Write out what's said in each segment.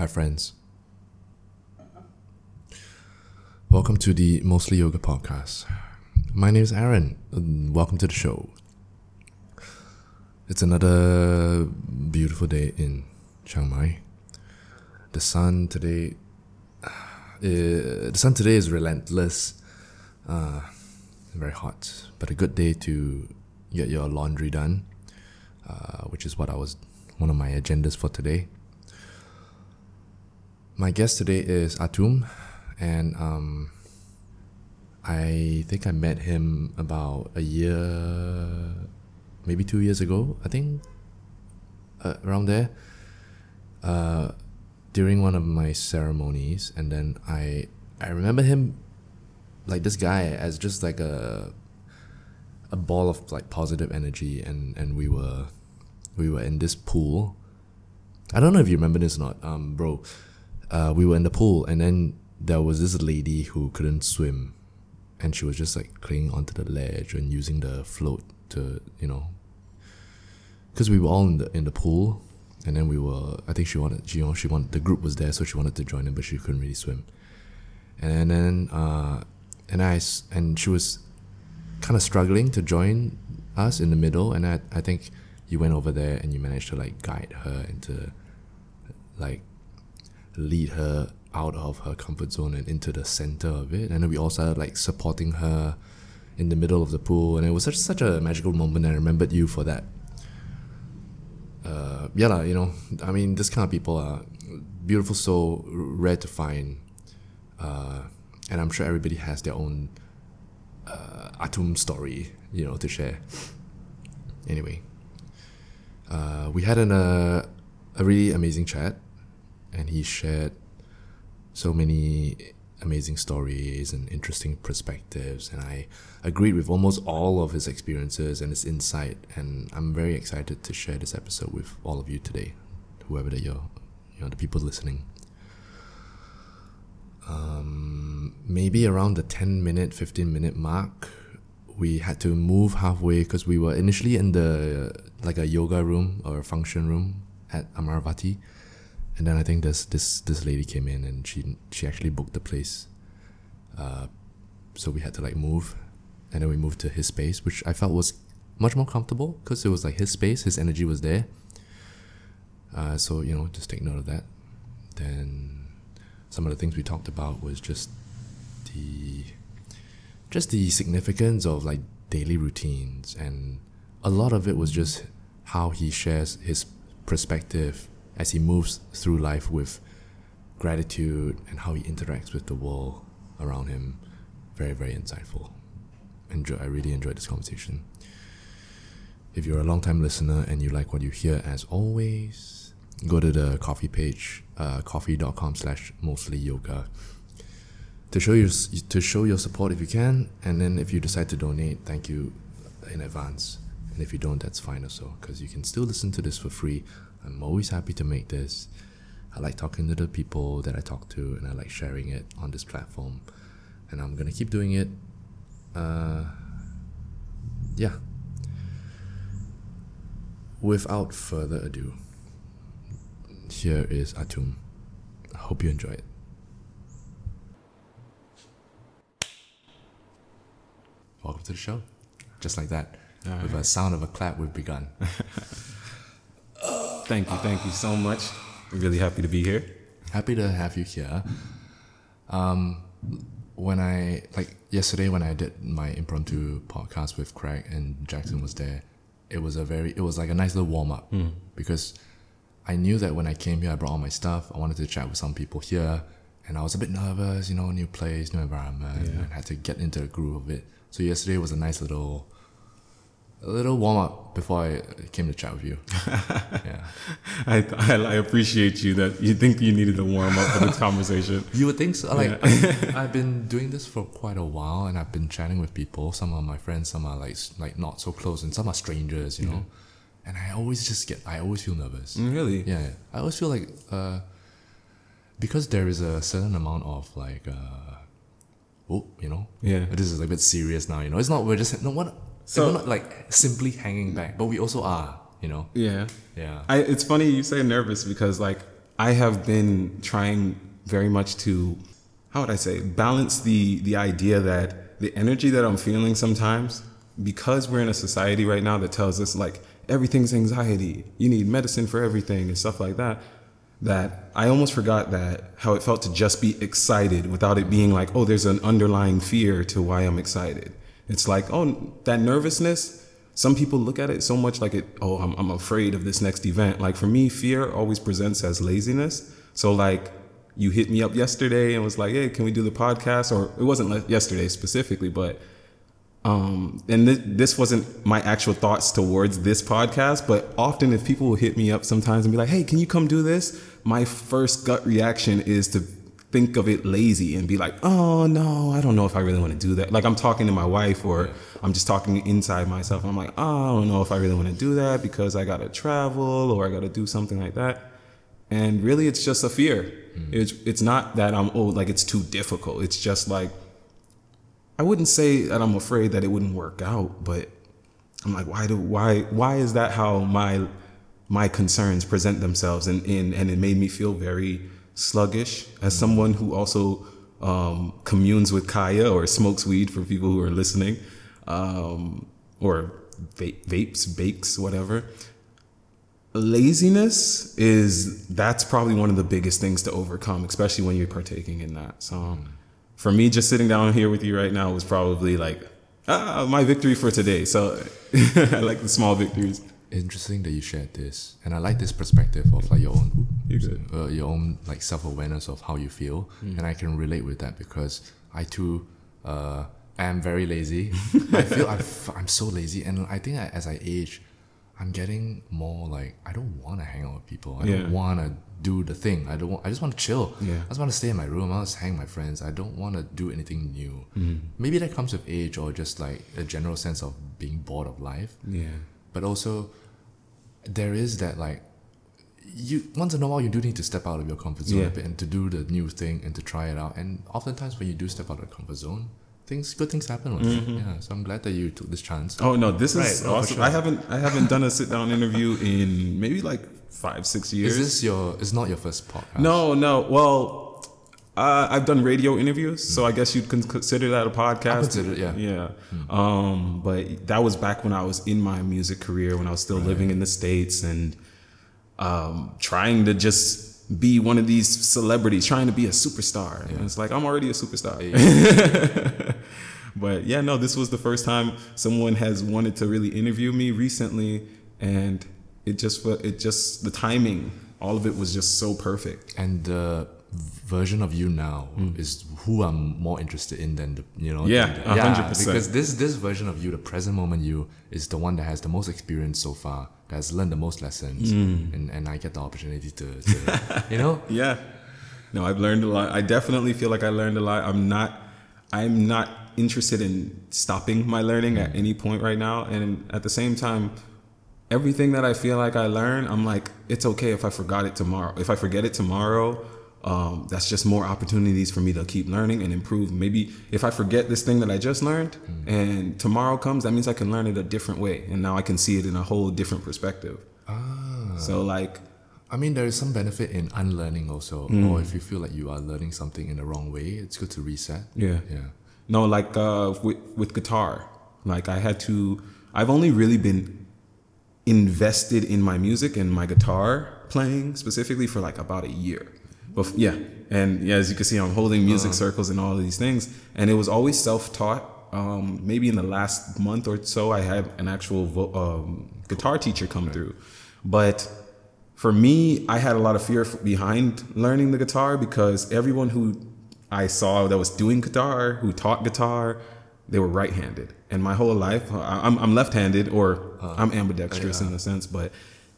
Hi, friends. Welcome to the Mostly Yoga podcast. My name is Aaron. Welcome to the show. It's another beautiful day in Chiang Mai. The sun today, uh, the sun today is relentless. Uh, very hot, but a good day to get your laundry done, uh, which is what I was one of my agendas for today. My guest today is Atum, and um, I think I met him about a year, maybe two years ago. I think uh, around there, uh, during one of my ceremonies, and then I I remember him like this guy as just like a a ball of like positive energy and and we were we were in this pool i don't know if you remember this or not um bro uh we were in the pool and then there was this lady who couldn't swim and she was just like clinging onto the ledge and using the float to you know. Because we were all in the in the pool and then we were i think she wanted she, you know she wanted the group was there so she wanted to join in but she couldn't really swim. And then uh and I and she was kind of struggling to join us in the middle, and I I think you went over there and you managed to like guide her into like lead her out of her comfort zone and into the center of it, and then we all started like supporting her in the middle of the pool, and it was such such a magical moment. I remembered you for that. Uh, yeah, you know, I mean, this kind of people are beautiful, so rare to find. Uh, and I'm sure everybody has their own uh, Atum story, you know, to share. Anyway, uh, we had an, uh, a really amazing chat, and he shared so many amazing stories and interesting perspectives, and I agreed with almost all of his experiences and his insight, and I'm very excited to share this episode with all of you today, whoever that you're, you know, the people listening. Um, maybe around the 10 minute 15 minute mark we had to move halfway because we were initially in the like a yoga room or a function room at Amaravati and then I think this this this lady came in and she she actually booked the place. Uh, so we had to like move. And then we moved to his space which I felt was much more comfortable because it was like his space his energy was there. Uh, so you know just take note of that. Then some of the things we talked about was just the just the significance of like daily routines. And a lot of it was just how he shares his perspective as he moves through life with gratitude and how he interacts with the world around him. Very very insightful. Enjoy i really enjoyed this conversation. If you're a long time listener and you like what you hear as always go to the Ko-fi page uh, ko-fi.com slash mostly yoga to show your to show your support if you can. And then if you decide to donate thank you in advance. And if you don't that's fine also because you can still listen to this for free i'm always happy to make this i like talking to the people that i talk to and i like sharing it on this platform and i'm gonna keep doing it uh, yeah without further ado here is Atum. I hope you enjoy it. Welcome to the show. Just like that. All With a sound of a clap, we've begun. Thank you, thank you so much. I'm really happy to be here. Happy to have you here. Um, when I, like yesterday, when I did my impromptu podcast with Craig and Jackson was there, it was a very, it was like a nice little warm up because I knew that when I came here, I brought all my stuff. I wanted to chat with some people here, and I was a bit nervous, you know, new place, new environment, Yeah. and had to get into the groove of it. So yesterday was a nice little, a little warm up before I came to chat with you. yeah, I, I, I appreciate you that you think you needed to warm up for this conversation. you would think so. Like I've, I've been doing this for quite a while, and I've been chatting with people. Some are my friends, some are like like not so close, and some are strangers, you know. And I always just get, I always feel nervous. Mm, Really? Yeah, yeah. I always feel like uh, because there is a certain amount of like uh, oh, you know, Yeah. this is a bit serious now. You know, it's not we're just no what. So- we're not like simply hanging back, but we also are. You know. Yeah. Yeah. I, it's funny you say nervous because like I have been trying very much to, how would I say, balance the the idea that the energy that I'm feeling sometimes, because we're in a society right now that tells us like everything's anxiety, you need medicine for everything and stuff like that. That I almost forgot that how it felt to just be excited without it being like, oh, there's an underlying fear to why I'm excited. It's like, oh, that nervousness. Some people look at it so much like it, oh, I'm, I'm afraid of this next event. Like for me, fear always presents as laziness. So, like, you hit me up yesterday and was like, hey, can we do the podcast? Or it wasn't yesterday specifically, but um, and th- this wasn't my actual thoughts towards this podcast, but often if people will hit me up sometimes and be like, hey, can you come do this? My first gut reaction is to think of it lazy and be like, oh no, I don't know if I really want to do that. Like I'm talking to my wife or yeah. I'm just talking inside myself. I'm like, oh, I don't know if I really want to do that because I got to travel or I got to do something like that. And really, it's just a fear. Mm-hmm. It's it's not that I'm oh like it's too difficult. It's just like I wouldn't say that I'm afraid that it wouldn't work out, but I'm like, why do why why is that how my my concerns present themselves and in and it made me feel very sluggish. As someone who also um, communes with kaya or smokes weed for people who are listening um, or va- vapes bakes whatever laziness is that's probably one of the biggest things to overcome especially when you're partaking in that. So for me just sitting down here with you right now was probably like ah, my victory for today. So i like the small victories interesting that you shared this and i like this perspective of like your own uh, your own like self-awareness of how you feel mm. and i can relate with that because i too uh, am very lazy i feel i am so lazy and i think I, as i age I'm getting more like I don't want to hang out with people. I yeah. don't want to do the thing. I don't. Want, I just want to chill. Yeah. I just want to stay in my room. I just hang with my friends. I don't want to do anything new. Mm. Maybe that comes with age or just like a general sense of being bored of life. Yeah. But also, there is that like you once in a while you do need to step out of your comfort zone yeah. a bit and to do the new thing and to try it out. And oftentimes when you do step out of the comfort zone, things good things happen with mm-hmm. it. Yeah, so I'm glad that you took this chance. Oh no, this is right, awesome. Sure. I haven't I haven't done a sit down interview in maybe like five six years. Is this your? It's not your first podcast. No, no. Well. Uh, I've done radio interviews, so I guess you'd consider that a podcast. I consider it, yeah. Yeah. Mm. Um, but that was back when I was in my music career, when I was still right. living in the States and um, trying to just be one of these celebrities, trying to be a superstar. Yeah. And it's like, I'm already a superstar. Yeah. But yeah, no, this was the first time someone has wanted to really interview me recently, and it just it just the timing, all of it was just so perfect. And the version of you now mm. is who I'm more interested in than the you know yeah percent because this this version of you, the present moment you, is the one that has the most experience so far, that has learned the most lessons, mm. and and I get the opportunity to, to you know yeah. No, I've learned a lot. I definitely feel like I learned a lot. I'm not I'm not interested in stopping my learning at any point right now. And at the same time, everything that I feel like I learn, I'm like, it's okay if I forgot it tomorrow. If I forget it tomorrow, um, that's just more opportunities for me to keep learning and improve. Maybe if I forget this thing that I just learned mm. and tomorrow comes, that means I can learn it a different way. And now I can see it in a whole different perspective. Ah. So, like, I mean, there is some benefit in unlearning also. Mm. Or if you feel like you are learning something in the wrong way, it's good to reset. Yeah. Yeah. No, like uh, with with guitar, like I had to. I've only really been invested in my music and my guitar playing specifically for like about a year. Yeah, and yeah, as you can see, I'm holding music uh-huh. circles and all of these things, and it was always self-taught. Um, maybe in the last month or so, I had an actual vo- um, guitar teacher come right. through, but for me, I had a lot of fear behind learning the guitar because everyone who I saw that was doing guitar, who taught guitar, they were right-handed. And my whole life, I'm, I'm left-handed or uh, I'm ambidextrous yeah. in a sense, but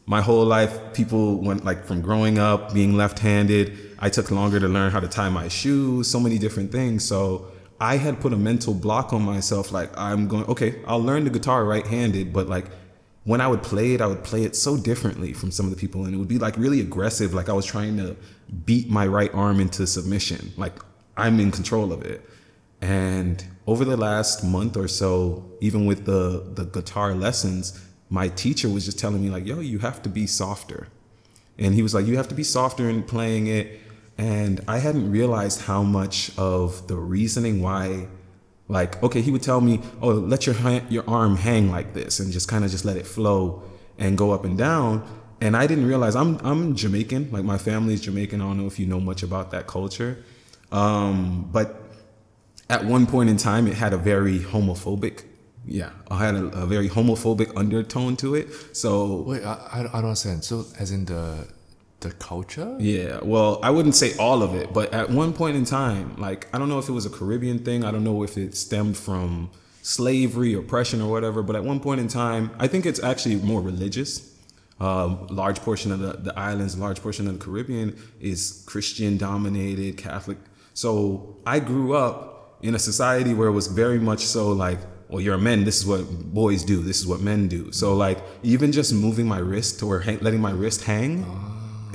my whole life, people went like from growing up being left-handed. I took longer to learn how to tie my shoes, so many different things. So I had put a mental block on myself. Like I'm going, okay, I'll learn the guitar right-handed, but like when I would play it, I would play it so differently from some of the people, and it would be like really aggressive. Like I was trying to beat my right arm into submission. Like I'm in control of it. And over the last month or so, even with the the guitar lessons, my teacher was just telling me like, "Yo, you have to be softer." and he was like, "You have to be softer in playing it." And I hadn't realized how much of the reasoning why, like, okay, he would tell me, "Oh, let your ha- your arm hang like this, and just kind of just let it flow and go up and down." And I didn't realize I'm I'm Jamaican, like my family is Jamaican. I don't know if you know much about that culture, um, but at one point in time, it had a very homophobic yeah, I had a, a, very homophobic undertone to it. So wait, I, I don't understand. So as in the the culture? Yeah, well, I wouldn't say all of it, but at one point in time, like I don't know if it was a Caribbean thing. I don't know if it stemmed from slavery, oppression, or whatever. But at one point in time, I think it's actually more religious. Um, large portion of the, the islands, large portion of the Caribbean is Christian dominated, Catholic. So I grew up in a society where it was very much so like well, you're a man. This is what boys do. This is what men do. So like even just moving my wrist or hang, letting my wrist hang.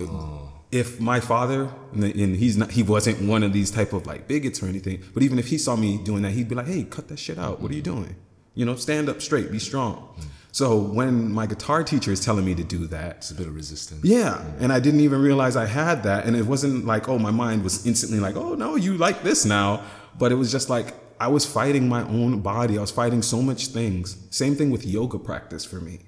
Oh. If my father and he's not, he wasn't one of these type of like bigots or anything. But even if he saw me doing that, he'd be like, "Hey, cut that shit out. What are you doing? You know, stand up straight. Be strong." Mm. So when my guitar teacher is telling me to do that, it's a bit of resistance. Yeah, mm. and I didn't even realize I had that, and it wasn't like, oh, my mind was instantly like, oh no, you like this now, but it was just like I was fighting my own body. I was fighting so much things. Same thing with yoga practice for me.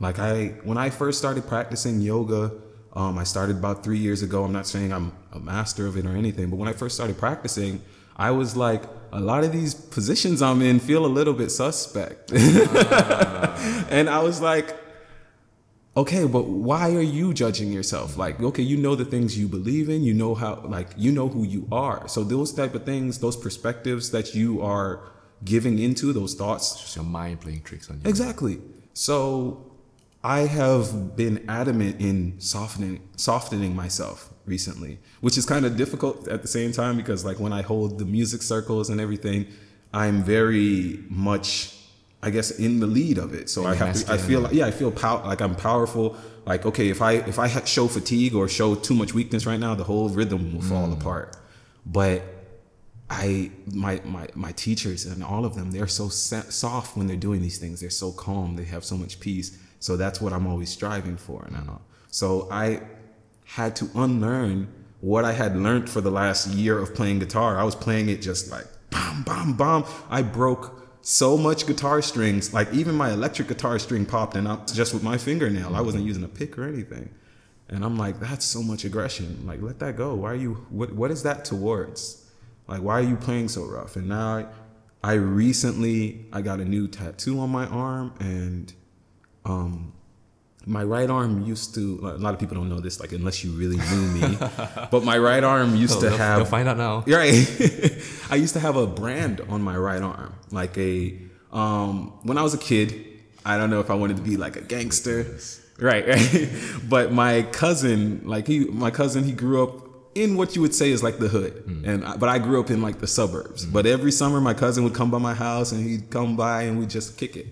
Like I, when I first started practicing yoga, um, I started about three years ago. I'm not saying I'm a master of it or anything, but when I first started practicing, I was like, a lot of these positions I'm in feel a little bit suspect. And I was like, okay, but why are you judging yourself? Like, okay, you know the things you believe in, you know how, like, you know who you are. So those type of things, those perspectives that you are giving into, those thoughts. It's just your mind playing tricks on you. Exactly. So I have been adamant in softening, softening myself recently, which is kind of difficult at the same time because, like, when I hold the music circles and everything, I'm very much I guess in the lead of it. So I have to, I feel like, yeah, I feel pow- like I'm powerful. Like, okay, if I, if I show fatigue or show too much weakness right now, the whole rhythm will fall mm. apart. But I, my, my, my teachers and all of them, they're so soft when they're doing these things. They're so calm. They have so much peace. So that's what I'm always striving for now. So I had to unlearn what I had learned for the last year of playing guitar. I was playing it just like bam, bam, bam. I broke so much guitar strings, like even my electric guitar string popped and I'm just with my fingernail. I wasn't using a pick or anything. And I'm like, that's so much aggression. Like, let that go. Why are you, what, what is that towards? Like, why are you playing so rough? And now I, I recently, I got a new tattoo on my arm and, um, my right arm used to a lot of people don't know this like unless you really knew me but my right arm used oh, to they'll, have they'll find out now. Right. I used to have a brand on my right arm like a um when i was a kid i don't know if i wanted to be like a gangster. Right right. But my cousin like he my cousin he grew up in what you would say is like the hood. Mm. and but i grew up in like the suburbs. Mm. but every summer my cousin would come by my house and he'd come by and we'd just kick it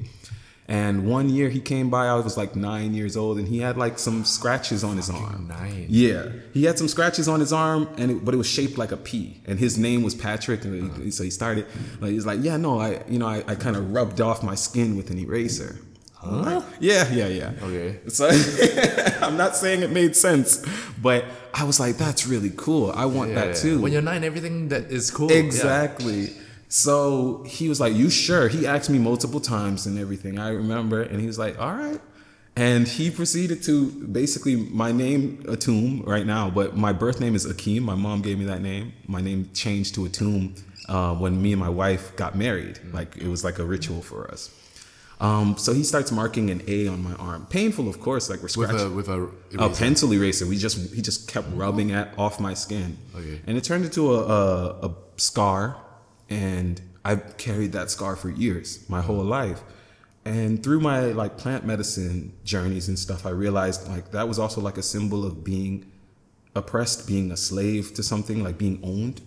and one year he came by, I was like nine years old, and he had like some scratches on his arm. Nine. Yeah, he had some scratches on his arm, and it, but it was shaped like a P. And his name was Patrick, and uh-huh. he, so he started. Like he's like, yeah, no, I, you know, I, I kind of rubbed off my skin with an eraser. Huh? Like, yeah, yeah, yeah. Okay. So I'm not saying it made sense, but I was like, that's really cool. I want yeah, that too. When you're nine, everything that is cool. Exactly. Yeah. So he was like, You sure? He asked me multiple times and everything. I remember. And he was like, All right. And he proceeded to basically my name Atum right now, but my birth name is Akeem. My mom gave me that name. My name changed to Atum uh, when me and my wife got married. Like it was like a ritual for us. Um, so he starts marking an A on my arm. Painful, of course. Like we're scratching with a, with a, a pencil eraser. We just he just kept rubbing at off my skin, okay. and it turned into a, a, a scar and I've carried that scar for years, my whole life. And through my like plant medicine journeys and stuff, I realized like that was also like a symbol of being oppressed, being a slave to something, like being owned.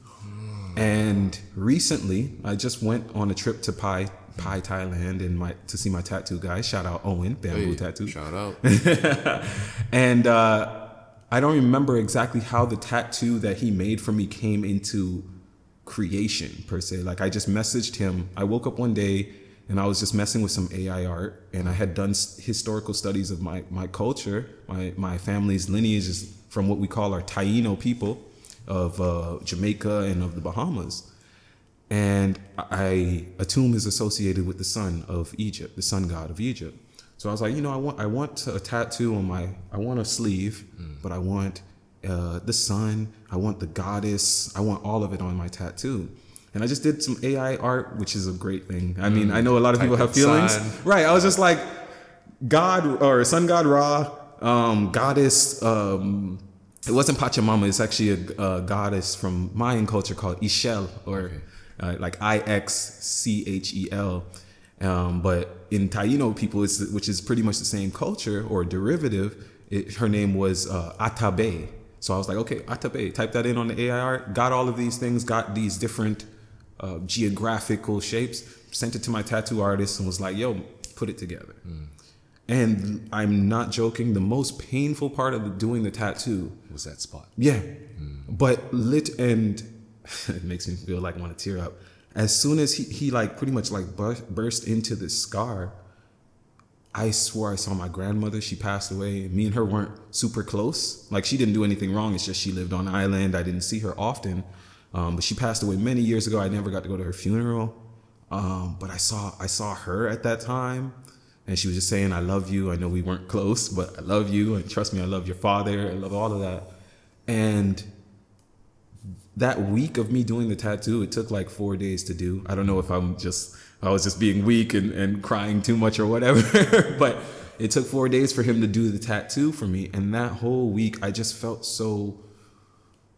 And recently, I just went on a trip to Pai, Pai, Thailand, and my to see my tattoo guy. Shout out Owen Bamboo hey, Tattoo. Shout out. and uh, I don't remember exactly how the tattoo that he made for me came into creation per se. Like I just messaged him. I woke up one day and I was just messing with some AI art, and I had done s- historical studies of my my culture. My my family's lineage is from what we call our Taino people of uh, Jamaica and of the Bahamas. And I Atum is associated with the sun of Egypt, the sun god of Egypt. So I was like, you know, I want I want a tattoo on my I want a sleeve, but I want uh, the sun, I want the goddess, I want all of it on my tattoo. And I just did some AI art, which is a great thing. I mean, I know a lot of people have feelings, right? I was just like, God or Sun God Ra, um, goddess. Um, it wasn't Pachamama. It's actually a, a goddess from Mayan culture called Ixchel, or uh, like I X C H E L. Um, but in Taino people, it's, which is pretty much the same culture or derivative, it, her name was uh, Atabe. So I was like, okay, Atabe. Type that in on the AI art. Got all of these things. Got these different uh, geographical shapes. Sent it to my tattoo artist and was like, yo, put it together. And I'm not joking. The most painful part of doing the tattoo, Was that spot? yeah, but lit and it makes me feel like I want to tear up. As soon as he, he like pretty much like burst, burst into this scar, I swore I saw my grandmother. She passed away. Me and her weren't super close. Like she didn't do anything wrong. It's just she lived on an island. I didn't see her often. Um, but she passed away many years ago. I never got to go to her funeral. Um, but I saw I saw her at that time, and she was just saying, "I love you. I know we weren't close, but I love you, and trust me, I love your father. I love all of that." And that week of me doing the tattoo, it took like four days to do. I don't know if I'm just I was just being weak and, and crying too much or whatever, but it took four days for him to do the tattoo for me. And that whole week I just felt so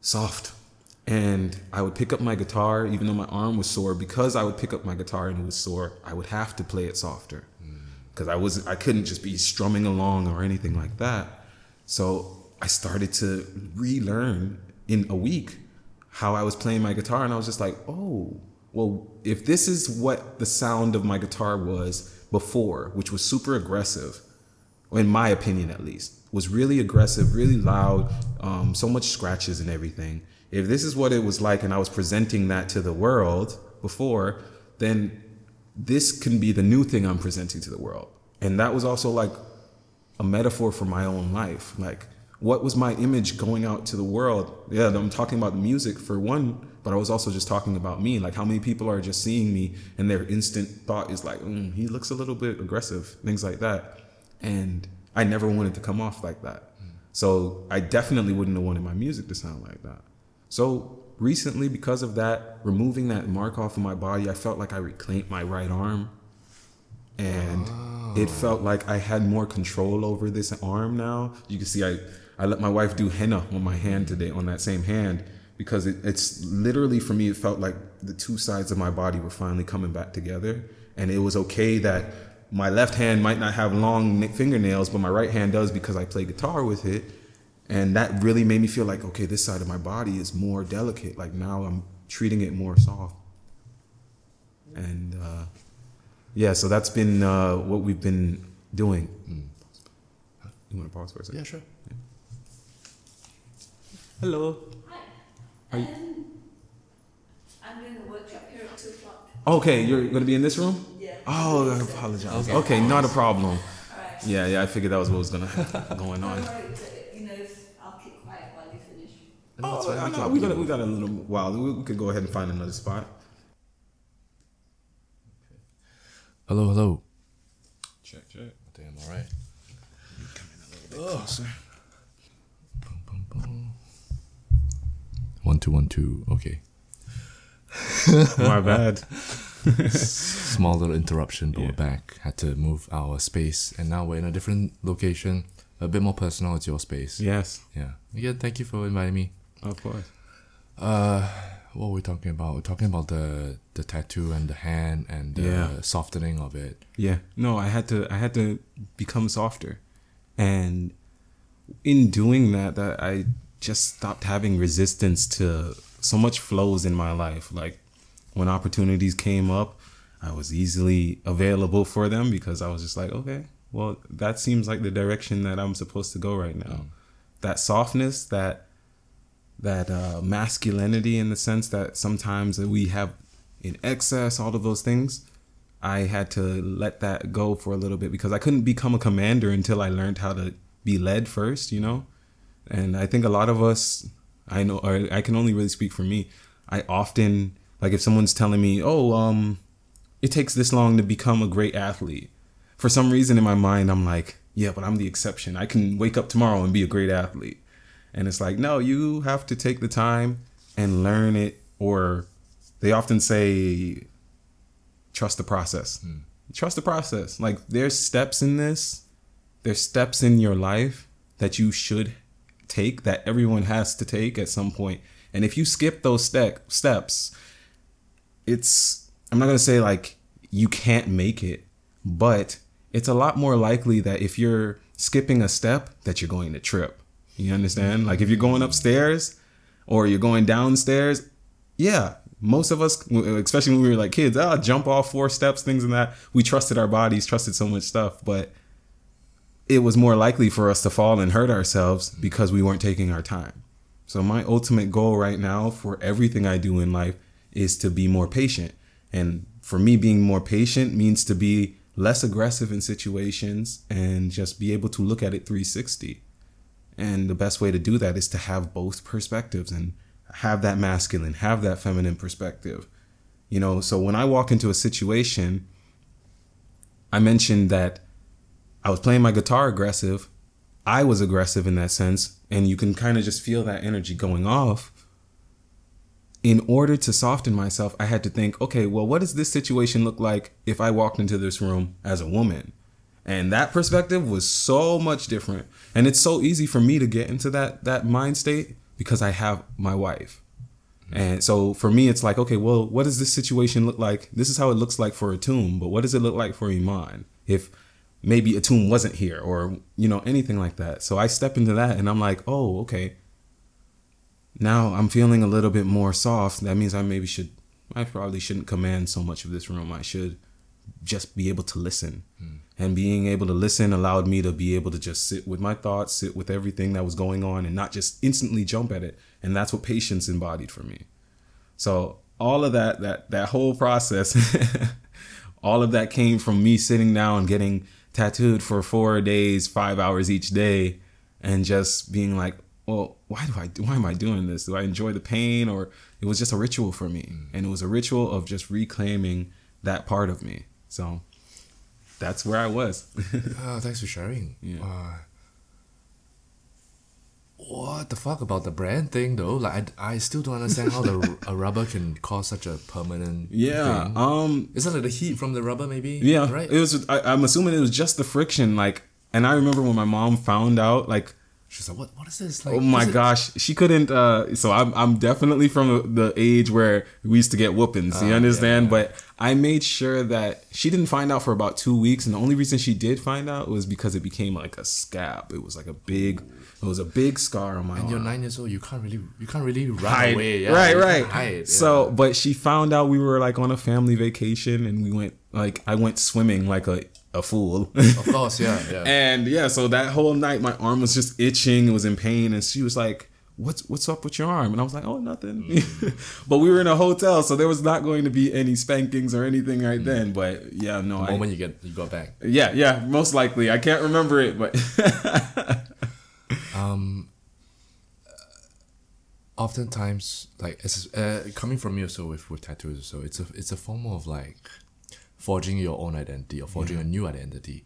soft. And I would pick up my guitar, even though my arm was sore, because I would pick up my guitar and it was sore, I would have to play it softer. Mm. Because I was I couldn't just be strumming along or anything like that. So I started to relearn in a week how I was playing my guitar, and I was just like, oh, well, if this is what the sound of my guitar was before, which was super aggressive, in my opinion at least, was really aggressive, really loud, um, so much scratches and everything. If this is what it was like, and I was presenting that to the world before, then this can be the new thing I'm presenting to the world. And that was also like a metaphor for my own life. Like, what was my image going out to the world? Yeah, I'm talking about music for one, but I was also just talking about me. Like, how many people are just seeing me and their instant thought is like, mm, he looks a little bit aggressive, things like that. And I never wanted to come off like that. So I definitely wouldn't have wanted my music to sound like that. So recently, because of that, removing that mark off of my body, I felt like I reclaimed my right arm. And it felt like I had more control over this arm now. You can see I, I let my wife do henna on my hand today, on that same hand, because it, it's literally for me, it felt like the two sides of my body were finally coming back together. And it was okay that my left hand might not have long fingernails, but my right hand does because I play guitar with it. And that really made me feel like, okay, this side of my body is more delicate. Like now I'm treating it more soft. And uh, yeah, so that's been uh, what we've been doing. You want to pause for a second? Yeah, sure. Hello. Are you- I'm doing a workshop here at two o'clock. Okay, you're going to be in this room? Yeah. Oh, I apologize. Okay, not a problem. All right. Yeah, yeah, I figured that was what was going to going on. Don't worry, but, you know, I'll keep quiet while you finish. No, Oh, fine. no, can we got we got a little while. We, we could go ahead and find another spot. Hello, hello. Check, check. I think I'm alright. Closer. One, two, one, two. Okay. My bad. Small little interruption, but we're back. Had to move our space, and now we're in a different location. A bit more personal. It's your space. Yes, Yeah. Again, thank you for inviting me. of course. Uh, what were we talking about? We're talking about the the tattoo and the hand and the Yeah. softening of it. Yeah. No, I had to I had to become softer. And in doing that that I just stopped having resistance to so much flows in my life. Like when opportunities came up, I was easily available for them because I was just like, okay, well, that seems like the direction that I'm supposed to go right now. That softness, that that uh, masculinity in the sense that sometimes we have in excess, all of those things. I had to let that go for a little bit because I couldn't become a commander until I learned how to be led first, you know? And I think a lot of us, I know, or I can only really speak for me. I often, like, if someone's telling me, oh, um, it takes this long to become a great athlete, for some reason in my mind, I'm like, yeah, but I'm the exception. I can wake up tomorrow and be a great athlete. And it's like, no, you have to take the time and learn it. Or they often say, trust the process. Trust the process. Like, there's steps in this, there's steps in your life that you should take, that everyone has to take at some point. And if you skip those step, steps, it's, I'm not going to say like you can't make it, but it's a lot more likely that if you're skipping a step that you're going to trip. You understand? Like if you're going upstairs or you're going downstairs, yeah, most of us, especially when we were like kids, ah, jump off four steps, things and that. We trusted our bodies, trusted so much stuff, but it was more likely for us to fall and hurt ourselves because we weren't taking our time. So my ultimate goal right now for everything I do in life is to be more patient. And for me being more patient means to be less aggressive in situations and just be able to look at it 360. And the best way to do that is to have both perspectives and have that masculine, have that feminine perspective. You know, so when I walk into a situation, I mentioned that I was playing my guitar aggressive. I was aggressive in that sense, and you can kind of just feel that energy going off. In order to soften myself, I had to think, okay, well, what does this situation look like if I walked into this room as a woman? And that perspective was so much different. And it's so easy for me to get into that that mind state because I have my wife. And so for me, it's like, okay, well, what does this situation look like? This is how it looks like for Atum, but what does it look like for Iman? If maybe a Atum wasn't here or, you know, anything like that. So I step into that and I'm like, oh, okay. Now I'm feeling a little bit more soft. That means I maybe should, I probably shouldn't command so much of this room. I should just be able to listen. Hmm. And being able to listen allowed me to be able to just sit with my thoughts, sit with everything that was going on, and not just instantly jump at it. And that's what patience embodied for me. So all of that, that that whole process, all of that came from me sitting down and getting tattooed for four days, five hours each day, and just being like, well, why do I why am I doing this? Do I enjoy the pain or it was just a ritual for me. And it was a ritual of just reclaiming that part of me. So that's where I was. Oh, thanks for sharing. Yeah. Uh, what the fuck about the brand thing though? Like I, I still don't understand how the a rubber can cause such a permanent. yeah. thing. Um Is that like the heat from the rubber maybe? Yeah, Right. It was. I, I'm assuming it was just the friction. Like, and I remember when my mom found out. Like, She's like, what? What is this? Like, oh my it- gosh, she couldn't. uh So I'm. I'm definitely from the, age where we used to get whoopings. You Ah, understand? yeah. But I made sure that she didn't find out for about two weeks, and the only reason she did find out was because it became like a scab. It was like a big. It was a big scar on my And arm. you're nine years old. You can't really. You can't really run hide. away. Yeah, right, right. Hide, So, but she found out we were like on a family vacation, and we went like I went swimming like a a fool. of course, yeah, yeah. And yeah, so that whole night my arm was just itching, it was in pain, and she was like, What's what's up with your arm? And I was like, Oh, nothing. Mm. but we were in a hotel, so there was not going to be any spankings or anything right mm. then. But yeah, no, the I, moment you get you got back. yeah, yeah, most likely. I can't remember it, but oftentimes, like it's uh, coming from me also with with tattoos. So it's a it's a form of like forging your own identity or forging a new identity.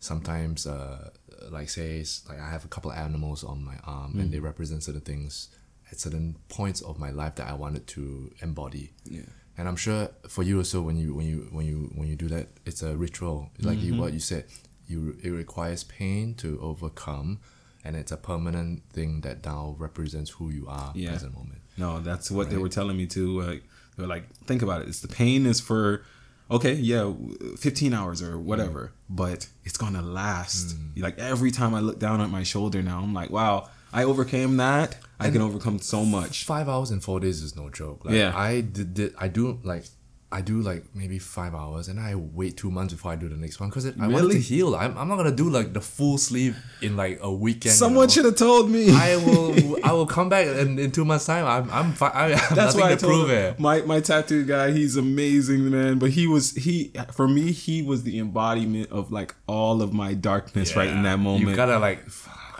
Sometimes, uh, like say, like I have a couple of animals on my arm, and they represent certain things at certain points of my life that I wanted to embody. Yeah. And I'm sure for you also, when you when you when you when you do that, it's a ritual. Like you, what you said, you it requires pain to overcome, and it's a permanent thing that now represents who you are Yeah. present moment. No, that's what they were telling me too. Like they were like, think about it. It's the pain is for, okay, yeah, fifteen hours or whatever, but it's gonna last. Mm. Like every time I look down at my shoulder now, I'm like, wow, I overcame that. I can overcome so much. Five hours and four days is no joke. Like, Yeah. I did, did I do like I do like maybe five hours, and I wait two months before I do the next one because I want Really? to heal. I'm, I'm not gonna do like the full sleeve in like a weekend. you Someone know? should have told me. I will. I will come back in, in two months' time. I'm. I'm. Fi- I have That's nothing why I to told prove him. it. My my tattoo guy, he's amazing, man. But he was he for me, he was the embodiment of like all of my darkness right in that moment. You gotta like.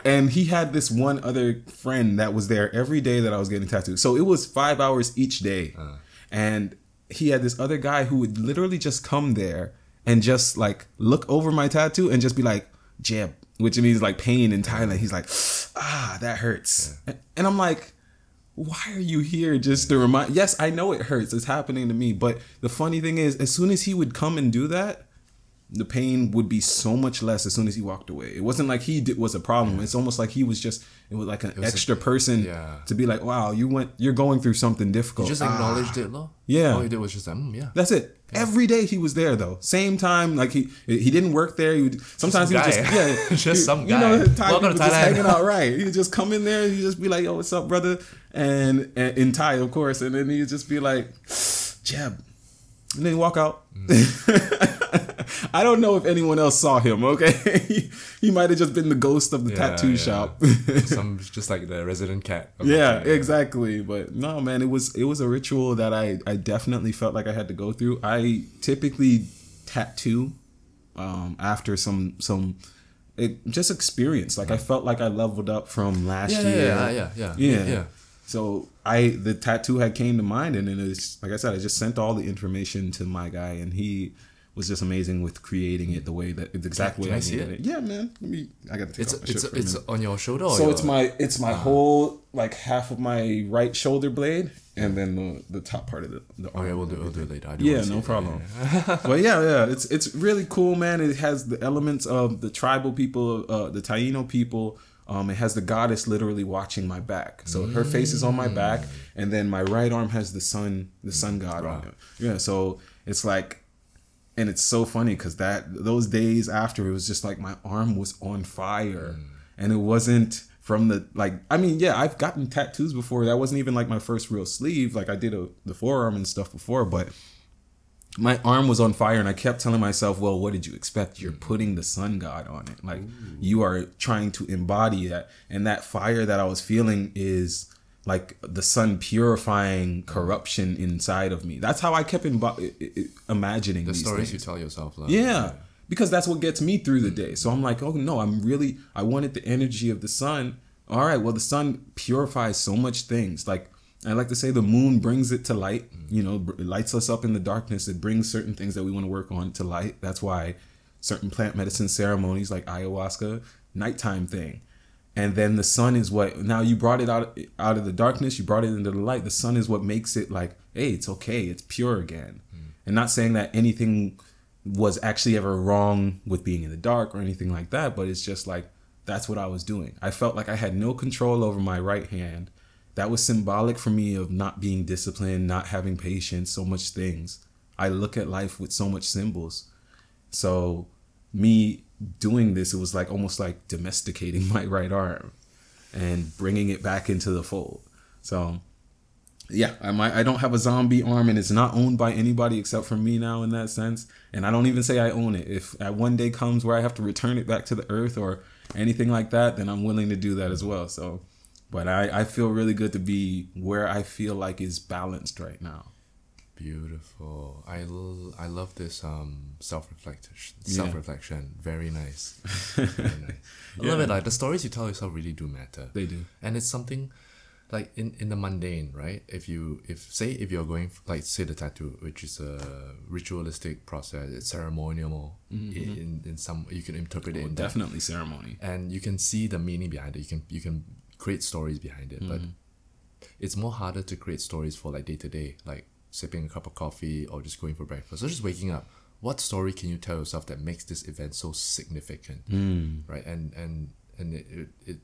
and he had this one other friend that was there every day that I was getting tattooed. So it was five hours each day, Uh. and he had this other guy who would literally just come there and just like look over my tattoo and just be like jab, which means like pain in Thailand. He's like, ah, that hurts, and I'm like. Why are you here just to remind? Yes, I know it hurts. It's happening to me. But the funny thing is, as soon as he would come and do that, the pain would be so much less as soon as he walked away. It wasn't like he did, was a problem. It's almost like he was just it was like an was a- extra person yeah. to be like, wow, you went, you're going through something difficult. You just Ah. acknowledged it, lor. Yeah. All you did was just mm, yeah. That's it. Every day he was there though. Same time, like he he didn't work there. He would sometimes some he would just yeah, Just he- some You know, guy. Thai Welcome people to just Thailand. hanging out right. He would just come in there. He'd just be like, "Yo, what's up, brother?" And, and in Thai, of course, and then he'd just be like, "Jeb," and then walk out. Mm. I don't know if anyone else saw him. Okay, he, he might have just been the ghost of the Yeah, tattoo yeah. shop. Some just like the resident cat. the Yeah, exactly. But no, man, it was it was a ritual that I I definitely felt like I had to go through. I typically tattoo um after some some it just experience. Like I felt like I leveled up from last Yeah, year. yeah, yeah, yeah, yeah, yeah. So I the tattoo had came to mind, and then it's like I said, I just sent all the information to my guy, and he was just amazing with creating it the way that the exact Can way I I see it? it. Yeah, man. Let me. I got to take It's off my it's shirt it's on your shoulder. So your, it's my it's my whole like half of my right shoulder blade and then the, the top part of the, the arm. Okay, we'll do we'll do it later. I do Yeah, no problem. but yeah, yeah, it's it's really cool, man. It has the elements of the tribal people, uh, the Taino people. Um, it has the goddess literally watching my back. So her face is on my back, and then my right arm has the sun, the sun god on it. Yeah, so it's like, and it's so funny because that those days after it was just like my arm was on fire, and it wasn't from the like. I mean, yeah, I've gotten tattoos before. That wasn't even like my first real sleeve. Like I did a, the forearm and stuff before, but my arm was on fire and I kept telling myself, well, what did you expect? You're mm. putting the sun god on it. Like you are trying to embody that. And that fire that I was feeling is like the sun purifying corruption inside of me. That's how I kept imbo- imagining The these stories things. you tell yourself. lah. Yeah. Because that's what gets me through the mm. day. So I'm like, oh no, I'm really, I wanted the energy of the sun. All right, well, the sun purifies so much things. Like, I like to say the moon brings it to light. You know, it lights us up in the darkness. It brings certain things that we want to work on to light. That's why certain plant medicine ceremonies like ayahuasca, nighttime thing. And then the sun is what now you brought it out out of the darkness, you brought it into the light. The sun is what makes it like, hey, it's okay, it's pure again. Hmm. And not saying that anything was actually ever wrong with being in the dark or anything like that, but it's just like that's what I was doing. I felt like I had no control over my right hand. That was symbolic for me of not being disciplined, not having patience, so much things. I look at life with so much symbols. So me doing this, it was like almost like domesticating my right arm and bringing it back into the fold. So yeah, I might I don't have a zombie arm and it's not owned by anybody except for me now in that sense. And I don't even say I own it. If one day comes where I have to return it back to the earth or anything like that, then I'm willing to do that as well. So but I, I feel really good to be where I feel like is balanced right now. Beautiful. I, l- I love this um self reflection. Self reflection. Very nice. Very nice. I love it. Like the stories you tell yourself really do matter. They do. and it's something like in in the mundane right if you if say if you're going f- like say the tattoo which is a ritualistic process it's ceremonial in, in some you can interpret it in that Definitely ceremony. and you can see the meaning behind it you can you can create stories behind it but it's more harder to create stories for like day to day like sipping a cup of coffee or just going for breakfast or just waking up. What story can you tell yourself that makes this event so significant? Right? And and and it, it, it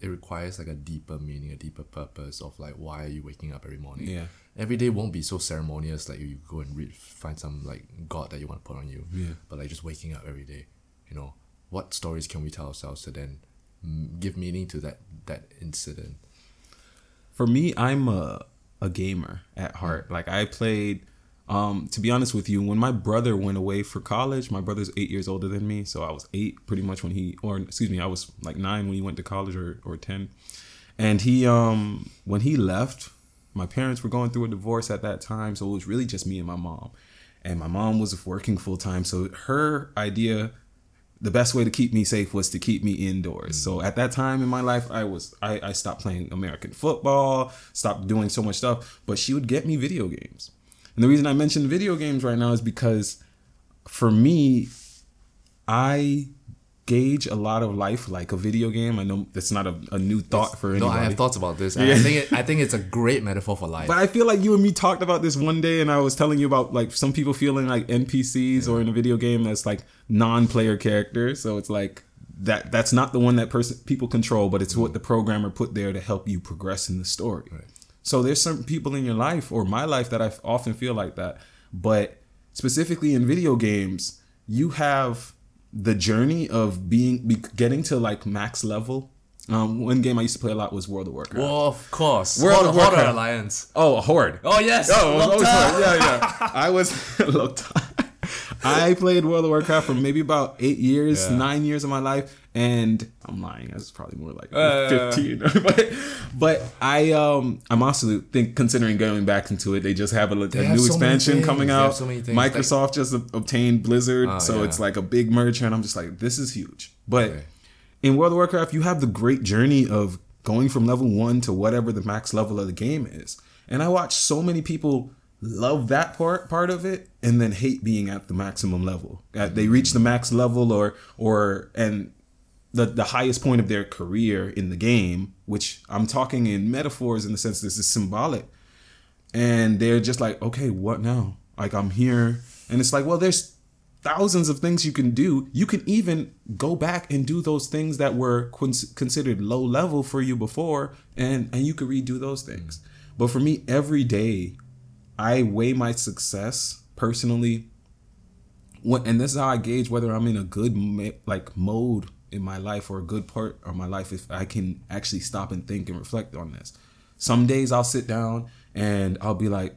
it requires like a deeper meaning a deeper purpose of like why are you waking up every morning? Yeah. every day won't be so ceremonious like you go and read find some like god that you want to put on you Yeah. but like just waking up every day you know? What stories can we tell ourselves to then mm, give meaning to that that incident for me i'm a, a gamer at heart like i played Um, to be honest with you, when my brother went away for college, my brother's eight years older than me, so I was eight pretty much when he, or excuse me, I was like nine when he went to college, or or ten. And he, um, when he left, my parents were going through a divorce at that time, so it was really just me and my mom. And my mom was working full time, so her idea the best way to keep me safe was to keep me indoors. So mm. at that time in my life, I was I, I stopped playing American football, stopped doing so much stuff. But she would get me video games, and the reason I mention video games right now is because for me, I gauge a lot of life like a video game. I know that's not a, a new thought for anybody. No. I have thoughts about this. and I think it, I think it's a great metaphor for life. But I feel like you and me talked about this one day, and I was telling you about like some people feeling like NPCs or in a video game that's like non-player characters. So it's like that that's not the one that person people control, but it's what the programmer put there to help you progress in the story. So there's some people in your life or my life that I often feel like that. But specifically in video games, you have the journey of being be, getting to like max level. Um, one game I used to play a lot was World of Warcraft. well, of course. World Horde, of Horde Warcraft. Alliance. Oh, a horde. Oh yes. Oh, it was always horde. Yeah, yeah. I was looked. I played World of Warcraft for maybe about eight years, Yeah. nine years of my life, and I'm lying. That's probably more like Uh, fifteen. but, but I um I'm also think considering going back into it. They just have a, a have new so expansion things. coming They have out. so many things. Microsoft just obtained Blizzard, Ah, so yeah. it's like a big merger, and I'm just like, this is huge. But Okay. in World of Warcraft, you have the great journey of going from level one to whatever the max level of the game is. And I watch so many people love that part part of it and then hate being at the maximum level. Uh, they reach the max level or or and the the highest point of their career in the game, which I'm talking in metaphors in the sense this is symbolic. And they're just like, okay, what now? Like I'm here, and it's like, well, there's thousands of things you can do. You can even go back and do those things that were considered low level for you before, and and you could redo those things. But for me, every day, I weigh my success personally. What and this is how I gauge whether I'm in a good like mode in my life or a good part of my life if I can actually stop and think and reflect on this. Some days I'll sit down and I'll be like,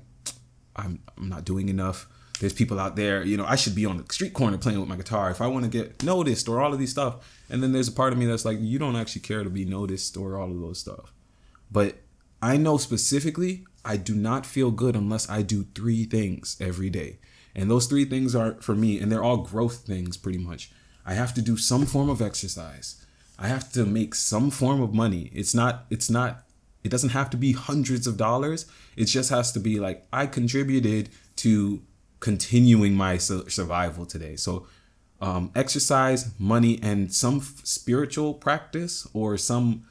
I'm I'm not doing enough. There's people out there, you know, I should be on the street corner playing with my guitar if I want to get noticed or all of these stuff. And then there's a part of me that's like, you don't actually care to be noticed or all of those stuff. But I know specifically, I do not feel good unless I do three things every day. And those three things are for me, and they're all growth things pretty much. I have to do some form of exercise. I have to make some form of money. It's not, it's not, it doesn't have to be hundreds of dollars. It just has to be like, I contributed to continuing my su- survival today. So, um, exercise, money, and some f- spiritual practice or some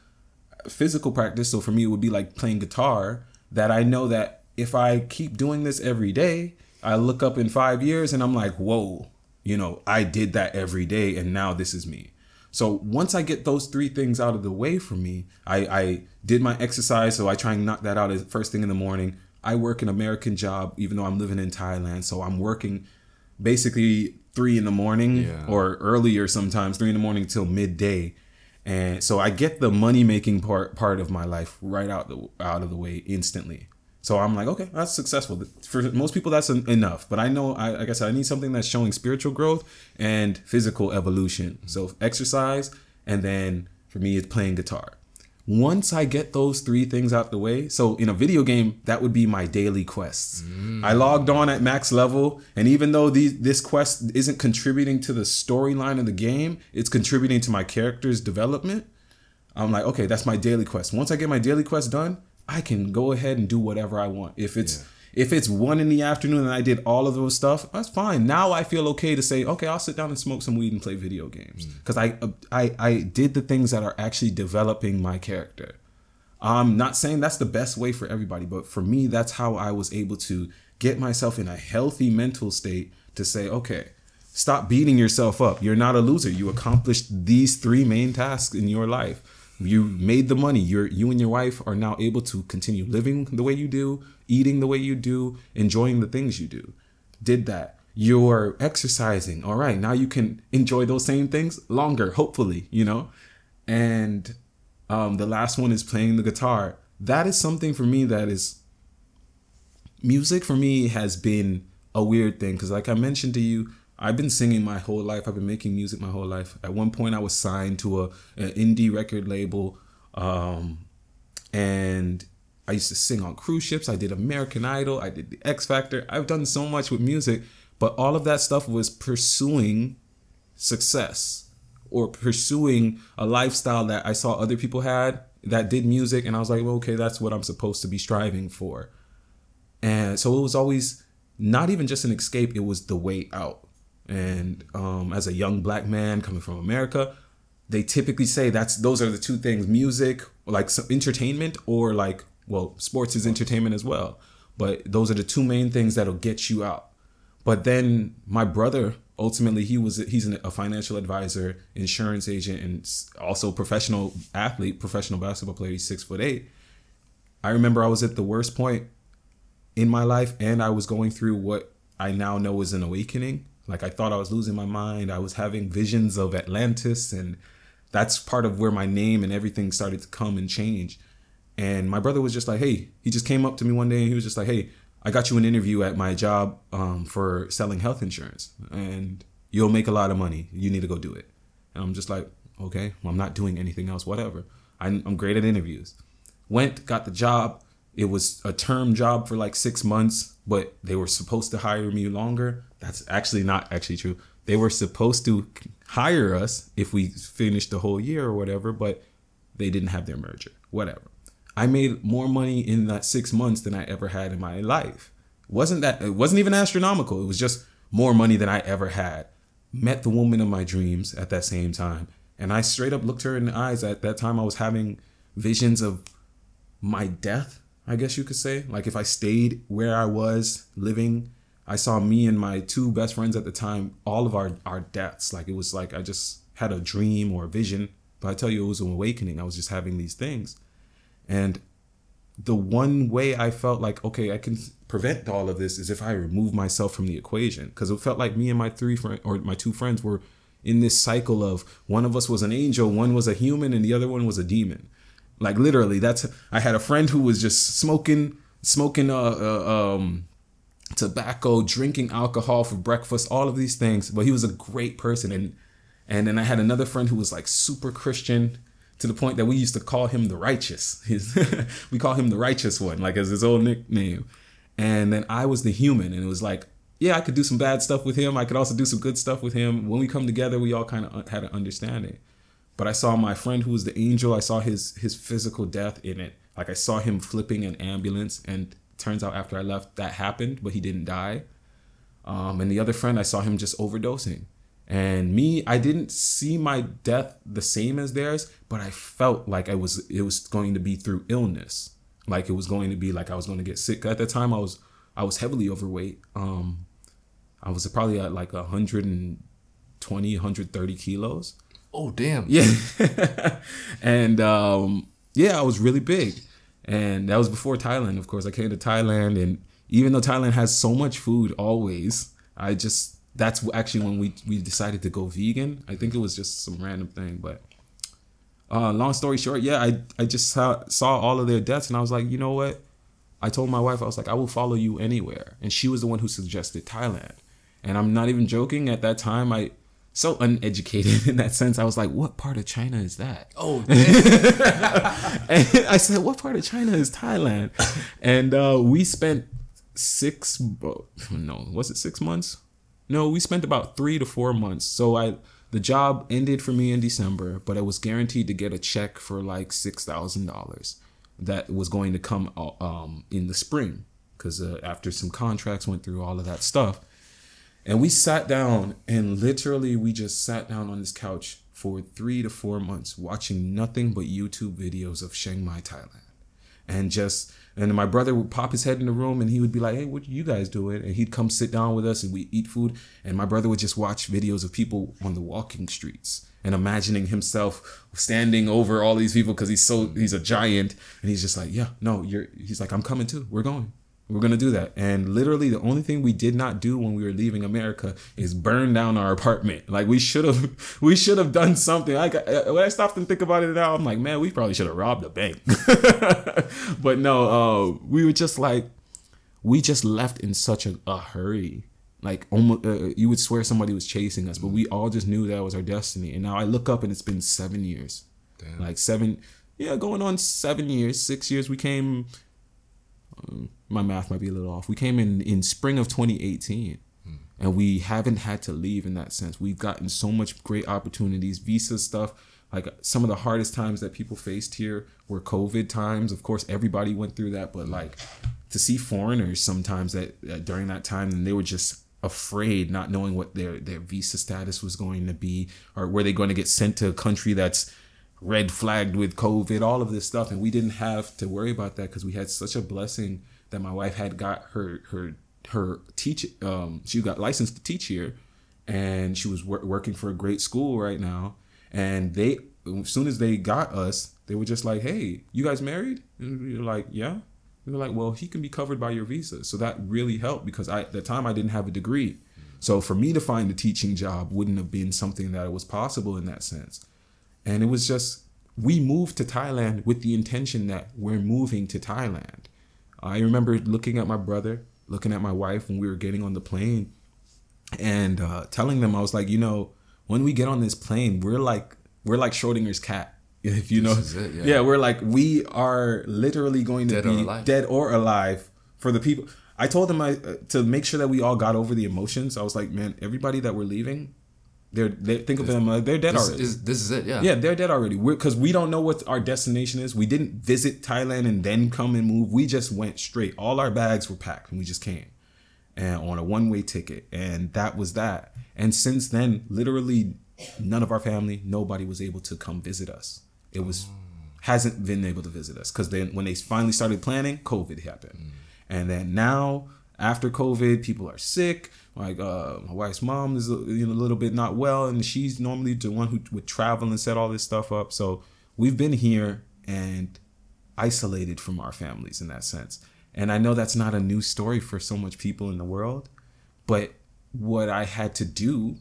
physical practice. So for me, it would be like playing guitar. That I know that if I keep doing this every day, I look up in five years and I'm like, whoa, you know, I did that every day, and now this is me. So once I get those three things out of the way for me, I, I did my exercise, so I try and knock that out as first thing in the morning. I work an American job, even though I'm living in Thailand, so I'm working basically three in the morning Yeah. or earlier sometimes, three in the morning till midday and so I get the money making part part of my life right out the out of the way instantly. So I'm like, okay, that's successful. For most people, that's en- enough. But I know, I, like I said, I need something that's showing spiritual growth and physical evolution. So exercise, and then for me, it's playing guitar. Once I get those three things out the way, so in a video game, that would be my daily quests. Mm. I logged on at max level, and even though these, this quest isn't contributing to the storyline of the game, it's contributing to my character's development. I'm like, okay, that's my daily quest. Once I get my daily quest done, I can go ahead and do whatever I want. If it's if it's one in the afternoon and I did all of those stuff, that's fine. Now I feel okay to say, okay, I'll sit down and smoke some weed and play video games mm. because I, I I did the things that are actually developing my character. I'm not saying that's the best way for everybody, but for me, that's how I was able to get myself in a healthy mental state to say, okay, stop beating yourself up. You're not a loser. You accomplished these three main tasks in your life. You made the money. You're you and your wife are now able to continue living the way you do, eating the way you do, enjoying the things you do. Did that. You're exercising. All right, now you can enjoy those same things longer, hopefully, you know? And um, the last one is playing the guitar. That is something for me that is music for me has been a weird thing because, like I mentioned to you, I've been singing my whole life. I've been making music my whole life. At one point, I was signed to a an indie record label, um, and I used to sing on cruise ships. I did American Idol. I did the X Factor. I've done so much with music, but all of that stuff was pursuing success or pursuing a lifestyle that I saw other people had that did music, and I was like, well, okay, that's what I'm supposed to be striving for. And so it was always not even just an escape; it was the way out. And um, as a young black man coming from America, they typically say that's those are the two things: music, like some entertainment, or like well, sports is entertainment as well. But those are the two main things that'll get you out. But then my brother ultimately he was he's a financial advisor, insurance agent, and also professional athlete, professional basketball player. He's six foot eight. I remember I was at the worst point in my life, and I was going through what I now know is an awakening. Like I thought I was losing my mind. I was having visions of Atlantis, and that's part of where my name and everything started to come and change. And my brother was just like, hey, he just came up to me one day and he was just like, hey, I got you an interview at my job um, for selling health insurance, and you'll make a lot of money. You need to go do it. And I'm just like, okay, well, I'm not doing anything else, whatever. I'm, I'm great at interviews. Went, got the job. It was a term job for like six months, but they were supposed to hire me longer. That's actually not actually true. They were supposed to hire us if we finished the whole year or whatever, but they didn't have their merger, whatever. I made more money in that six months than I ever had in my life. wasn't that it wasn't even astronomical. It was just more money than I ever had. Met the woman of my dreams at that same time. And I straight up looked her in the eyes. At that time I was having visions of my death, I guess you could say. Like if I stayed where I was living, I saw me and my two best friends at the time, all of our, our deaths. Like it was like I just had a dream or a vision. But I tell you, it was an awakening. I was just having these things. And the one way I felt like, okay, I can prevent all of this is if I remove myself from the equation. Because it felt like me and my three or my two friends were in this cycle of one of us was an angel, one was a human, and the other one was a demon. Like literally, that's I had a friend who was just smoking, smoking uh, uh um tobacco, drinking alcohol for breakfast, all of these things. But he was a great person, and and then I had another friend who was like super Christian to the point that we used to call him the righteous. His, we call him the righteous one, like as his old nickname. And then I was the human, and it was like, yeah, I could do some bad stuff with him. I could also do some good stuff with him. When we come together, we all kind of had an understanding. But I saw my friend who was the angel. I saw his his physical death in it. Like I saw him flipping an ambulance, and turns out after I left, that happened, but he didn't die. Um, and the other friend, I saw him just overdosing. And me, I didn't see my death the same as theirs, but I felt like I was it was going to be through illness. Like it was going to be like I was going to get sick. At the time I was I was heavily overweight. Um I was probably at like 120, 130 kilos. Oh damn. Yeah. and um yeah, I was really big. And that was before Thailand, of course. I came to Thailand and even though Thailand has so much food always, I just that's actually when we we decided to go vegan. I think it was just some random thing, but uh, long story short, yeah, I I just saw, saw all of their deaths, and I was like, you know what? I told my wife, I was like, I will follow you anywhere, and she was the one who suggested Thailand, and I'm not even joking. At that time, I so uneducated in that sense. I was like, what part of China is that? Oh, and I said, what part of China is Thailand? And uh, we spent six, no, was it six months? No, we spent about three to four months. So I the job ended for me in December, but I was guaranteed to get a check for like six thousand dollars that was going to come um, in the spring because uh, after some contracts went through all of that stuff, and we sat down and literally we just sat down on this couch for three to four months watching nothing but YouTube videos of Chiang Mai, Thailand, and just and my brother would pop his head in the room and he would be like, Hey, what you guys doing? And he'd come sit down with us and we eat food. And my brother would just watch videos of people on the walking streets and imagining himself standing over all these people because he's so he's a giant. And he's just like, Yeah, no, you're he's like, I'm coming too. We're going. We're gonna do that. And literally, the only thing we did not do when we were leaving America is burn down our apartment. Like we should have, we should have done something. Like when I stopped and think about it now, I'm like, man, we probably should have robbed a bank. but no, uh, we were just like, we just left in such a, a hurry. Like almost, uh, you would swear somebody was chasing us, but we all just knew that was our destiny. And now I look up and it's been seven years, Damn. like seven, yeah, going on seven years, six years. We came. My math might be a little off. We came in in spring of 2018, and we haven't had to leave in that sense. We've gotten so much great opportunities, visa stuff. Like some of the hardest times that people faced here were COVID times. Of course, everybody went through that, but like to see foreigners sometimes that, that during that time and they were just afraid not knowing what their their visa status was going to be or were they going to get sent to a country that's red flagged with covid all of this stuff and we didn't have to worry about that because we had such a blessing that my wife had got her her her teach um she got licensed to teach here and she was wor- working for a great school right now and they as soon as they got us they were just like hey you guys married and we were like yeah we were like, well, he can be covered by your visa. So that really helped because I, at the time I didn't have a degree. So for me to find a teaching job wouldn't have been something that was possible in that sense. And it was just, we moved to Thailand with the intention that we're moving to Thailand. I remember looking at my brother, looking at my wife when we were getting on the plane and uh, telling them, I was like, you know, when we get on this plane, we're like, we're like Schrodinger's cat. If you know, is it, yeah. yeah, we're like we are literally going to Dead be alive. dead or alive for the people. I told them I uh, to make sure that we all got over the emotions. I was like, man, everybody that we're leaving, they're they think of them like they're dead This already. is this is it. Yeah. yeah, they're dead already. Because we don't know what our destination is. We didn't visit Thailand and then come and move. We just went straight. All our bags were packed and we just came, and on a one way ticket, and that was that. And since then, literally, none of our family, nobody was able to come visit us. It was hasn't been able to visit us because then when they finally started planning, COVID happened, mm. and then now after COVID, people are sick. Like uh, my wife's mom is you know a little bit not well, and she's normally the one who would travel and set all this stuff up. So we've been here and isolated from our families in that sense. And I know that's not a new story for so much people in the world, but what I had to do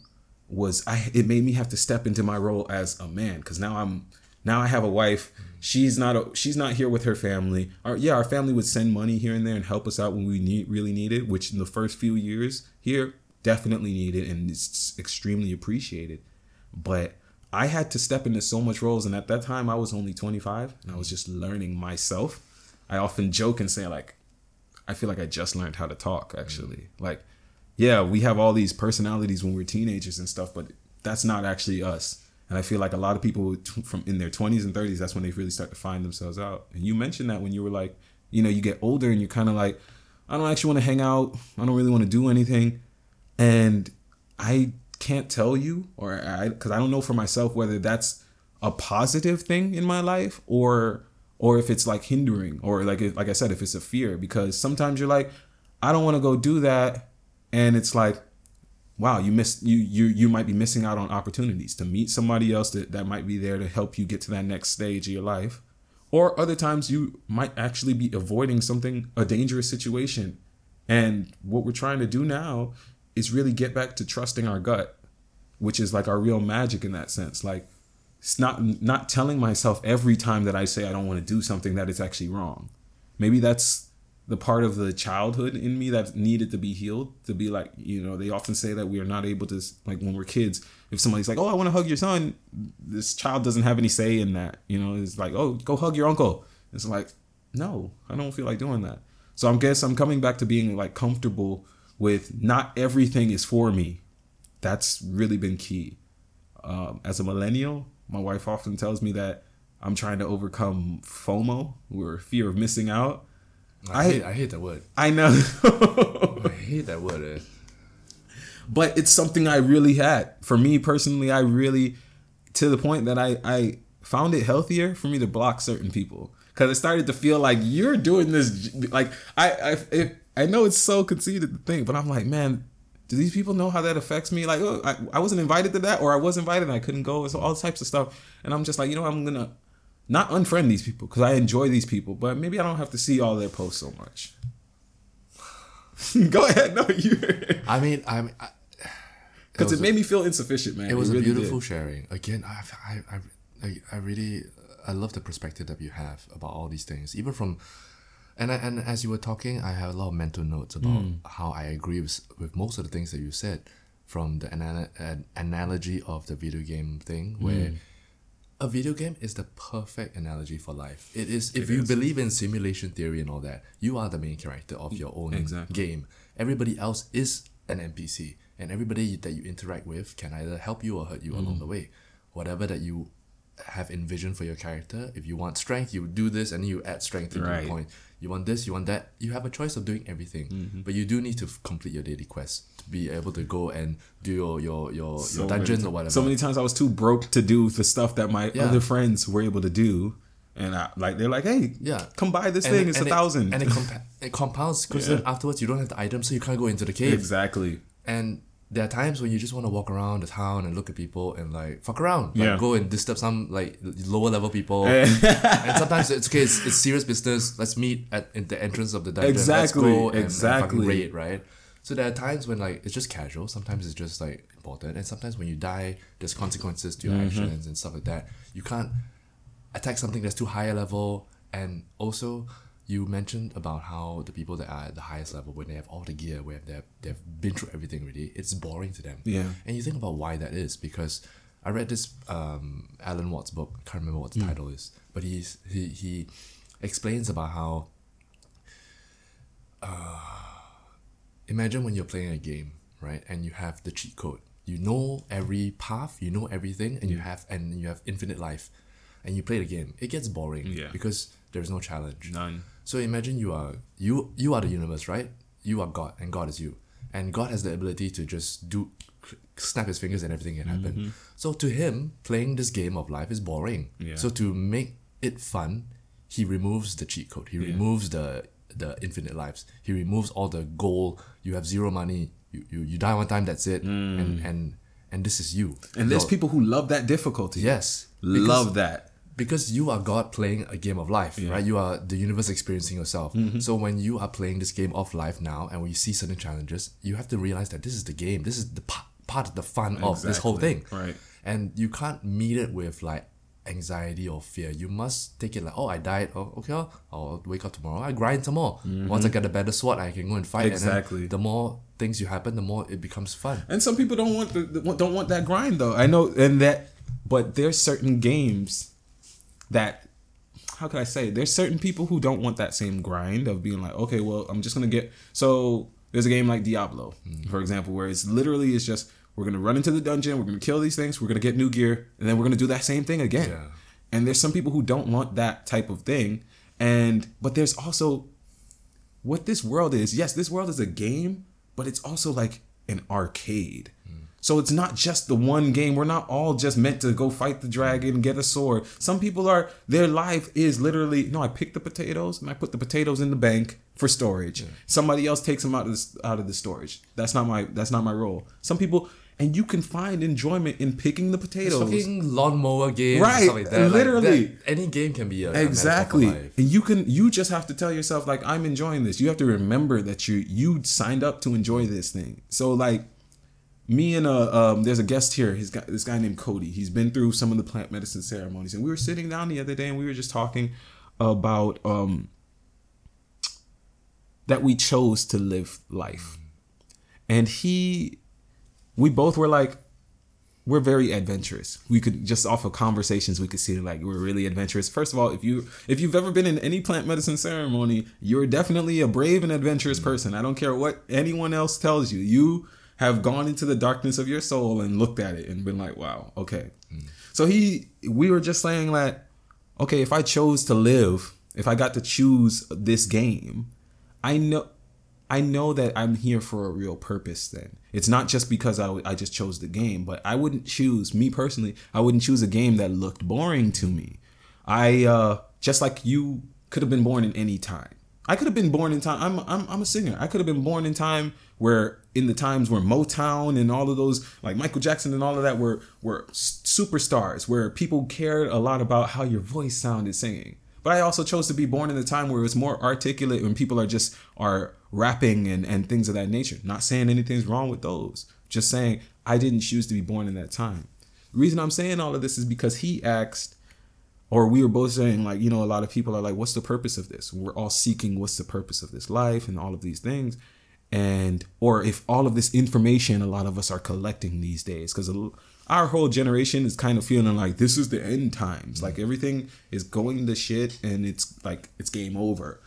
was I it made me have to step into my role as a man because now I'm now I have a wife. She's not a, she's not here with her family. Our, yeah, our family would send money here and there and help us out when we need really need it, which in the first few years here definitely needed and it's extremely appreciated. But I had to step into so much roles, and at that time I was only 25 and I was just learning myself. I often joke and say like, I feel like I just learned how to talk actually. Mm-hmm. Like, yeah, we have all these personalities when we're teenagers and stuff, but that's not actually us. And I feel like a lot of people from in their 20s and 30s, that's when they really start to find themselves out. And you mentioned that when you were like, you know, you get older and you're kind of like, I don't actually want to hang out. I don't really want to do anything. And I can't tell you, or I, because I don't know for myself whether that's a positive thing in my life or or if it's like hindering or like like I said if it's a fear because sometimes you're like I don't want to go do that and it's like wow you miss you you you might be missing out on opportunities to meet somebody else that, that might be there to help you get to that next stage of your life. Or other times you might actually be avoiding something a dangerous situation. And what we're trying to do now is really get back to trusting our gut which is like our real magic in that sense. Like it's not not telling myself every time that I say I don't want to do something that it's actually wrong. Maybe that's the part of the childhood in me that needed to be healed. To be like, you know, they often say that we are not able to like when we're kids. If somebody's like, "Oh, I want to hug your son," this child doesn't have any say in that. You know, it's like, "Oh, go hug your uncle." It's like, no, I don't feel like doing that. So I'm guess I'm coming back to being like comfortable with not everything is for me. That's really been key. Um, as a millennial, my wife often tells me that I'm trying to overcome FOMO, or fear of missing out. I, I- hate, I hate that word. I know, I hate that word. eh. but it's something I really had. For me personally, I really, to the point that I, I found it healthier for me to block certain people because it started to feel like you're doing this. Like I, I, it, I know it's so conceited to think, but I'm like, man, do these people know how that affects me? Like, oh, I, I wasn't invited to that, or I was invited and I couldn't go. So all types of stuff, and I'm just like, you know, I'm gonna not unfriend these people because I enjoy these people, but maybe I don't have to see all their posts so much. go ahead, no, you. I mean, I mean, Because was it, made me feel insufficient, man. it was a really beautiful did. sharing. Again, I, I, I, I, I really, I love the perspective that you have about all these things. Even from And I, and as you were talking, I have a lot of mental notes about Hmm. how I agree with, with most of the things that you said, from the anal- an analogy of the video game thing, where a video game is the perfect analogy for life. It is if you believe in simulation theory and all that, you are the main character of your own Exactly. game. Everybody else is an NPC, and everybody that you interact with can either help you or hurt you Mm. along the way. Whatever that you have envisioned for your character, if you want strength, you do this and you add strength to Right. the point. You want this, you want that. You have a choice of doing everything, Mm-hmm. but you do need to f- complete your daily quest to be able to go and do your your your, So your dungeons or whatever. So many times I was too broke to do the stuff that my Yeah. other friends were able to do, and I, like they're like, "Hey, Yeah. come buy this And- thing. It's a it- thousand. and it, compa- it compounds because then afterwards you don't have the item, so you can't go into the cave. exactly. And there are times when you just want to walk around the town and look at people and like fuck around, like Yeah. go and disturb some like lower level people. and sometimes it's okay, it's, it's serious business. Let's meet at in the entrance of the dungeon. Exactly, Let's go and, and exactly. fucking raid, right? So there are times when like it's just casual. Sometimes it's just like important, and sometimes when you die, there's consequences to your Mm-hmm. actions and stuff like that. You can't attack something that's too high a level, and also you mentioned about how the people that are at the highest level when they have all the gear where they've, they've been through everything already it's boring to them. Yeah. and you think about why that is because i read this um, alan watts book i can't remember what the title is but he's he, he explains about how uh, imagine when you're playing a game right and you have the cheat code. You know every path you know everything and you have and you have infinite life and you play the game. It gets boring Yeah. because there's no challenge None. so imagine you are you you are the universe, right? You are God, and God is you, and God has the ability to just do snap his fingers and everything can happen. Mm-hmm. So to him, playing this game of life is boring. Yeah. So to make it fun, he removes the cheat code. He removes the the infinite lives. He removes all the goal. You have zero money. You you, you die one time. That's it. Mm. And and and this is you. And there's people who love that difficulty. Yes. love that. Because you are God playing a game of life, right? You are the universe experiencing yourself. Mm-hmm. So when you are playing this game of life now, and when you see certain challenges, you have to realize that this is the game. This is the pa- part of the fun of this whole thing, Right. And you can't meet it with like anxiety or fear. You must take it like, oh, I died. Oh, okay, I'll, I'll wake up tomorrow. I grind some more. Once I get a better sword, I can go and fight. Mm-hmm. Exactly. then the more things you happen, the more it becomes fun. And some people don't want the- don't want that grind though. I know, and that, but there's certain games that, how can I say? There's certain people who don't want that same grind of being like, okay, well, I'm just gonna get. So there's a game like Diablo, mm-hmm. for example, where it's literally it's just we're gonna run into the dungeon, we're gonna kill these things, we're gonna get new gear, and then we're gonna do that same thing again. Yeah. And there's some people who don't want that type of thing, and but there's also what this world is. Yes, this world is a game, but it's also like an arcade. So it's not just the one game. We're not all just meant to go fight the dragon and get a sword. Some people are their life is literally no. I pick the potatoes and I put the potatoes in the bank for storage. Somebody else takes them out of the, out of the storage. That's not my that's not my role. Some people and you can find enjoyment in picking the It's potatoes. fucking lawnmower games, Right, like that. Like, literally. that- any game can be a exactly and you can you just have to tell yourself like i'm enjoying this you have to remember that you you signed up to enjoy this thing so like me and uh um there's a guest here he's got this guy named cody he's been through some of the plant medicine ceremonies and we were sitting down the other day and we were just talking about um that we chose to live life and he we both were like we're very adventurous. We could just off of conversations we could see like we're really adventurous. First of all, if you if you've ever been in any plant medicine ceremony, you're definitely a brave and adventurous person. I don't care what anyone else tells you. You have gone into the darkness of your soul and looked at it and been like, "Wow, okay." So he we were just saying that okay, if I chose to live, if I got to choose this game, I know I know that I'm here for a real purpose then. It's not just because I, I just chose the game, but I wouldn't choose, me personally, I wouldn't choose a game that looked boring to me. I, uh, just like you could have been born in any time. I could have been born in time. I'm, I'm, I'm a singer. I could have been born in time where, in the times where Motown and all of those, like Michael Jackson and all of that were, were superstars, where people cared a lot about how your voice sounded singing. But I also chose to be born in a time where it's more articulate when people are just are rapping and, and things of that nature. Not saying anything's wrong with those. Just saying I didn't choose to be born in that time. The reason I'm saying all of this is because he asked, or we were both saying like you know a lot of people are like what's the purpose of this? We're all seeking what's the purpose of this life and all of these things. And or if all of this information a lot of us are collecting these days because our whole generation is kind of feeling like this is the end times. Like mm. everything is going to shit and it's like it's game over.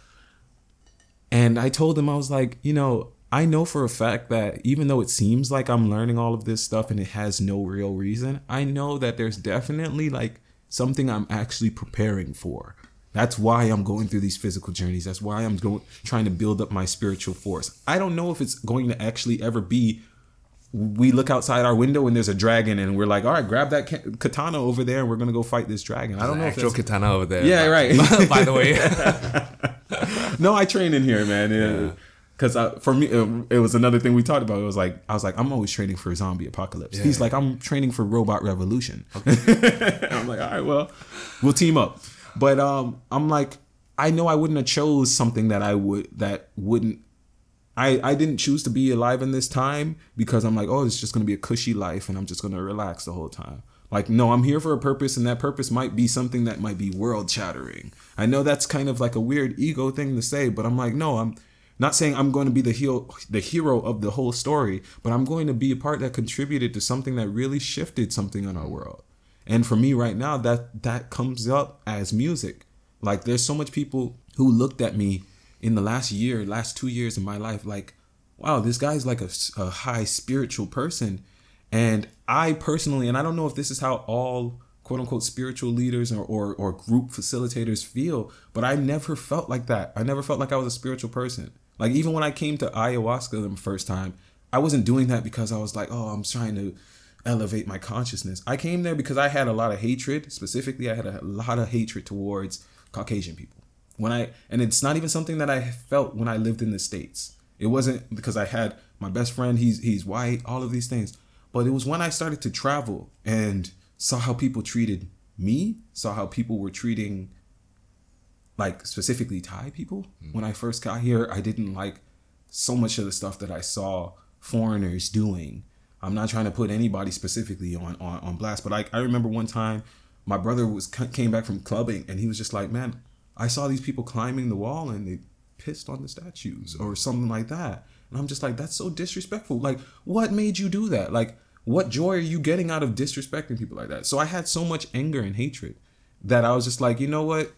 And i told him i was like you know i know for a fact that even though it seems like i'm learning all of this stuff and it has no real reason i know that there's definitely like something I'm actually preparing for. That's why I'm going through these physical journeys. That's why I'm going trying to build up my spiritual force. I don't know if it's going to actually ever be we look outside our window and there's a dragon and we're like, all right, grab that katana over there and we're gonna go fight this dragon. I don't know if actual katana over there. Yeah, right. By the way, no, I train in here, man. Yeah uh, because uh, for me it, it, was another thing we talked about it was like i was like i'm always training for a zombie apocalypse yeah, he's like i'm training for robot revolution okay. i'm like all right well we'll team up but um i'm like i know i wouldn't have chose something that i would that wouldn't I, I didn't choose to be alive in this time because I'm like, oh, it's just gonna be a cushy life and I'm just gonna relax the whole time. Like, no, I'm here for a purpose, and that purpose might be something that might be world shattering. I know that's kind of like a weird ego thing to say, but I'm like, no, I'm not saying I'm going to be the hero, the hero of the whole story, but I'm going to be a part that contributed to something that really shifted something in our world. And for me right now, that that comes up as music. Like there's so much people who looked at me in the last year, last two years of my life, like, wow, this guy's like a, a high spiritual person. And I personally, and I don't know if this is how all quote unquote spiritual leaders or, or, or group facilitators feel, but I never felt like that. I never felt like I was a spiritual person. Like even when I came to ayahuasca the first time, I wasn't doing that because I was like, oh, I'm trying to elevate my consciousness. I came there because I had a lot of hatred. Specifically, I had a lot of hatred towards Caucasian people. When I and it's not even something that I felt when I lived in the states. It wasn't because I had my best friend. He's he's white. All of these things. But it was when I started to travel and saw how people treated me, saw how people were treating like specifically Thai people. Mm. When I first got here, I didn't like so much of the stuff that I saw foreigners doing. I'm not trying to put anybody specifically on on, on blast, but I, I remember one time my brother was came back from clubbing and he was just like, "Man, I saw these people climbing the wall and they pissed on the statues or something like that." And I'm just like, "That's so disrespectful. Like, what made you do that? Like, what joy are you getting out of disrespecting people like that?" So I had so much anger and hatred that I was just like, "You know what?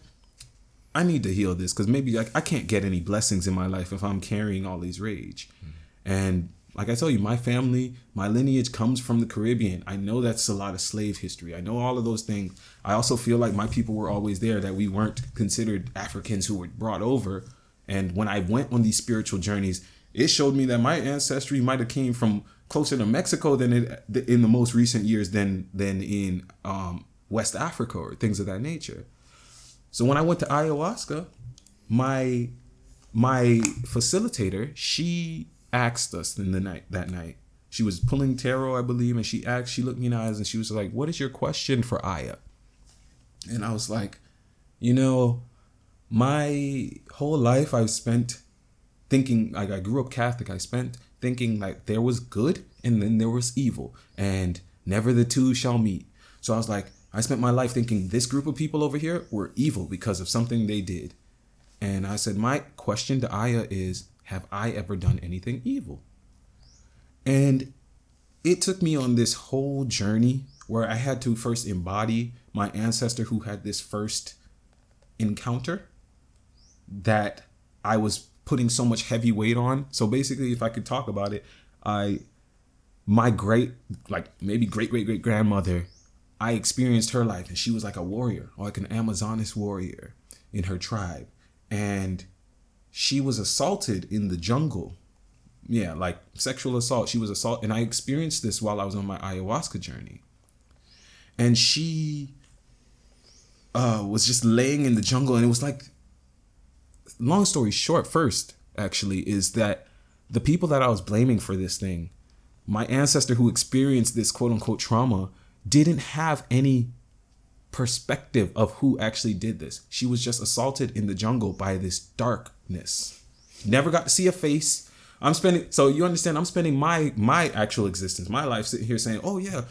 I need to heal this because maybe like I can't get any blessings in my life if I'm carrying all these rage. Mm. And like I tell you, my family, my lineage comes from the Caribbean. I know that's a lot of slave history. I know all of those things. I also feel like my people were always there, that we weren't considered Africans who were brought over. And when I went on these spiritual journeys, it showed me that my ancestry might have came from closer to Mexico than it, in the most recent years than than in um, West Africa or things of that nature. So when I went to ayahuasca, my my facilitator, she asked us in the night that night. She was pulling tarot, I believe, and she asked, she looked me in the eyes and she was like, What is your question for Aya? And I was like, you know, my whole life I've spent thinking like I grew up Catholic. I spent thinking like there was good and then there was evil, and never the two shall meet. So I was like, I spent my life thinking this group of people over here were evil because of something they did. And I said, My question to Aya is Have I ever done anything evil? And it took me on this whole journey where I had to first embody my ancestor who had this first encounter that I was putting so much heavy weight on. So basically, if I could talk about it, I, my great, like maybe great great great grandmother I experienced her life, and she was like a warrior, like an Amazoness warrior in her tribe. And she was assaulted in the jungle. Yeah, like sexual assault. She was assaulted. And I experienced this while I was on my ayahuasca journey. And she uh, was just laying in the jungle. And it was like, long story short, first, actually, is that the people that I was blaming for this thing, my ancestor who experienced this quote unquote trauma, didn't have any perspective of who actually did this. She was just assaulted in the jungle by this darkness. Never got to see a face. I'm spending so you understand I'm spending my my actual existence, my life sitting here saying, "Oh yeah,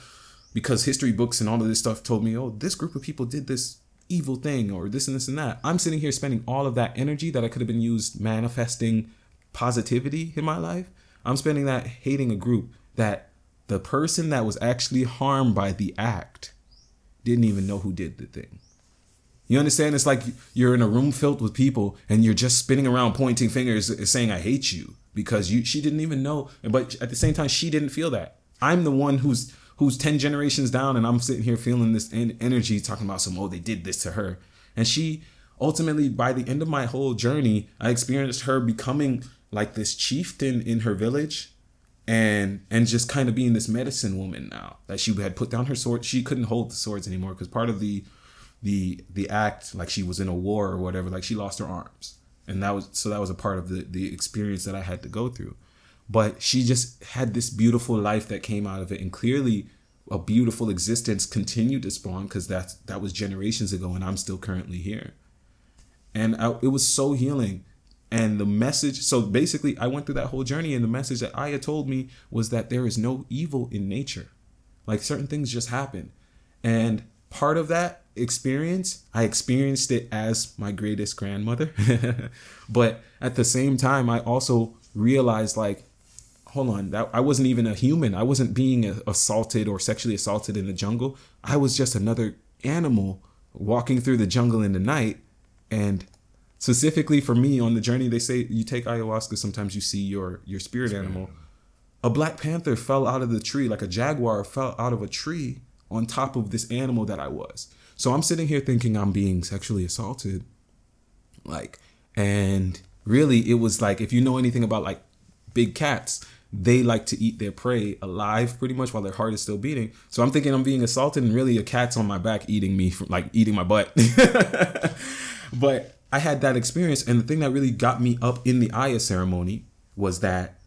because history books and all of this stuff told me, "Oh, this group of people did this evil thing or this and this and that. I'm sitting here spending all of that energy that I could have been used manifesting positivity in my life. I'm spending that hating a group that the person that was actually harmed by the act didn't even know who did the thing. You understand? It's like you're in a room filled with people and you're just spinning around pointing fingers saying I hate you because you she didn't even know but at the same time she didn't feel that. I'm the one who's who's 10 generations down and I'm sitting here feeling this en- energy talking about some oh they did this to her. And she ultimately by the end of my whole journey I experienced her becoming like this chieftain in her village and and just kind of being this medicine woman now that she had put down her sword she couldn't hold the swords anymore because part of the the the act like she was in a war or whatever like she lost her arms. And that was so that was a part of the the experience that i had to go through. But she just had this beautiful life that came out of it and clearly a beautiful existence continued to spawn because that's that was generations ago and i'm still currently here. And I, it was so healing and the message so basically i went through that whole journey and the message that aya told me was that there is no evil in nature. Like certain things just happen. And part of that experience i experienced it as my greatest grandmother. But at the same time i also realized like hold on that i wasn't even a human. I wasn't being assaulted or sexually assaulted in the jungle. I was just another animal walking through the jungle in the night and specifically for me on the journey they say you take ayahuasca sometimes you see your your spirit animal. A black panther fell out of the tree like a jaguar fell out of a tree on top of this animal that i was. So i'm sitting here thinking i'm being sexually assaulted like and really it was like if you know anything about like big cats they like to eat their prey alive pretty much while their heart is still beating. So i'm thinking i'm being assaulted and really a cat's on my back eating me from like eating my butt. But I had that experience, and the thing that really got me up in the Aya ceremony was that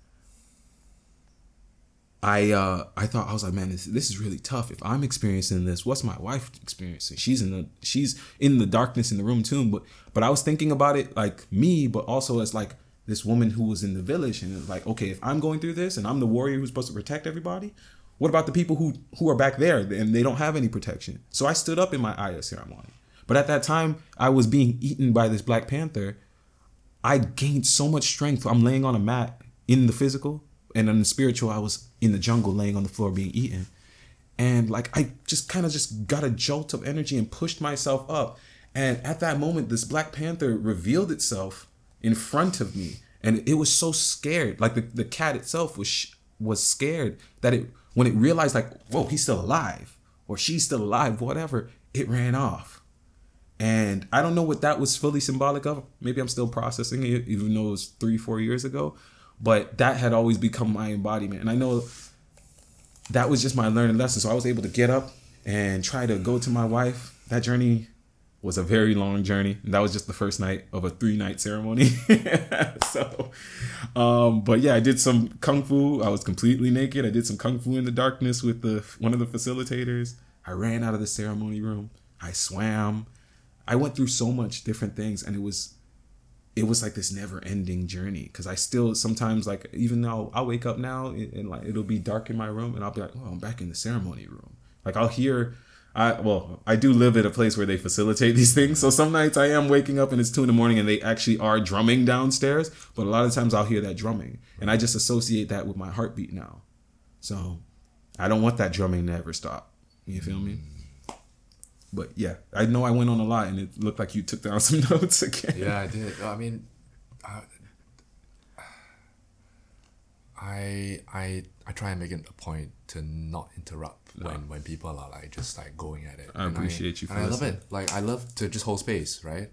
I uh I thought I was like, man, this this is really tough. If I'm experiencing this, what's my wife experiencing? She's in the she's in the darkness in the room too. But but I was thinking about it like me, but also as like this woman who was in the village, and like, okay, if I'm going through this, and I'm the warrior who's supposed to protect everybody, what about the people who who are back there and they don't have any protection? So I stood up in my Aya ceremony. But at that time, I was being eaten by this Black Panther. I gained so much strength. I'm laying on a mat in the physical, and in the spiritual, I was in the jungle laying on the floor being eaten. And like I just kind of just got a jolt of energy and pushed myself up. And at that moment, this Black Panther revealed itself in front of me. And it was so scared. Like the, the cat itself was was scared that it when it realized like, whoa, he's still alive or she's still alive, whatever, it ran off. And I don't know what that was fully symbolic of. Maybe I'm still processing it, even though it was three, four years ago. But that had always become my embodiment. And I know that was just my learning lesson. So I was able to get up and try to go to my wife. That journey was a very long journey. And that was just the first night of a three night ceremony. so, um, but yeah, I did some kung fu. I was completely naked. I did some kung fu in the darkness with the one of the facilitators. I ran out of the ceremony room. I swam. I went through so much different things and it was it was like this never ending journey because I still sometimes like even though I'll wake up now and, and, like it'll be dark in my room and I'll be like oh I'm back in the ceremony room. Like I'll hear I well I do live at a place where they facilitate these things so some nights I am waking up and it's two in the morning and they actually are drumming downstairs but a lot of times I'll hear that drumming and I just associate that with my heartbeat now. So I don't want that drumming to ever stop. You feel me but yeah, I know I went on a lot, and it looked like you took down some notes again. Yeah, I did. I mean, I, I I I try and make it a point to not interrupt no. when when people are like just like going at it. I and appreciate I, you. For and I love it. Like I love to just hold space, right?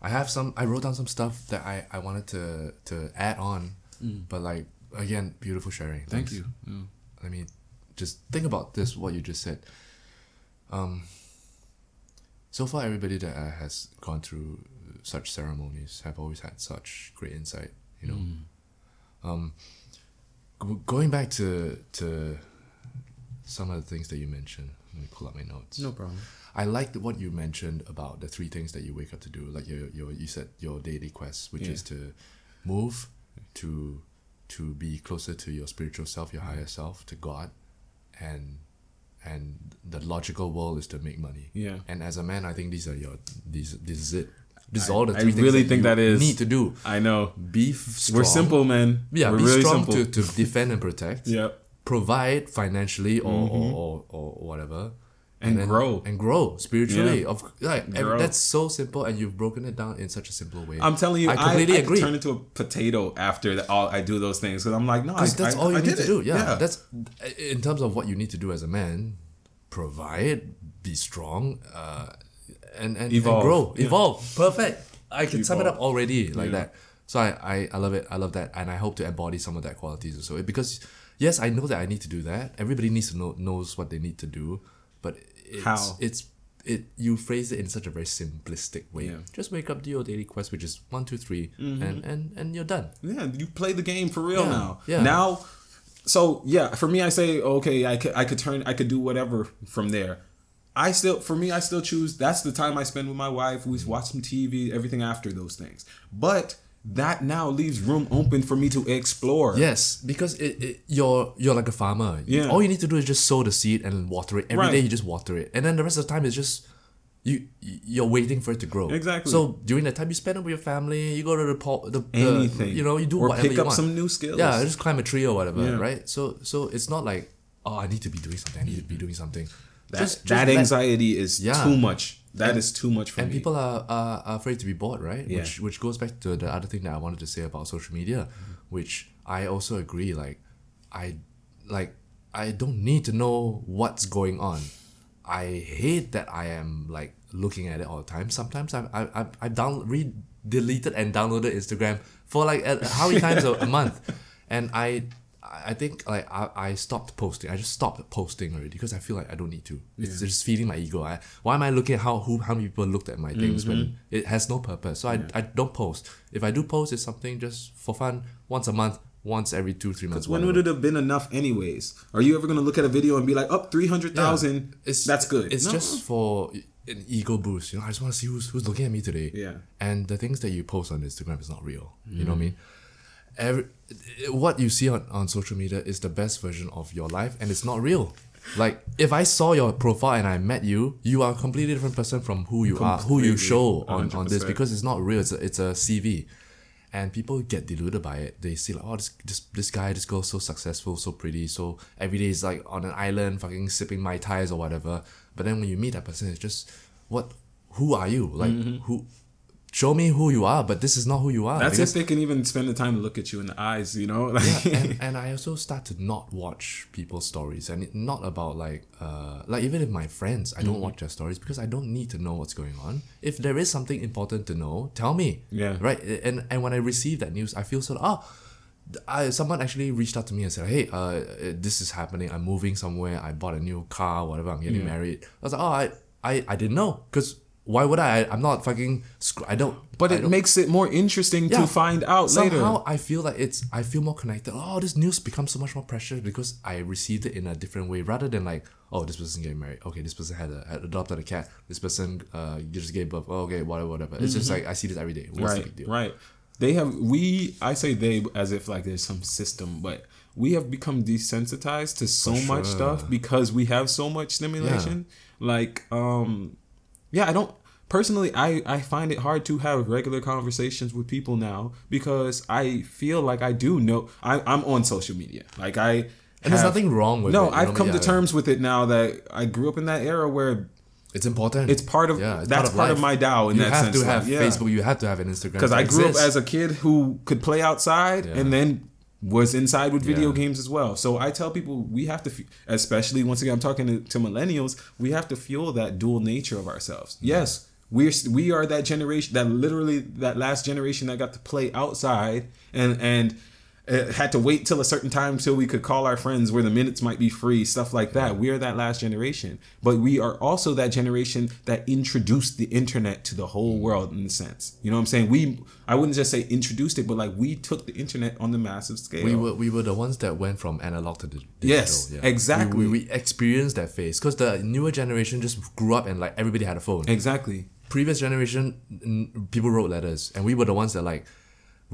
I have some. I wrote down some stuff that I I wanted to to add on, mm. but like again, beautiful sharing. Thank you. Yeah. I mean, just think about this. What you just said. Um, so far everybody that uh, has gone through such ceremonies have always had such great insight you know mm. um, g- going back to to some of the things that you mentioned let me pull up my notes no problem i liked what you mentioned about the three things that you wake up to do like your, your you said your daily quest which yeah. is to move to to be closer to your spiritual self your higher self to god and and the logical world is to make money. Yeah. And as a man, I think these are your these this is it. This is I- all the I three things really that think you that is- need to do. I know. Be strong. We're simple, man. Yeah, We're be really strong simple. to, to defend and protect. yeah. Provide financially or, or, mm-hmm. or, or whatever. Mm-hmm. And grow. and grow spiritually. Yeah. Of like Grow. that's so simple, and you've broken it down in such a simple way. I'm telling you, I I completely I, agree. turn into a potato after that. All I do those things because I'm like, no, I, that's I, all you I need to it. do. Yeah, that's in terms of what you need to do as a man. Provide, be strong, uh, and and, Evolve. and grow, Yeah. evolve. Perfect. I can sum it up already like Yeah. that. So I, I I love it. I love that, and I hope to embody some of that qualities So Because yes, I know that I need to do that. Everybody needs to know knows what they need to do, but it's, How? it's it you phrase it in such a very simplistic way. Yeah. Just wake up, do your daily quest, which is one, two, three, mm-hmm. and and and you're done. yeah. You play the game for real Yeah, now. yeah. Now, so yeah, for me, I say okay, I could I could turn I could do whatever from there. I still, for me, I still choose. That's the time I spend with my wife. We mm-hmm. watch some TV, everything after those things. But that now leaves room open for me to explore. Yes, because it, it you're you're like a farmer. Yeah. All you need to do is just sow the seed and water it every day. Right. You just water it, and then the rest of the time is just you you're waiting for it to grow. Exactly. So during that time, you spend it with your family. You go to the po- the, the Anything. you know you do Or whatever pick you up want. some new skills. Yeah, just climb a tree or whatever. Yeah. Right. So so it's not like oh I need to be doing something. I need to be doing something. That, Just- just that anxiety is Yeah. too much. That is too much for and me. people are, are, are afraid to be bored, right? Yeah. Which which goes back to the other thing that I wanted to say about social media, which I also agree. Like, I like I don't need to know what's going on. I hate that I am like looking at it all the time. Sometimes I I I, I down re deleted and downloaded Instagram for like uh, how many times a, a month, and I. I think like I, I stopped posting. I just stopped posting already because I feel like I don't need to. It's just feeding my ego. I, why am I looking at how who how many people looked at my things when it has no purpose? So I, I don't post. If I do post, it's something just for fun, once a month, once every two three months. When whatever. would it have been enough, anyways? Are you ever gonna look at a video and be like, "Up three hundred thousand? It's That's good." It's No. just for an ego boost. You know, I just want to see who's who's looking at me today. Yeah. And the things that you post on Instagram is not real. You Mm. know what I mean? Every, what you see on, on social media is the best version of your life, and it's not real. Like if I saw your profile and I met you, you are a completely different person from who you are, who you show on, on this because it's not real. It's a, it's a CV, and people get deluded by it. They see like, oh, this this this guy, this girl, so successful, so pretty, so every day is like on an island, fucking sipping mai tais or whatever. But then when you meet that person, it's just what? Who are you? Like who? Show me who you are, but this is not who you are. That's because- if they can even spend the time to look at you in the eyes, you know? Like, yeah, and, and I also start to not watch people's stories, and it, not about like, uh, like even if my friends, I Mm-hmm. don't watch their stories because I don't need to know what's going on. If there is something important to know, tell me. Yeah. Right. And and when I receive that news, I feel sort of oh. I, someone actually reached out to me and said, "Hey, uh, this is happening. I'm moving somewhere. I bought a new car, whatever. I'm getting married." I was like, "Oh, I, I, I didn't know because why would I? I? I'm not fucking. Sc- I don't. but I it don't- makes it more interesting to find out somehow later. Somehow I feel like it's I feel more connected. Oh, this news becomes so much more precious because I received it in a different way rather than like, oh, this person getting married. Okay, this person had, a, had adopted a cat. This person uh just gave birth. Oh, okay, whatever, whatever. It's just like I see this every day. What's the big right, deal? right. They have we. I say they as if like there's some system, but we have become desensitized to so much stuff because we have so much stimulation. Like, um, yeah, I don't personally. I I find it hard to have regular conversations with people now because I feel like I do know. I I'm on social media. Like I. And there's nothing wrong with no, it. you know I've come to terms with it now that I grew up in that era where It's important. it's part of yeah, that's part of, life. my Dao in you that have sense. to have like, yeah Facebook. You have to have an Instagram because I grew up as a kid who could play outside Yeah. and then was inside with video Yeah. games as well. So I tell people we have to, especially once again, I'm talking to, to millennials, we have to fuel that dual nature of ourselves. Yes, we're we are that generation that literally that last generation that got to play outside and and. Uh, had to wait till a certain time till we could call our friends where the minutes might be free, stuff like that. We are that last generation, but we are also that generation that introduced the internet to the whole world in a sense. You know what I'm saying? We, I wouldn't just say introduced it, but like we took the internet on the massive scale. we were we were the ones that went from analog to di- digital. Yes, yeah. exactly. We, we, we experienced that phase because the newer generation just grew up and like everybody had a phone. exactly. previous generation people wrote letters and we were the ones that like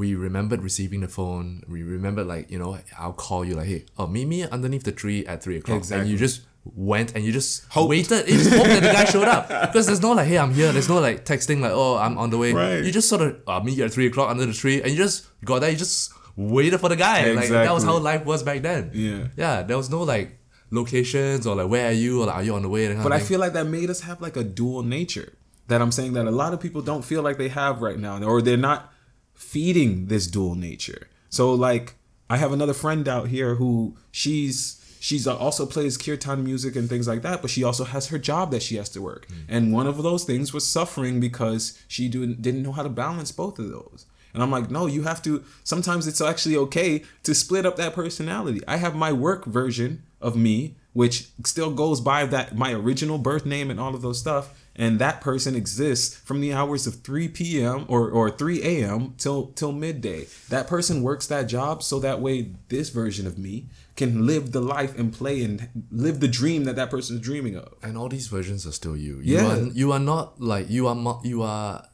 we remembered receiving the phone we remembered like you know i'll call you like hey oh meet me underneath the tree at three o'clock and you just went and you just Hoped. waited. You just hoped that the guy showed up because there's no like, hey, I'm here. There's no like texting like, oh, I'm on the way. Right. You just sort of uh, meet you at three o'clock under the tree, and you just got there. You just waited for the guy. Like that was how life was back then. Yeah. yeah. There was no like locations or like where are you or like, are you on the way? But I feel like that made us have like a dual nature. That I'm saying that a lot of people don't feel like they have right now, or they're not feeding this dual nature. So like, I have another friend out here who she's she's also plays kirtan music and things like that, but she also has her job that she has to work. Hmm. And one of those things was suffering because she didn't didn't know how to balance both of those. And I'm like, no, you have to. Sometimes it's actually okay to split up that personality. I have my work version of me, which still goes by that my original birth name and all of those stuff. And that person exists from the hours of 3 p.m. or, or 3 a.m. till till midday. That person works that job so that way this version of me can live the life and play and live the dream that that person is dreaming of. and all these versions are still you. You Yeah. are you are not like you are you are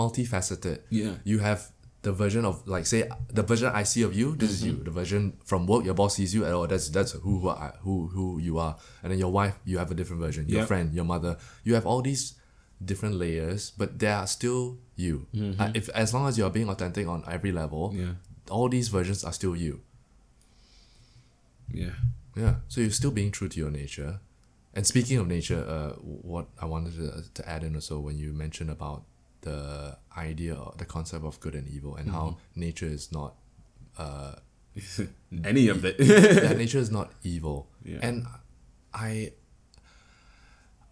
multifaceted. Yeah. You have the version of like say the version I see of you. This is you. The version from work your boss sees you. And, oh, that's that's who who, I, who who you are. And then your wife, you have a different version. Your Yep. friend, your mother, you have all these different layers, but they are still you. Uh, if as long as you are being authentic on every level, Yeah. all these versions are still you. Yeah. Yeah, so you're still being true to your nature. And speaking of nature, uh, what I wanted to, to add in also when you mentioned about the idea or the concept of good and evil and how nature is not uh, Any of it. yeah, nature is not evil. Yeah. And I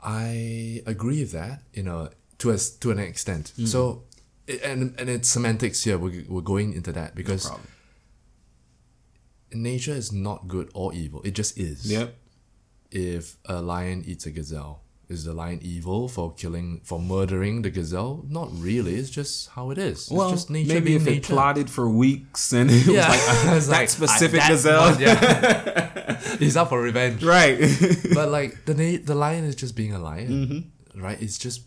I agree with that, you know, to a, to an extent. Mm. So and and it's semantics here. We're, we're going into that because problem. nature is not good or evil. It just is. Yep. if a lion eats a gazelle, is the lion evil for killing, for murdering the gazelle? Not really. It's just how it is. It's Well, just nature maybe being if nature. it plotted for weeks and it yeah, was like that like, specific I- that gazelle. one, yeah. He's out for revenge. right. But like the na- the lion is just being a lion, Mm-hmm. right? It's just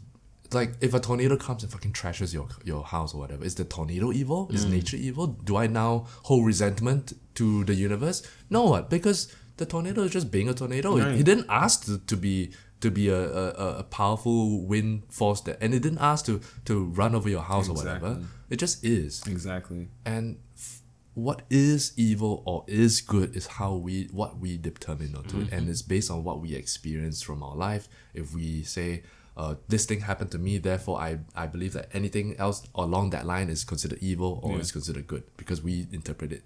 like if a tornado comes and fucking trashes your your house or whatever, is the tornado evil? Mm. Is nature evil? Do I now hold resentment to the universe? No, what? Because the tornado is just being a tornado. He- He didn't ask to, to be to be a, a, a- powerful wind force that, and it didn't ask to to run over your house or whatever. It just is. exactly. And f- what is evil or is good is how we what we determine onto it, and it's based on what we experience from our life. If we say, uh, "This thing happened to me," therefore I I believe that anything else along that line is considered evil or Yeah. is considered good because we interpret it.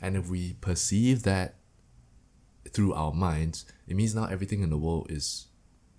And if we perceive that through our minds, it means now everything in the world is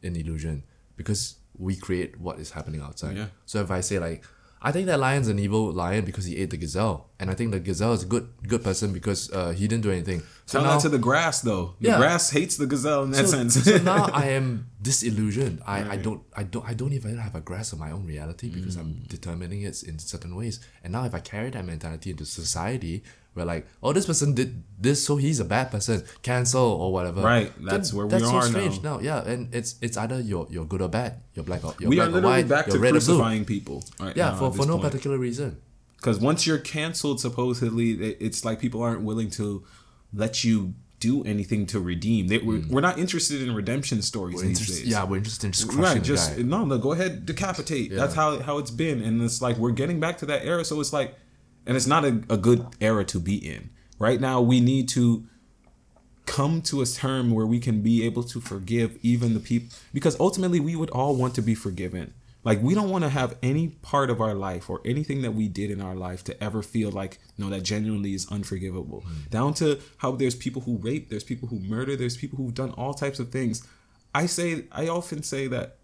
an illusion because we create what is happening outside. Yeah. So if I say like, I think that lion's an evil lion because he ate the gazelle, and I think the gazelle is a good good person because uh, he didn't do anything. So Tell now, that to the grass though. The Yeah. grass hates the gazelle in that so, sense. so now I am disillusioned. I, I don't I don't I don't even have a grasp of my own reality because I'm Mm. determining it in certain ways. And now if I carry that mentality into society, where like, oh, this person did this, so he's a bad person, cancel or whatever. Right, then that's where we that's are so strange now. Yeah, and it's it's either you're you're good or bad. You're black or you're we black are or literally white. back you're to or crucifying people. Right Yeah, for, for no point. particular reason. Because once you're canceled, supposedly, it's like people aren't willing to let you do anything to redeem. They, we're, we're not interested in redemption stories Mm. We're these days. yeah, we're interested in just crushing right. Just no, no. Go ahead, decapitate. That's how how it's been, and it's like we're getting back to that era. So it's like, and it's not a, a good era to be in. Right now, we need to come to a term where we can be able to forgive even the people because ultimately we would all want to be forgiven. Like we don't want to have any part of our life or anything that we did in our life to ever feel like no that genuinely is unforgivable. Mm-hmm. Down to how there's people who rape there's people who murder there's people who've done all types of things. I say i often say that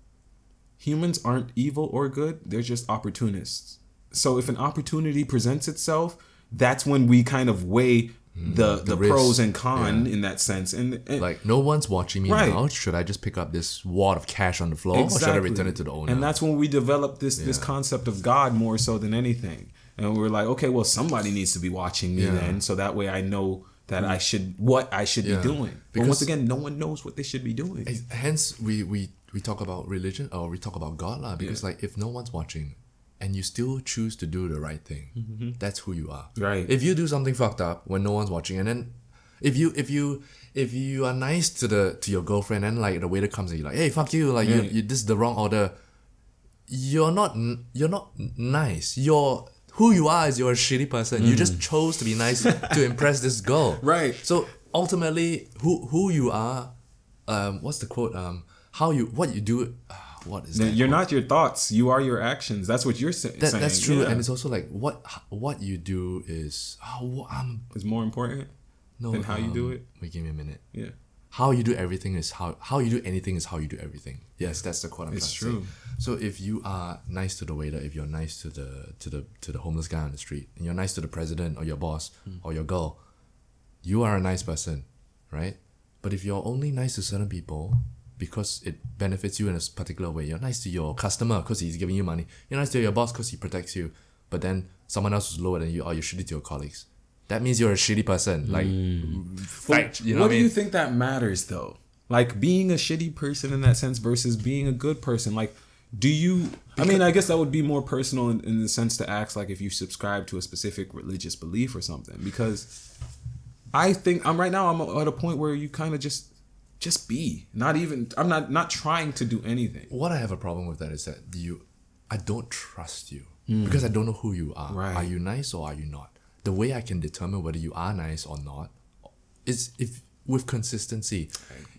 humans aren't evil or good they're just opportunists so if an opportunity presents itself that's when we kind of weigh mm, the the, risk. pros and con in that sense and, and Like no one's watching me Right. now. Should I just pick up this wad of cash on the floor, or should I return it to the owner? And that's when we develop this this concept of God more so than anything. And we're like, okay, well, somebody needs to be watching me Yeah. then, so that way I know that mm. I should what I should Yeah. be doing. But once again, no one knows what they should be doing. Hence, we, we, we talk about religion or we talk about God lah. Because like if no one's watching, and you still choose to do the right thing, that's who you are. Mm-hmm. Right. If you do something fucked up when no one's watching, and then If you if you if you are nice to the to your girlfriend and like the waiter comes and you're like, hey fuck you, like you, Yeah. you this is the wrong order. You're not you're not nice. You're who you are is you're a shitty person. You just chose to be nice to impress this girl. Mm. Right. So ultimately, who who you are, um, what's the quote? Um, how you what you do. Uh, what is that? You're not your thoughts. You are your actions. That's what you're sa- That, saying. that's true, Yeah. and it's also like what what you do is oh, um, It's more important no, than how you do um, it. Wait, give me a minute. Yeah. How you do everything is how how you do anything is how you do everything. Yes, that's the quote I'm It's trying to true. say. So if you are nice to the waiter, if you're nice to the to the to the homeless guy on the street, and you're nice to the president or your boss Hmm. or your girl, you are a nice person, right? But if you're only nice to certain people because it benefits you in a particular way, you're nice to your customer because he's giving you money. You're nice to your boss because he protects you. But then someone else is lower than you, or you're shitty to your colleagues. That means you're a shitty person. Like, mm. fact, you know what what, I do mean? you think that matters though? Like being a shitty person in that sense versus being a good person. Like, do you? I mean, I guess that would be more personal in, in the sense to ask like if you subscribe to a specific religious belief or something. Because I think I'm right now. I'm at a point where you kind of just just be. Not even. I'm not not trying to do anything. what I have a problem with that is that you, I don't trust you hmm. because I don't know who you are. Right. Are you nice or are you not? The way I can determine whether you are nice or not is if with consistency.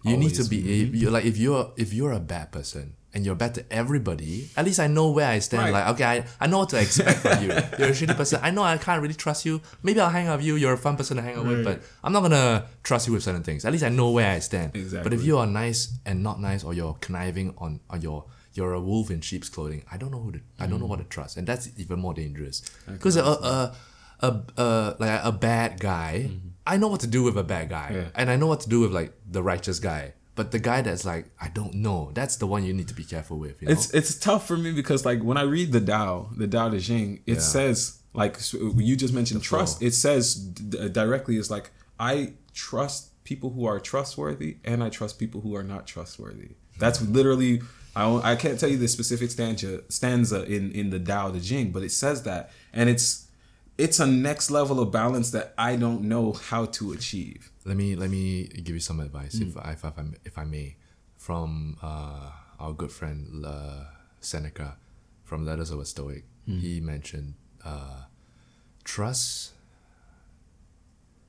You need to be mm-hmm. a, you like if you're if you're a bad person and you're bad to everybody. At least I know where I stand. Right. Like okay, I, I know what to expect from you. You're a shitty person. I know I can't really trust you. Maybe I'll hang out with you. You're a fun person to hang out with, but I'm not gonna trust you with certain things. At least I know where I stand. But if you are nice and not nice, or you're conniving on, on your you're a wolf in sheep's clothing, I don't know who to I don't know what to trust, and that's even more dangerous. Because a, a a a like a bad guy, I know what to do with a bad guy, Yeah. and I know what to do with like the righteous guy. But the guy that's like I don't know, that's the one you need to be careful with. You know? It's it's tough for me because like when I read the Tao, the Tao Te Ching, it Yeah. says like you just mentioned trust. It says d- directly is like I trust people who are trustworthy and I trust people who are not trustworthy. That's literally I I can't tell you the specific stanza stanza in in the Tao Te Ching, but it says that and it's it's a next level of balance that I don't know how to achieve. Let me let me give you some advice Mm. if I if I if I may from uh, our good friend uh, Seneca from Letters of a Stoic. Mm. He mentioned uh, trust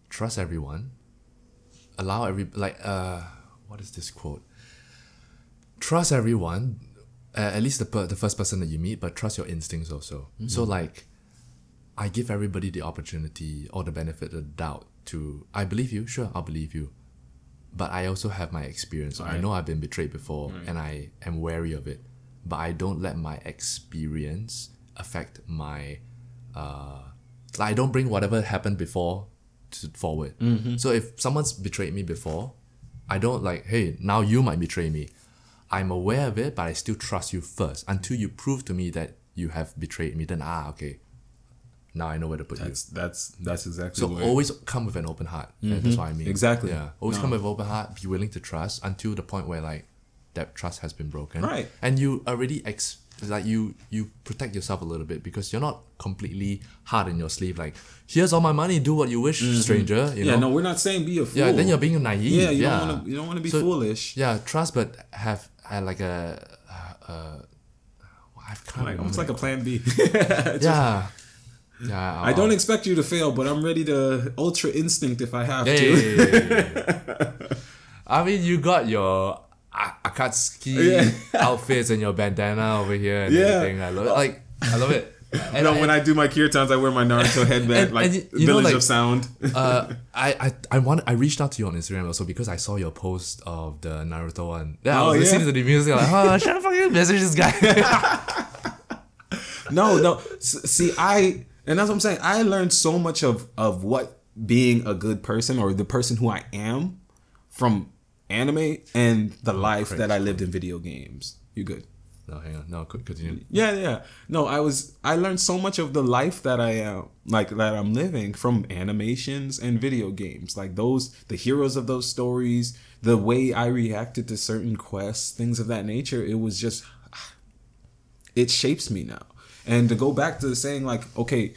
trust everyone allow every like uh what is this quote trust everyone uh, at least the, per- the first person that you meet but trust your instincts also so like I give everybody the opportunity or the benefit of the doubt to I believe you, sure, I'll believe you. But I also have my experience. I know I've been betrayed before and I am wary of it. But I don't let my experience affect my uh like I don't bring whatever happened before to forward. So if someone's betrayed me before, I don't like, hey, now you might betray me. I'm aware of it, but I still trust you first until you prove to me that you have betrayed me. Then ah, okay, now I know where to put you. That's that's that's exactly So always come with an open heart. And that's what I mean. Exactly. Yeah. Always No. come with open heart. Be willing to trust until the point where like that trust has been broken. Right. And you already ex like you you protect yourself a little bit because you're not completely hard in your sleeve. Like here's all my money. Do what you wish, stranger. You Mm-hmm. yeah, know. no, we're not saying be a fool. yeah. Then you're being naive. Yeah, you yeah. don't want to. You don't want to be So- foolish. Yeah. Trust, but have uh, like a. Uh, uh, I can't Like, almost like a plan B. yeah. Yeah. I don't expect you to fail, but I'm ready to ultra instinct if I have to. Hey. I mean, you got your Akatsuki Yeah. outfits and your bandana over here and Yeah. everything. I love it. Like, I love it. And, no, when I do my kirtans, I wear my Naruto headband, and- like and you- you know, like- of Sound. uh, I, I, I want I reached out to you on Instagram also because I saw your post of the Naruto one. Yeah, I Oh, was listening yeah? to the music like, oh, should I fucking message this guy? no, no. See, I and that's what I'm saying. I learned so much of of what being a good person or the person who I am from anime and the life that I lived in video games. You good? no, hang on. No, co- continue. Yeah, yeah. No, I was I learned so much of the life that I am like that I'm living from animations and video games. Like those the heroes of those stories, the way I reacted to certain quests, things of that nature, it was just it shapes me now. And to go back to saying like, okay,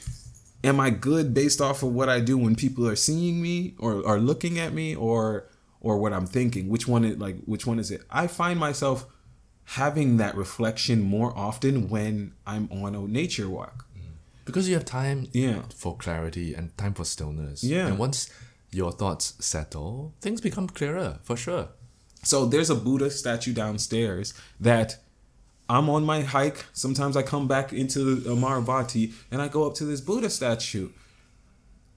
am I good based off of what I do when people are seeing me or are looking at me or or what I'm thinking? Which one is like which one is it? I find myself having that reflection more often when I'm on a nature walk. because you have time Yeah. for clarity and time for stillness. Yeah. And once your thoughts settle, things become clearer for sure. So there's a Buddha statue downstairs that I'm on my hike. Sometimes I come back into Amaravati and I go up to this Buddha statue.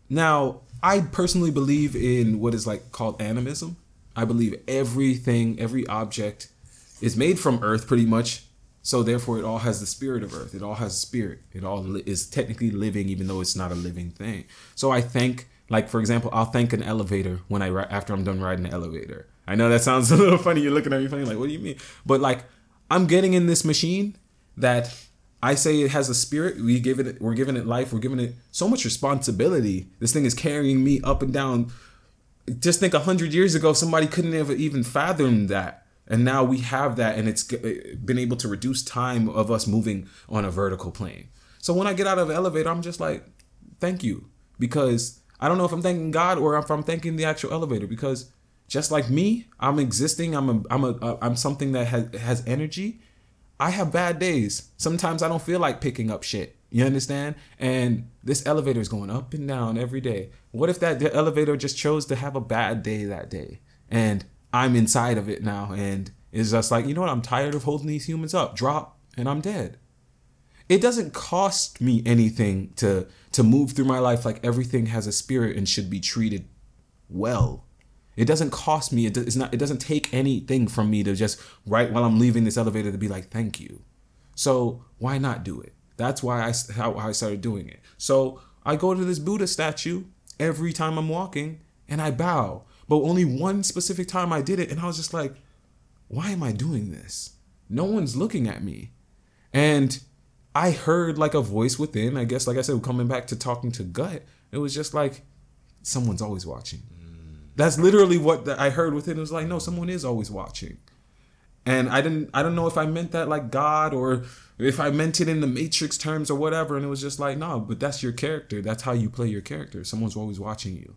Now, I personally believe in what is like called animism. I believe everything, every object is made from earth pretty much. So therefore it all has the spirit of earth. It all has spirit. It all li- is technically living even though it's not a living thing. So I thank like for example, I'll thank an elevator when I after I'm done riding the elevator. I know that sounds a little funny. You're looking at me funny like what do you mean? But like I'm getting in this machine that I say it has a spirit. We give it we're giving it life. We're giving it so much responsibility. This thing is carrying me up and down just think a hundred years ago somebody couldn't have even fathomed that and now we have that and it's been able to reduce time of us moving on a vertical plane so when i get out of the elevator i'm just like thank you because i don't know if i'm thanking god or if i'm thanking the actual elevator because just like me i'm existing i'm a i'm a uh, i'm something that has has energy I have bad days. Sometimes I don't feel like picking up shit. You understand? And this elevator is going up and down every day. What if that elevator just chose to have a bad day that day? And I'm inside of it now and it's just like, you know what? I'm tired of holding these humans up. Drop and I'm dead. It doesn't cost me anything to to move through my life like everything has a spirit and should be treated well. It doesn't cost me. It it's not. It doesn't take anything from me to just right while I'm leaving this elevator to be like, thank you. So why not do it? That's why I how I started doing it. So I go to this Buddha statue every time I'm walking and I bow. But only one specific time I did it, and I was just like, why am I doing this? No one's looking at me. And I heard like a voice within, I guess, like I said, coming back to talking to gut, it was just like, someone's always watching. That's literally what I heard within. It was like, no, someone is always watching. And I didn't, I don't know if I meant that like God or if I meant it in the Matrix terms or whatever. And it was just like, no, but that's your character. That's how you play your character. Someone's always watching you.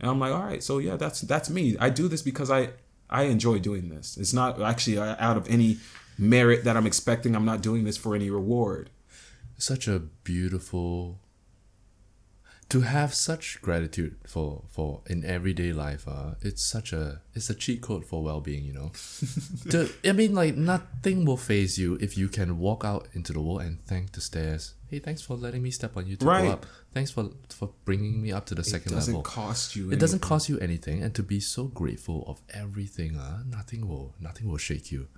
And I'm like, all right, so yeah, that's that's me. I do this because I I enjoy doing this. It's not actually uh, out of any merit that I'm expecting. I'm not doing this for any reward. Such a beautiful to have such gratitude for for in everyday life uh it's such a it's a cheat code for well-being you know? To, i mean like nothing will phase you if you can walk out into the world and thank the stairs. Hey thanks for letting me step on you to Right. go up. Thanks for for bringing me up to the It second doesn't level. cost you. it doesn't cost you anything and to be so grateful of everything uh, nothing will nothing will shake you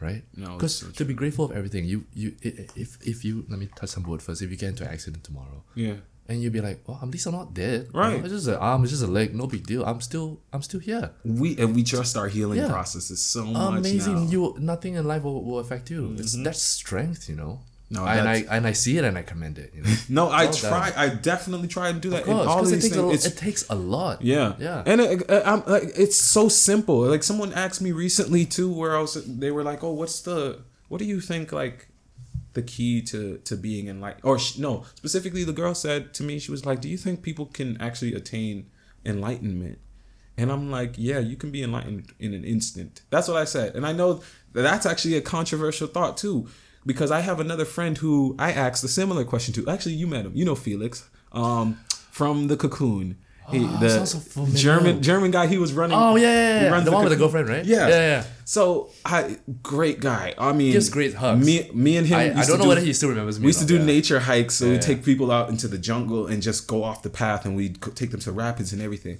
right? No, because so to be grateful of everything you you if if you let me touch some wood first. If you get into an accident tomorrow Yeah. And you'd be like well at least i'm not dead you know, Right. it's just an arm it's just a leg no big deal i'm still i'm still here We and we trust our healing Yeah. processes so much amazing now. Mm-hmm. you nothing in life will, will affect you it's that's strength you know No, and i and i see it and i commend it you know No, I Well done. try. I definitely try and do that. of course in all 'cause it takes, a, things. lo- It's it takes a lot Yeah, yeah and it, uh, I'm like, it's so simple. Like someone asked me recently too, where I was, they were like, "Oh, what's the, what do you think like, the key to to being enlightened?" Or sh- no, specifically, the girl said to me, she was like, "Do you think people can actually attain enlightenment?" And I'm like, "Yeah, you can be enlightened in an instant." That's what I said, and I know that that's actually a controversial thought too, because I have another friend who I asked a similar question to. Actually, you met him. You know Felix, um, from the Cocoon. He, Oh, the so. German German guy. He was running. Oh yeah, yeah, he yeah. runs the one with the girlfriend, right? Yeah, yeah, yeah. So I great guy. I mean, Gives great hugs. Me, me and him. I, I don't know do- whether he still remembers me. We used to do yeah. nature hikes, so Yeah, we yeah. take people out into the jungle and just go off the path, and we would take them to rapids and everything.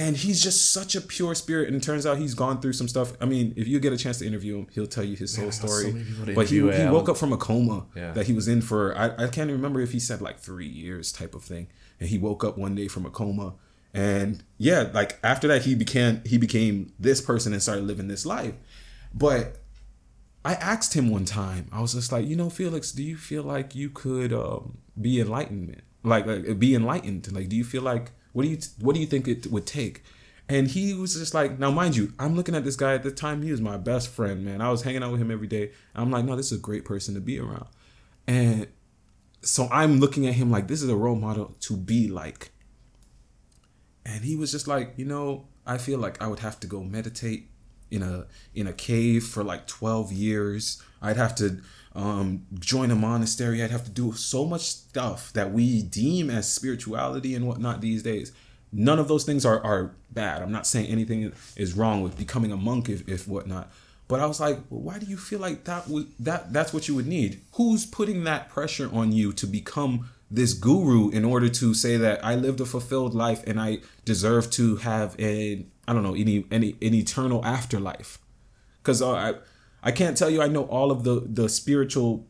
And he's just such a pure spirit, and it turns out he's gone through some stuff. I mean, if you get a chance to interview him, he'll tell you his soul Yeah, so story. many but he, he woke up from a coma Yeah. that he was in for I, I can't even remember if he said like three years type of thing. And he woke up one day from a coma, and yeah, like after that he became he became this person and started living this life. But I asked him one time, I was just like, you know, Felix, do you feel like you could um, be enlightenment, like, like be enlightened? Like, do you feel like what do you what do you think it would take? And he was just like, now mind you, I'm looking at this guy at the time. He was my best friend, man. I was hanging out with him every day. I'm like, no, this is a great person to be around. And so I'm looking at him like this is a role model to be like. And he was just like, you know, I feel like I would have to go meditate in a in a cave for like 12 years. I'd have to um, join a monastery. I'd have to do so much stuff that we deem as spirituality and whatnot these days. None of those things are, are bad. I'm not saying anything is wrong with becoming a monk if, if whatnot. But I was like, well, why do you feel like that would that that's what you would need? Who's putting that pressure on you to become this guru in order to say that I lived a fulfilled life and I deserve to have a I don't know any any an eternal afterlife? Because uh, I I can't tell you I know all of the the spiritual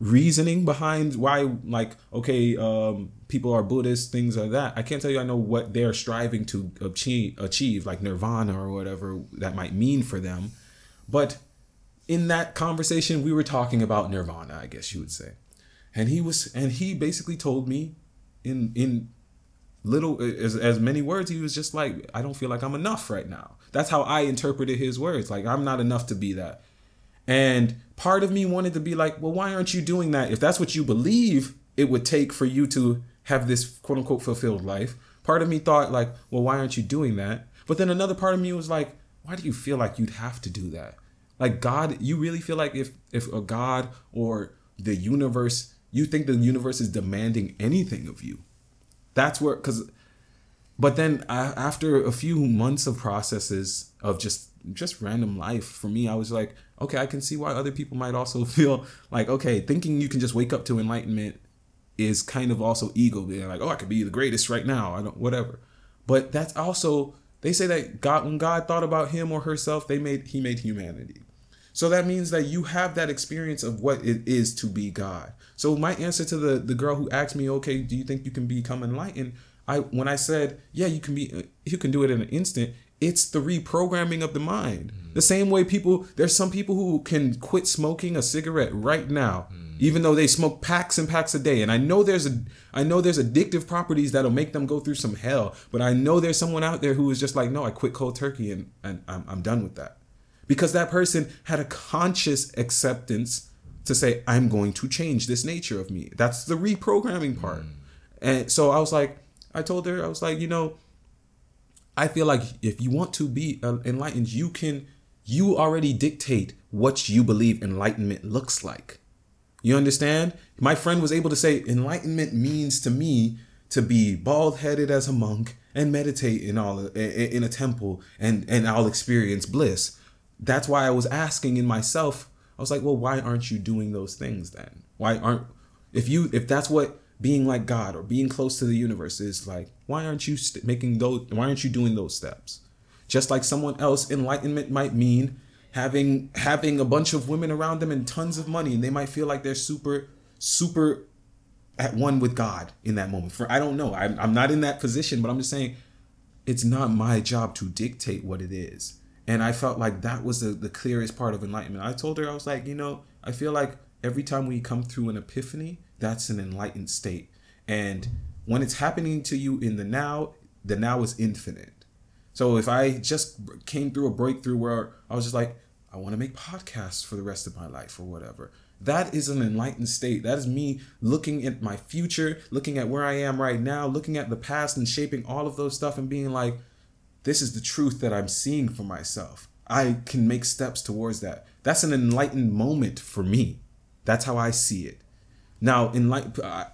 reasoning behind why like okay um people are buddhists things like that. I can't tell you i know what they're striving to achieve achieve like nirvana or whatever that might mean for them. But in that conversation we were talking about nirvana i guess you would say and he was and he basically told me in in little as, as many words he was just like i don't feel like i'm enough right now that's how i interpreted his words like i'm not enough to be that and part of me wanted to be like, well, why aren't you doing that? If that's what you believe it would take for you to have this quote unquote fulfilled life. Part of me thought, like, well, why aren't you doing that? But then another part of me was like, why do you feel like you'd have to do that? Like God, you really feel like if if a God or the universe, you think the universe is demanding anything of you. That's where cuz but then after a few months of processes of just just random life for me, I was like, okay, I can see why other people might also feel like, okay, thinking you can just wake up to enlightenment is kind of also ego. They're like, oh, I could be the greatest right now. I don't, whatever. But that's also they say that God, when God thought about him or herself, they made he made humanity. So that means that you have that experience of what it is to be God. So my answer to the the girl who asked me, okay, do you think you can become enlightened? I when I said, yeah, you can be, you can do it in an instant it's the reprogramming of the mind. Mm. The same way people, there's some people who can quit smoking a cigarette right now, mm. even though they smoke packs and packs a day. And I know there's a, I know there's addictive properties that'll make them go through some hell. But I know there's someone out there who is just like, no, I quit cold turkey and, and I'm, I'm done with that, because that person had a conscious acceptance to say, I'm going to change this nature of me. That's the reprogramming part. Mm. And so I was like, I told her, I was like, you know I feel like if you want to be uh, enlightened, you can, you already dictate what you believe enlightenment looks like. You understand? My friend was able to say, enlightenment means to me to be bald headed as a monk and meditate in all in a temple and and I'll experience bliss. That's why I was asking in myself. I was like, well, why aren't you doing those things then? Why aren't if you if that's what being like God or being close to the universe is like, why aren't you st- making those? Why aren't you doing those steps? Just like someone else, enlightenment might mean having having a bunch of women around them and tons of money, and they might feel like they're super super at one with God in that moment. For I don't know, I'm, I'm not in that position, but I'm just saying it's not my job to dictate what it is. And I felt like that was the, the clearest part of enlightenment. I told her, I was like, you know, I feel like every time we come through an epiphany, that's an enlightened state. And when it's happening to you in the now, the now is infinite. So if I just came through a breakthrough where I was just like, I want to make podcasts for the rest of my life or whatever. That is an enlightened state. That is me looking at my future, looking at where I am right now, looking at the past and shaping all of those stuff and being like, this is the truth that I'm seeing for myself. I can make steps towards that. That's an enlightened moment for me. That's how I see it. Now, in like,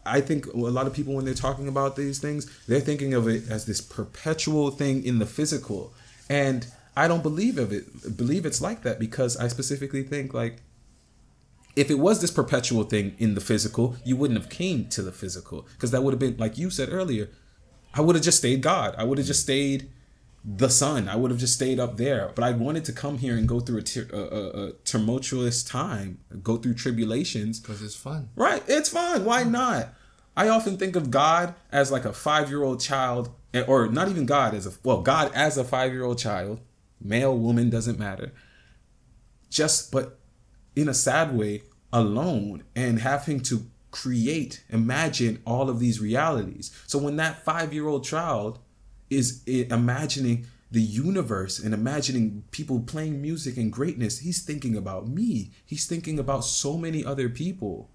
I think a lot of people when they're talking about these things, they're thinking of it as this perpetual thing in the physical, and I don't believe of it. Believe it's like that because I specifically think like, if it was this perpetual thing in the physical, you wouldn't have came to the physical because that would have been like you said earlier. I would have just stayed God. I would have just stayed the sun. I would have just stayed up there. But I wanted to come here and go through a, a, a tumultuous time, go through tribulations. Because it's fun. Right. It's fun. Why not? I often think of God as like a five year old child, or not even God as a, well, God as a five year old child, male, woman, doesn't matter. Just, but in a sad way, alone and having to create, imagine all of these realities. So when that five year old child is imagining the universe and imagining people playing music and greatness, he's thinking about me. He's thinking about so many other people.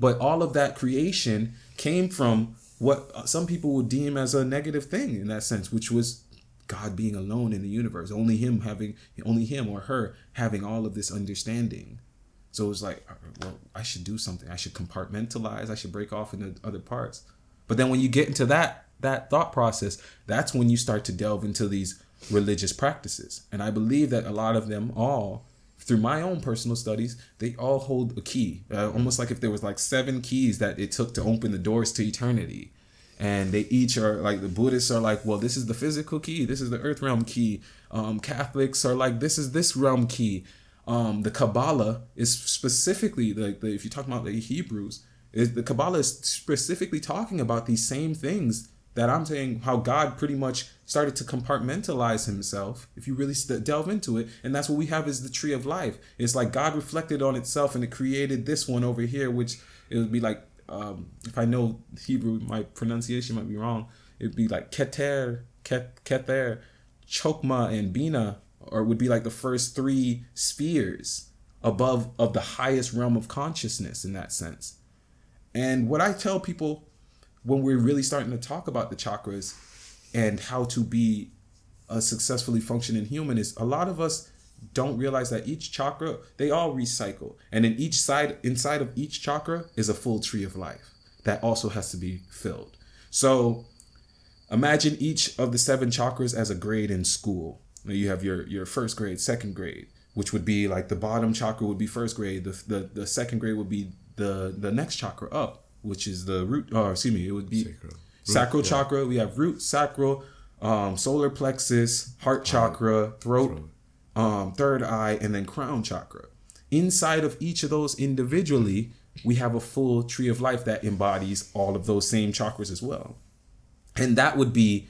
But all of that creation came from what uh, some people would deem as a negative thing in that sense, which was God being alone in the universe, only him having only him or her having all of this understanding. So it was like, uh, well, I should do something. I should compartmentalize. I should break off into other parts. But then when you get into that that thought process, that's when you start to delve into these religious practices. And I believe that a lot of them all through my own personal studies, they all hold a key, uh, almost like if there was like seven keys that it took to open the doors to eternity. And they each are like the Buddhists are like, well, this is the physical key, this is the earth realm key. Um, Catholics are like, this is this realm key. Um, the Kabbalah is specifically like if you talk about the Hebrews, is the Kabbalah is specifically talking about these same things that I'm saying how God pretty much started to compartmentalize himself if you really st- delve into it and that's what we have is the tree of life. It's like God reflected on itself and it created this one over here which it would be like um, if I know Hebrew my pronunciation might be wrong it'd be like Keter Ket, Keter Chokma and Bina or would be like the first three spheres above of the highest realm of consciousness in that sense. And what I tell people when we're really starting to talk about the chakras and how to be a successfully functioning human is a lot of us don't realize that each chakra they all recycle. And in each side inside of each chakra is a full tree of life that also has to be filled. So imagine each of the seven chakras as a grade in school. You have your your first grade second grade which would be like the bottom chakra would be first grade the the, the second grade would be the the next chakra up which is the root, or excuse me, it would be sacral, sacral chakra. We have root, sacral, um, solar plexus, heart chakra, throat, throat. Um, third eye, and then crown chakra. Inside of each of those individually, we have a full tree of life that embodies all of those same chakras as well. And that would be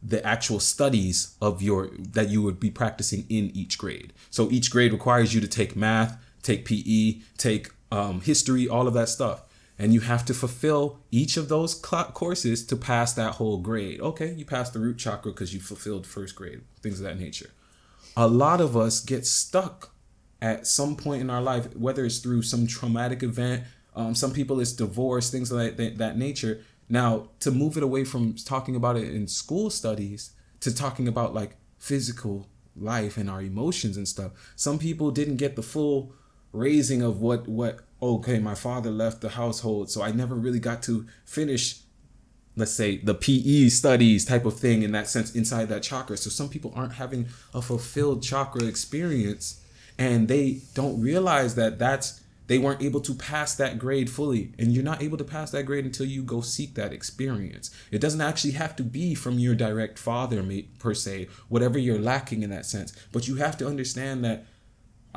the actual studies of your that you would be practicing in each grade. So each grade requires you to take math, take PE, take um, history, all of that stuff and you have to fulfill each of those courses to pass that whole grade. Okay, you passed the root chakra because you fulfilled first grade, things of that nature. A lot of us get stuck at some point in our life, whether it's through some traumatic event, um, some people it's divorce, things of that, that nature. Now, to move it away from talking about it in school studies to talking about like physical life and our emotions and stuff, some people didn't get the full raising of what what okay, my father left the household, so I never really got to finish, let's say, the PE studies type of thing in that sense inside that chakra. So some people aren't having a fulfilled chakra experience and they don't realize that that's they weren't able to pass that grade fully. And you're not able to pass that grade until you go seek that experience. It doesn't actually have to be from your direct father per se whatever you're lacking in that sense. But you have to understand that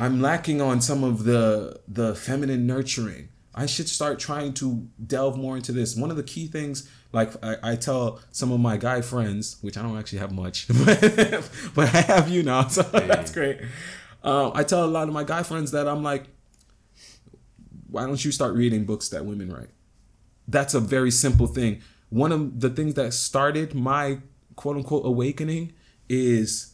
I'm lacking on some of the the feminine nurturing. I should start trying to delve more into this. One of the key things, like I, I tell some of my guy friends, which I don't actually have much, but, but I have you now, so that's great. Um, I tell a lot of my guy friends that I'm like, why don't you start reading books that women write? That's a very simple thing. One of the things that started my quote unquote awakening is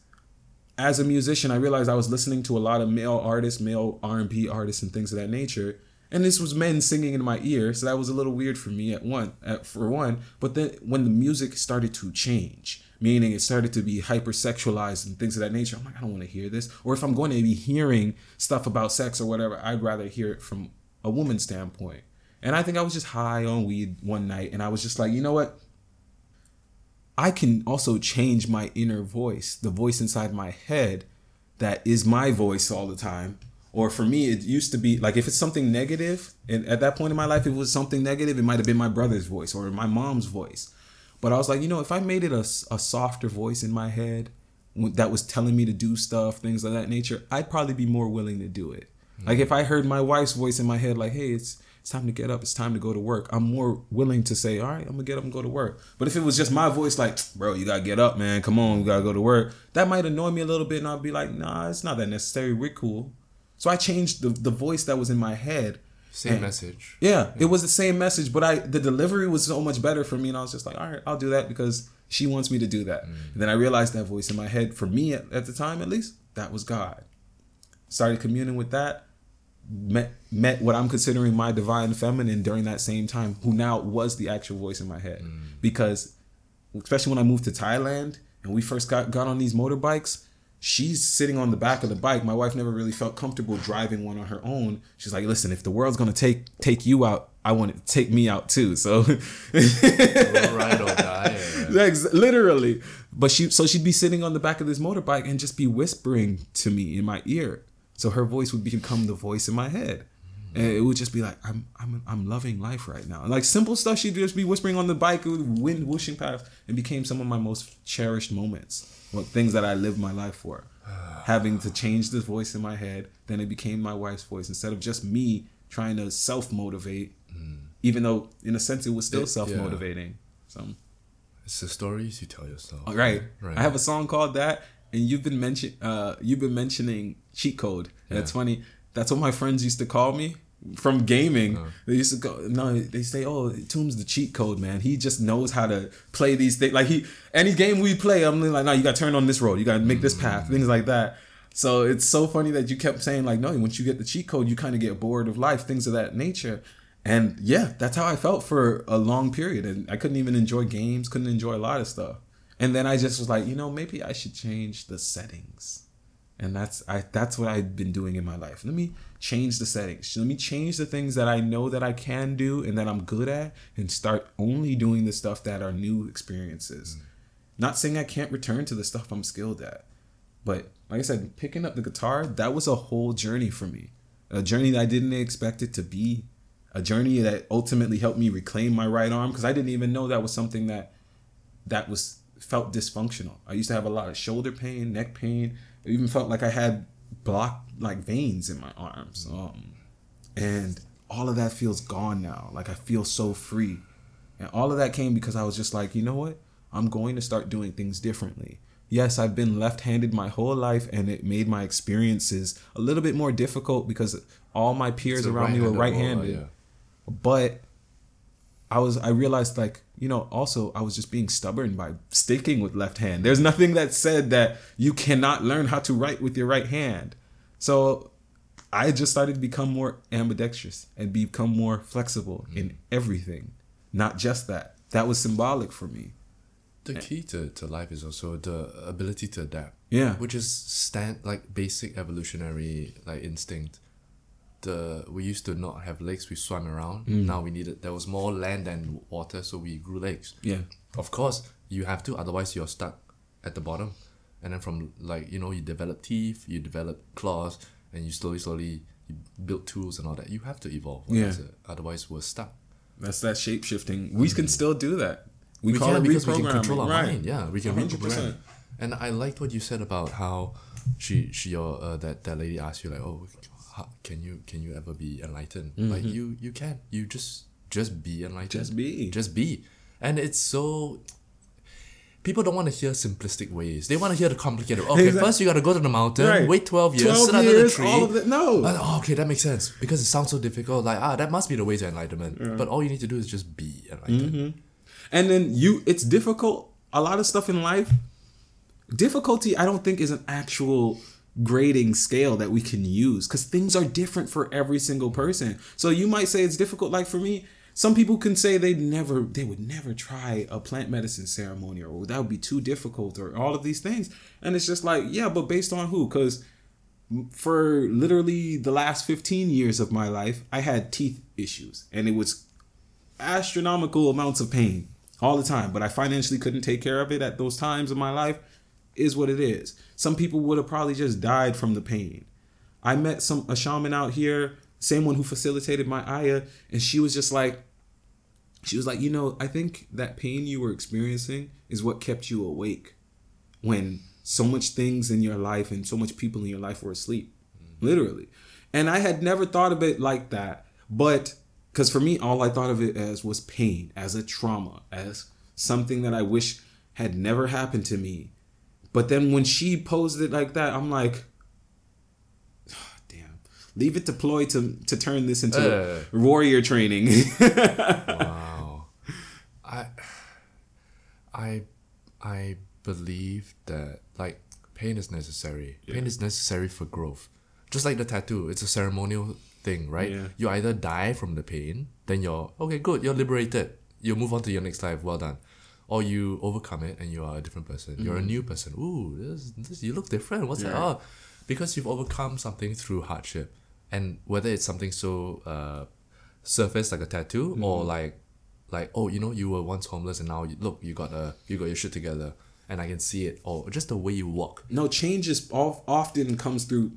as a musician, I realized I was listening to a lot of male artists, male R&B artists, and things of that nature. And this was men singing in my ear, so that was a little weird for me at one, at, for one. But then when the music started to change, meaning it started to be hypersexualized and things of that nature, I'm like, I don't want to hear this. Or if I'm going to be hearing stuff about sex or whatever, I'd rather hear it from a woman's standpoint. And I think I was just high on weed one night, and I was just like, you know what? I can also change my inner voice, the voice inside my head that is my voice all the time. Or for me, it used to be like if it's something negative, and at that point in my life, if it was something negative, it might have been my brother's voice or my mom's voice. But I was like, you know, if I made it a, a softer voice in my head that was telling me to do stuff, things of that nature, I'd probably be more willing to do it. Mm-hmm. Like if I heard my wife's voice in my head, like, hey, it's it's time to get up. It's time to go to work. I'm more willing to say, all right, I'm gonna get up and go to work. But if it was just my voice, like, bro, you gotta get up, man. Come on, you gotta go to work. That might annoy me a little bit, and I'd be like, nah, it's not that necessary. We're cool. So I changed the the voice that was in my head. Same and, message. Yeah, yeah, it was the same message, but I the delivery was so much better for me, and I was just like, all right, I'll do that because she wants me to do that. Mm. And then I realized that voice in my head, for me at, at the time at least, that was God. Started communing with that met met what I'm considering my divine feminine during that same time, who now was the actual voice in my head. Because especially when I moved to Thailand and we first got got on these motorbikes, she's sitting on the back of the bike. My wife never really felt comfortable driving one on her own. She's like, "Listen, if the world's gonna take take you out, I want it to take me out too." So, Ride or die. Ex- literally. But she so she'd be sitting on the back of this motorbike and just be whispering to me in my ear. So her voice would become the voice in my head. And it would just be like, I'm I'm I'm loving life right now. Like simple stuff she'd just be whispering on the bike, wind whooshing past and became some of my most cherished moments. What things that I lived my life for. Having to change the voice in my head, then it became my wife's voice instead of just me trying to self motivate. Hmm. Even though in a sense it was still self motivating. So It's the stories you tell yourself. all right. Right. I have a song called that, and you've been mention uh you've been mentioning cheat code. Yeah. funny. That's what my friends used to call me from gaming. Uh. They used to go no, they say, "Oh, Tomb's the cheat code, man. He just knows how to play these things. Like he any game we play, I'm like, no, you got to turn on this road. You got to make this path, things like that." So it's so funny that you kept saying like, "No, once you get the cheat code, you kind of get bored of life, things of that nature." And yeah, that's how I felt for a long period. And I couldn't even enjoy games, couldn't enjoy a lot of stuff. And then I just was like, you know, maybe I should change the settings. And that's I that's what I've been doing in my life. Let me change the settings. Let me change the things that I know that I can do and that I'm good at and start only doing the stuff that are new experiences. Mm. Not saying I can't return to the stuff I'm skilled at. But like I said, picking up the guitar, that was a whole journey for me. A journey that I didn't expect it to be. A journey that ultimately helped me reclaim my right arm because I didn't even know that was something that that was felt dysfunctional. I used to have a lot of shoulder pain, neck pain. I even felt like I had blocked like veins in my arms. Um, and all of that feels gone now. Like I feel so free. And all of that came because I was just like, you know what? I'm going to start doing things differently. Yes, I've been left-handed my whole life and it made my experiences a little bit more difficult because all my peers around me were right-handed right-handed. But I was I realized like, you know, also I was just being stubborn by sticking with left hand. There's nothing that said that you cannot learn how to write with your right hand. So I just started to become more ambidextrous and become more flexible mm. in everything. Not just that. That was symbolic for me. The key to, to life is also the ability to adapt. Yeah. Which is stand like basic evolutionary like instinct. The we used to not have legs, we swam around. Mm. Now we needed there was more land than water, so we grew legs. Yeah. Of course, you have to, otherwise you're stuck at the bottom. And then from like, you know, you develop teeth, you develop claws, and you slowly, slowly you build tools and all that. You have to evolve. Yeah. otherwise, uh, we're stuck. That's that shape shifting. We can still do that. We, we call can it because we can control our right. mind. Yeah, we can 100%. reprogram. And I liked what you said about how she she or uh, that that lady asked you like, oh, how, can you can you ever be enlightened? Like you you can. You just just be enlightened. Mm-hmm. Just be. Just be. And it's so. People don't want to hear simplistic ways. They want to hear the complicated. Okay, Exact- first you got to go to the mountain, Right. wait twelve years, 12 sit under the tree. all of that. No. Uh, oh, okay, that makes sense because it sounds so difficult. Like ah, that must be the way to enlightenment. But all you need to do is just be enlightened. Mm-hmm. And then you, it's difficult. A lot of stuff in life, difficulty, I don't think is an actual grading scale that we can use because things are different for every single person. So you might say it's difficult. Like for me, some people can say they never, they would never try a plant medicine ceremony or that would be too difficult or all of these things. And it's just like, yeah, but based on who? Because for literally the last 15 years of my life, I had teeth issues and it was astronomical amounts of pain all the time, but I financially couldn't take care of it at those times of my life. Is what it is. Some people would have probably just died from the pain. I met some a shaman out here, same one who facilitated my ayah, and she was just like, she was like, you know, I think that pain you were experiencing is what kept you awake when so much things in your life and so much people in your life were asleep, mm-hmm. literally. And I had never thought of it like that, but because for me, all I thought of it as was pain, as a trauma, as something that I wish had never happened to me. But then when she posed it like that, I'm like, damn, leave it to Ploy to to turn this into Uh. warrior training. wow. I I I believe that like pain is necessary. Pain is necessary for growth. Just like the tattoo, it's a ceremonial thing, right? Yeah. You either die from the pain, then you're okay, good, you're liberated. You move on to your next life, well done. Or you overcome it and you are a different person. You're a new person. Ooh, this, this you look different. What's that? Mm-hmm. Oh, because you've overcome something through hardship, and whether it's something so uh, surface like a tattoo or Mm-hmm. like, like oh, you know, you were once homeless and now you, look, you got a you got your shit together, and I can see it. Or just the way you walk. No, change is of, often comes through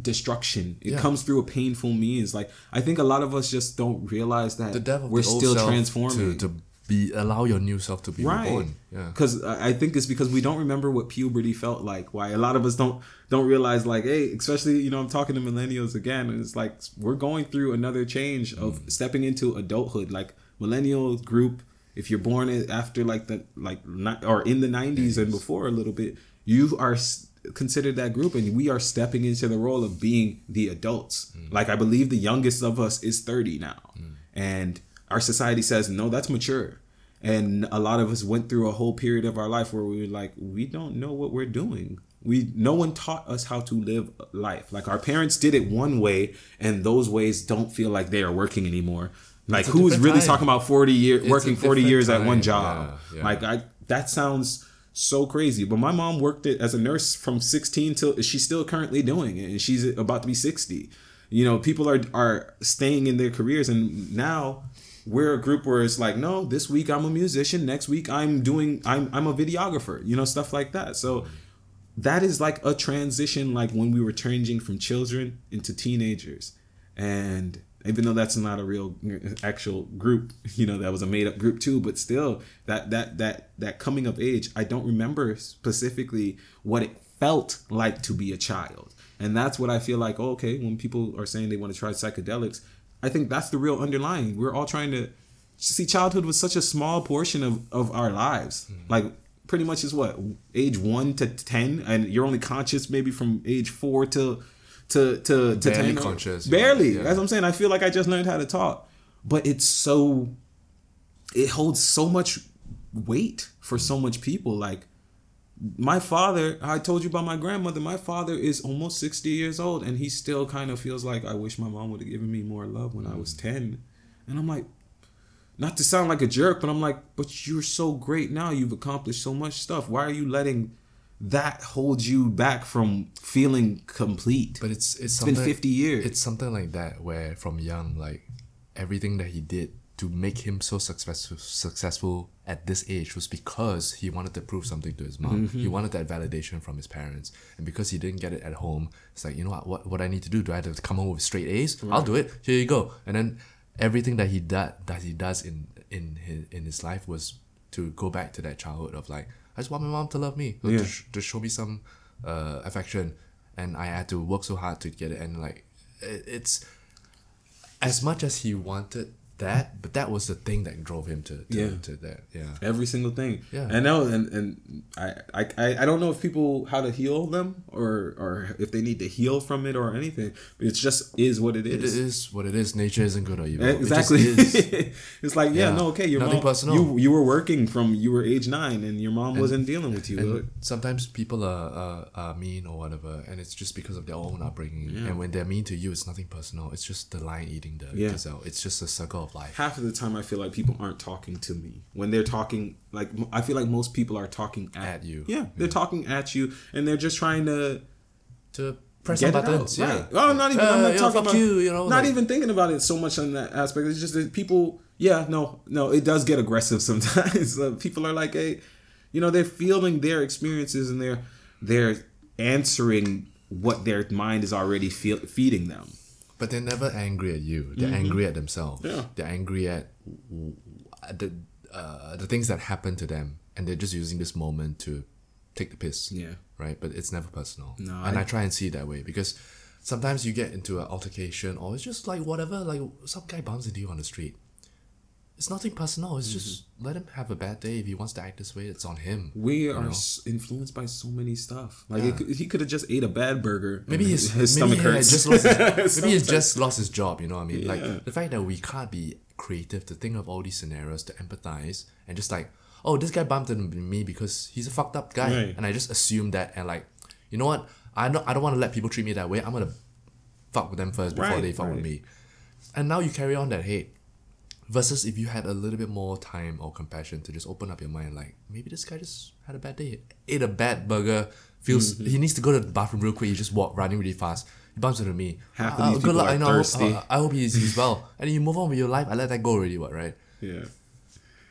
destruction. It Yeah. comes through a painful means. Like I think a lot of us just don't realize that The of we're still transforming. to, to be allow your new self to be right reborn. Yeah. because i think it's because we don't remember what puberty felt like why a lot of us don't don't realize like hey especially you know i'm talking to millennials again and it's like we're going through another change of Mm. stepping into adulthood like millennial group if you're born after like the like not or in the 90s and before a little bit you are considered that group and we are stepping into the role of being the adults Mm. like i believe the youngest of us is 30 now and our society says no that's mature and a lot of us went through a whole period of our life where we were like we don't know what we're doing. We no one taught us how to live life. Like our parents did it one way and those ways don't feel like they are working anymore. Like who's really time. talking about 40 years working 40 different years at one job? Yeah, yeah. like i that sounds so crazy. But my mom worked it as a nurse from 16 till she's still currently doing it and she's about to be 60 you know people are are staying in their careers and now we're a group where it's like no this week i'm a musician next week i'm doing i'm i'm a videographer you know stuff like that. So that is like a transition like when we were changing from children into teenagers. And even though that's not a real actual group you know that was a made up group too but still that that that that coming of age i don't remember specifically what it felt like to be a child. And that's what i feel like oh, okay when people are saying they want to try psychedelics i think that's the real underlying. We're all trying to see childhood was such a small portion of of our lives. Mm-hmm. Like pretty much is what age 1 to 10 and you're only conscious maybe from age 4 to to to, to Barely 10 or- conscious, barely. Yeah. that's what i'm saying. I feel like i just learned how to talk. But it's so it holds so much weight for so much people. Like my father i told you about my grandmother my father is almost 60 years old and he still kind of feels like i wish my mom would have given me more love when i was mm. 10 and i'm like not to sound like a jerk but i'm like but you're so great now you've accomplished so much stuff. Why are you letting that hold you back from feeling complete? But it's it's, It's been 50 years. It's something like that where from young, like everything that he did to make him so successful successful at this age was because he wanted to prove something to his mom. Mm-hmm. He wanted that validation from his parents, and because he didn't get it at home, it's like you know what what, what I need to do? Do I have to come home with straight A's? I'll do it. Here you go. And then everything that he does that he does in in his in his life was to go back to that childhood of like I just want my mom to love me, Yeah. to, sh- to show me some uh, affection, and I had to work so hard to get it. And like, it, it's as much as he wanted that, but that was the thing that drove him to to, Yeah. to that. Yeah, every single thing. Yeah. And now and and I, I I don't know if people how to heal them or or if they need to heal from it or anything. It just is what it it is. is what it is. Nature isn't good or evil. It just Exactly. is. it's like yeah, Yeah. no, okay, your Nothing mom. personal. You you were working from you were age nine and your mom wasn't dealing with you. And sometimes people are, are, are mean or whatever, and it's just because of their own upbringing. And when they're mean to you, it's nothing personal. It's just the lion eating the Yeah. gazelle. It's just a circle of life. half of the time I feel like people aren't talking to me when they're talking like I feel like most people are talking at, At you. Yeah, they're talking at you and they're just trying to To press get some it buttons. out. Yeah. Right. Oh, not even. Uh, I'm not yo, talking fuck about you. You know, not like- even thinking about it so much on that aspect. It's just that people. Yeah, no, no. It does get aggressive sometimes. Uh, people are like, hey, you know, they're feeling their experiences and they're they're answering what their mind is already feel, feeding them. But they're never angry at you. They're angry at themselves. Mm-hmm. Yeah. They're angry at the uh, the things that happen to them, and they're just using this moment to take the piss. Yeah. Right. But it's never personal. No, And I, I- try and see it that way because sometimes you get into an altercation, or it's just like whatever. Like some guy bumps into you on the street. It's nothing personal. It's just mm-hmm. let him have a bad day. If he wants to act this way, it's on him. We are s influenced by so many stuff. Like Yeah. could, he could have just ate a bad burger. Maybe his, his maybe stomach hurts. just lost his, maybe he's just lost his job. You know what I mean? Yeah. Like the fact that we can't be creative to think of all these scenarios to empathize and just like, oh, this guy bumped into me because he's a fucked up guy, Right. and I just assume that and like, you know what? I don't I don't want to let people treat me that way. I'm gonna fuck with them first before Right, they fuck with right. me. And now you carry on that hate. Versus if you had a little bit more time or compassion to just open up your mind, like maybe this guy just had a bad day, ate a bad burger, feels Mm-hmm. he needs to go to the bathroom real quick. He just walk running really fast. He bumps into me. Half of these good luck. I know. I hope- thirsty. I hope he's, he's well. And then you move on with your life. I let that go already. What right? Yeah.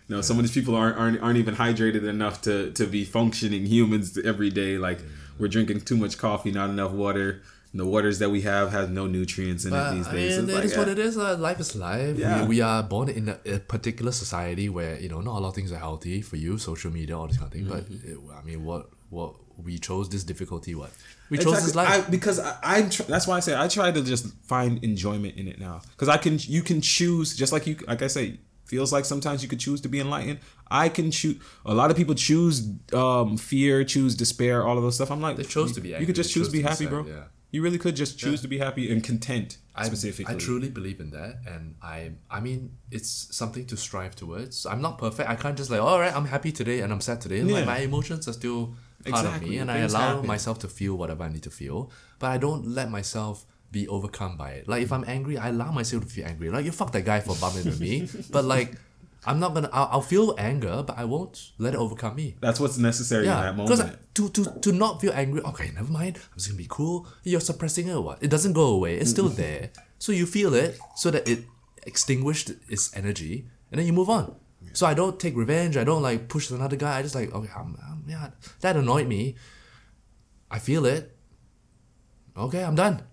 No, some of these people aren't, aren't aren't even hydrated enough to to be functioning humans every day. Like we're drinking too much coffee, not enough water. The waters that we have has no nutrients in But it these I days. mean, It's it like, is what it is. Uh, life is life. Yeah. We, we are born in a, a particular society where you know not a lot of things are healthy for you, social media, all this kind of thing. But Mm-hmm. it, I mean, what what we chose this difficulty. What we chose this life. I, because I, I'm. Tr- that's why I say I try to just find enjoyment in it now. Because I can. You can choose. Just like you. Like I say, feels like sometimes you could choose to be enlightened. I can choose. A lot of people choose um, fear, choose despair, all of those stuff. I'm like, They chose to be You could just choose to be to be happy, sad, bro. yeah. You really could just choose to be happy and content I, specifically. I truly believe in that, and I I mean it's something to strive towards. I'm not perfect. I can't just like all right. I'm happy today and I'm sad today. Like my emotions are still part of me, and I allow happen. myself to feel whatever I need to feel. But I don't let myself be overcome by it. Like if I'm angry, I allow myself to feel angry. Like you fuck that guy for bumping into me, but like I'm not gonna. I'll, I'll feel anger, but I won't let it overcome me. That's what's necessary in Yeah, that because moment. to, to to not feel angry, okay, never mind. I'm just gonna be cool. You're suppressing it or what? It doesn't go away. It's still there. So you feel it so that it extinguished its energy, and then you move on. So I don't take revenge. I don't like push another guy. I just like okay, I'm, I'm, yeah, that annoyed me. I feel it. Okay, I'm done.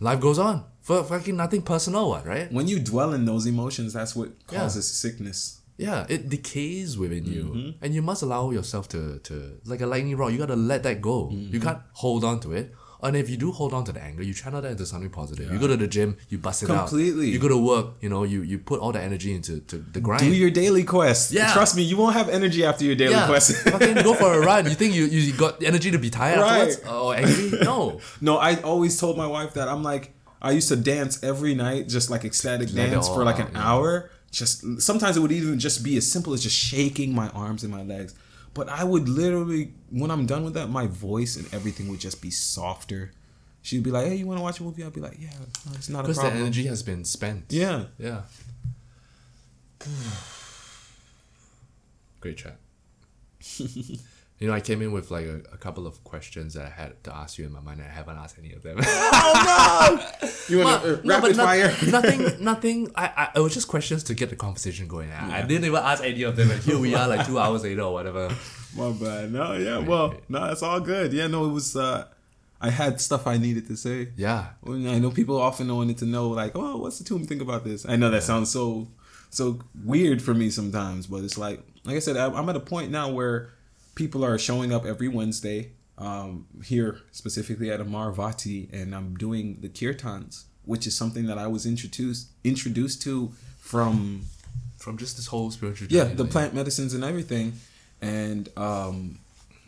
Life goes on. For fucking nothing personal, what right? when you dwell in those emotions, that's what Yeah. causes sickness. Yeah, it decays within you, Mm-hmm. and you must allow yourself to to like a lightning rod. You gotta let that go. Mm-hmm. You can't hold on to it. And if you do hold on to the anger, you channel that into something positive. You go to the gym, you bust it out. Completely. You go to work, you know, you you put all the energy into to the grind. Do your daily quest. Yeah. Trust me, you won't have energy after your daily yeah, quest. fucking go for a run. You think you, you got energy to be tired Right. afterwards or angry? No. No, I always told my wife that I'm like I used to dance every night, just like ecstatic it dance for like out, an yeah. hour. Just sometimes it would even just be as simple as just shaking my arms and my legs. But I would literally, when I'm done with that, my voice and everything would just be softer. She'd be like, "Hey, you want to watch a movie?" I'd be like, "Yeah, no, it's not a Because the problem." energy has been spent. Yeah, Yeah. Great chat. you know, I came in with like a, a couple of questions that I had to ask you in my mind, and I haven't asked any of them. Oh no! You want Well, to no, rapid but not- fire? nothing, nothing. I, I, it was just questions to get the conversation going. I, I didn't even ask any of them, and here we are, like two hours later or whatever. My bad. No, yeah, well, no, it's all good. Yeah, no, it was. uh I had stuff I needed to say. Yeah, Well, I know people often wanted to know, like, oh, what's Atum think about this? I know that sounds so, so weird for me sometimes, but it's like, like I said, I'm I'm at a point now where people are showing up every Wednesday, um, here specifically at Amaravati, and I'm doing the kirtans, which is something that I was introduced introduced to from from just this whole spiritual. yeah the plant medicines and everything and um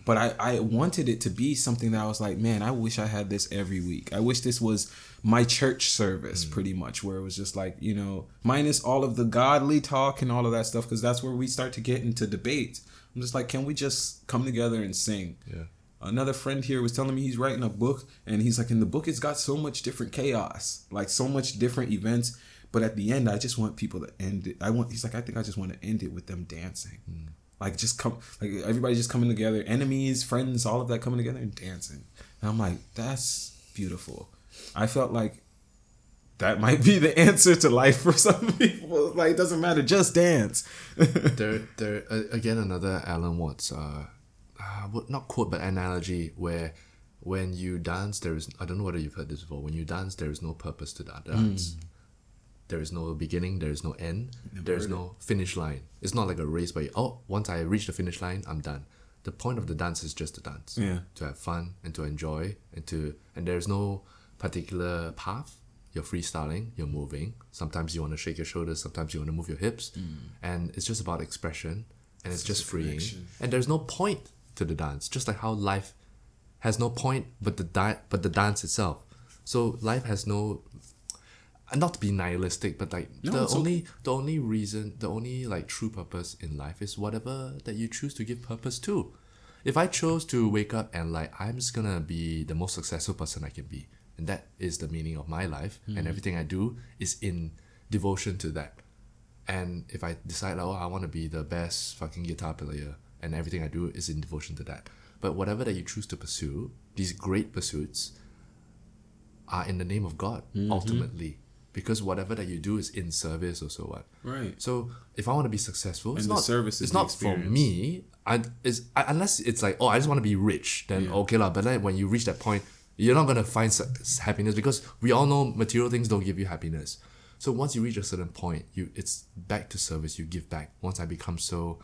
but I, I wanted it to be something that I was like, man, I wish I had this every week. I wish this was my church service, pretty much, where it was just like, you know, minus all of the godly talk and all of that stuff, because that's where we start to get into debates. I'm just like, can we just come together and sing? Yeah. Another friend here was telling me he's writing a book, and he's like, in the book, it's got so much different chaos, like so much different events. But at the end, I just want people to end it. I want. He's like, I think I just want to end it with them dancing, hmm. like just come, like everybody just coming together, enemies, friends, all of that coming together and dancing. And I'm like, that's beautiful. I felt like that might be the answer to life for some people. Like, it doesn't matter, just dance. there, there uh, again another Alan Watts, uh, uh, not quote but analogy where when you dance there is I don't know whether you've heard this before. When you dance, there is no purpose to that dance. There is no beginning. There is no end. There is no finish line. It's not like a race where you, oh once I reach the finish line, I'm done. The point of the dance is just to dance. Yeah. To have fun and to enjoy and to and there's no particular path. You're freestyling. You're moving. Sometimes you want to shake your shoulders. Sometimes you want to move your hips, mm. and it's just about expression and it's, just a freeing. connection. And there's no point to the dance. Just like how life has no point but the di- but the dance itself. So life has no not to be nihilistic, but like No, the it's only the only reason the only like true purpose in life is whatever that you choose to give purpose to. If I chose to wake up and like I'm just gonna be the most successful person I can be, and that is the meaning of my life, and hmm. everything I do is in devotion to that. And if I decide, like, oh, I want to be the best fucking guitar player, and everything I do is in devotion to that. But whatever that you choose to pursue, these great pursuits are in the name of God mm-hmm. ultimately, because whatever that you do is in service or so what. Right. So if I want to be successful, it's And the not service it's not for me. I is I, unless it's like oh I just want to be rich, then Yeah. okay lah. But then when you reach that point, you're not gonna find happiness because we all know material things don't give you happiness. So once you reach a certain point, you it's back to service. You give back. Once I become so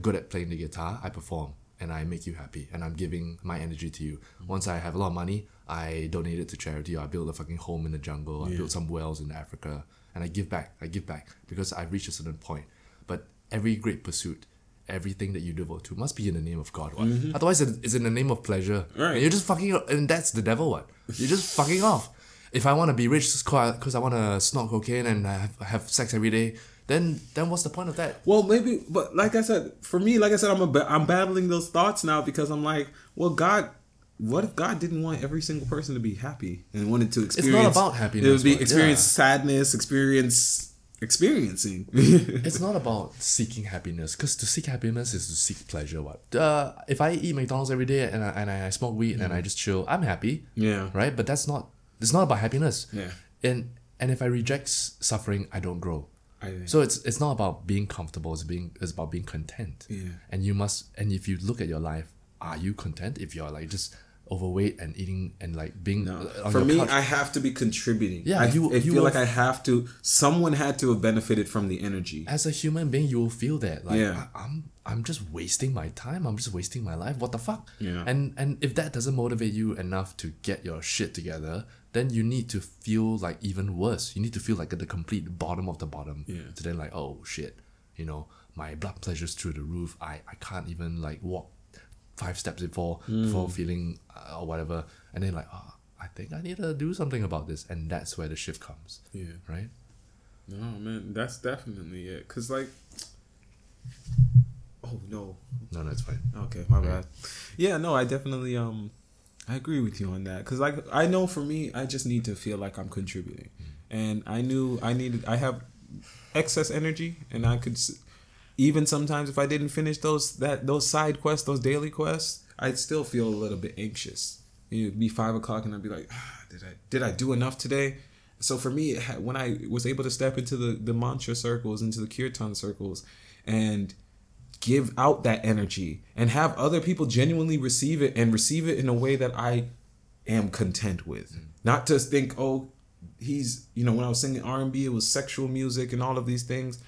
good at playing the guitar, I perform and I make you happy, and I'm giving my energy to you. Once I have a lot of money, I donate it to charity. Or I build a fucking home in the jungle. I build some wells in Africa, and I give back. I give back because I reach a certain point. But every great pursuit, everything that you devote to, must be in the name of God. What? Mm-hmm. Otherwise, it's in the name of pleasure. Right. And you're just fucking, and that's the devil. What? You're just fucking off. If I want to be rich because I want to snort cocaine and have, have sex every day, then then what's the point of that? Well, maybe, but like I said, for me, like I said, I'm a, I'm battling those thoughts now because I'm like, well, God, what if God didn't want every single person to be happy and wanted to experience? It's not about happiness, It would be experience yeah. sadness, experience experiencing. It's not about seeking happiness, because to seek happiness is to seek pleasure. What? Uh, if I eat McDonald's every day and I, and I smoke weed and I just chill, I'm happy. Yeah. Right. But that's not. It's not about happiness. Yeah. And and if I reject suffering, I don't grow. I- so it's it's not about being comfortable. It's being it's about being content. Yeah. And you must. And if you look at your life, are you content? If you're like just overweight and eating and like being No. For me, couch- I have to be contributing. Yeah, I, you- I you feel will- like I have to. Someone had to have benefited from the energy. as a human being, you will feel that. Like Yeah. I, am I'm just wasting my time. I'm just wasting my life. What the fuck? Yeah. And and if that doesn't motivate you enough to get your shit together, then you need to feel like even worse. You need to feel like at the complete bottom of the bottom. Yeah. To then like, oh shit, you know, my blood pressure's through the roof. I I can't even like walk five steps before Hmm. before feeling uh, or whatever. And then like, oh, I think I need to do something about this, and that's where the shift comes. Yeah. Right. No, man, that's definitely it. Cause like, oh no, No, no, it's fine. Okay, my bad. Yeah, no, I definitely um I agree with you on that cuz like I know for me I just need to feel like I'm contributing. And I knew I needed I have excess energy and I could even sometimes if I didn't finish those that those side quests, those daily quests, I'd still feel a little bit anxious. It'd be five o'clock and I'd be like, ah, did I did I do enough today? So for me, when I was able to step into the the mantra circles, into the kirtan circles, and give out that energy and have other people genuinely receive it and receive it in a way that I am content with. Not just think, oh, he's you know when I was singing R and B, it was sexual music and all of these things.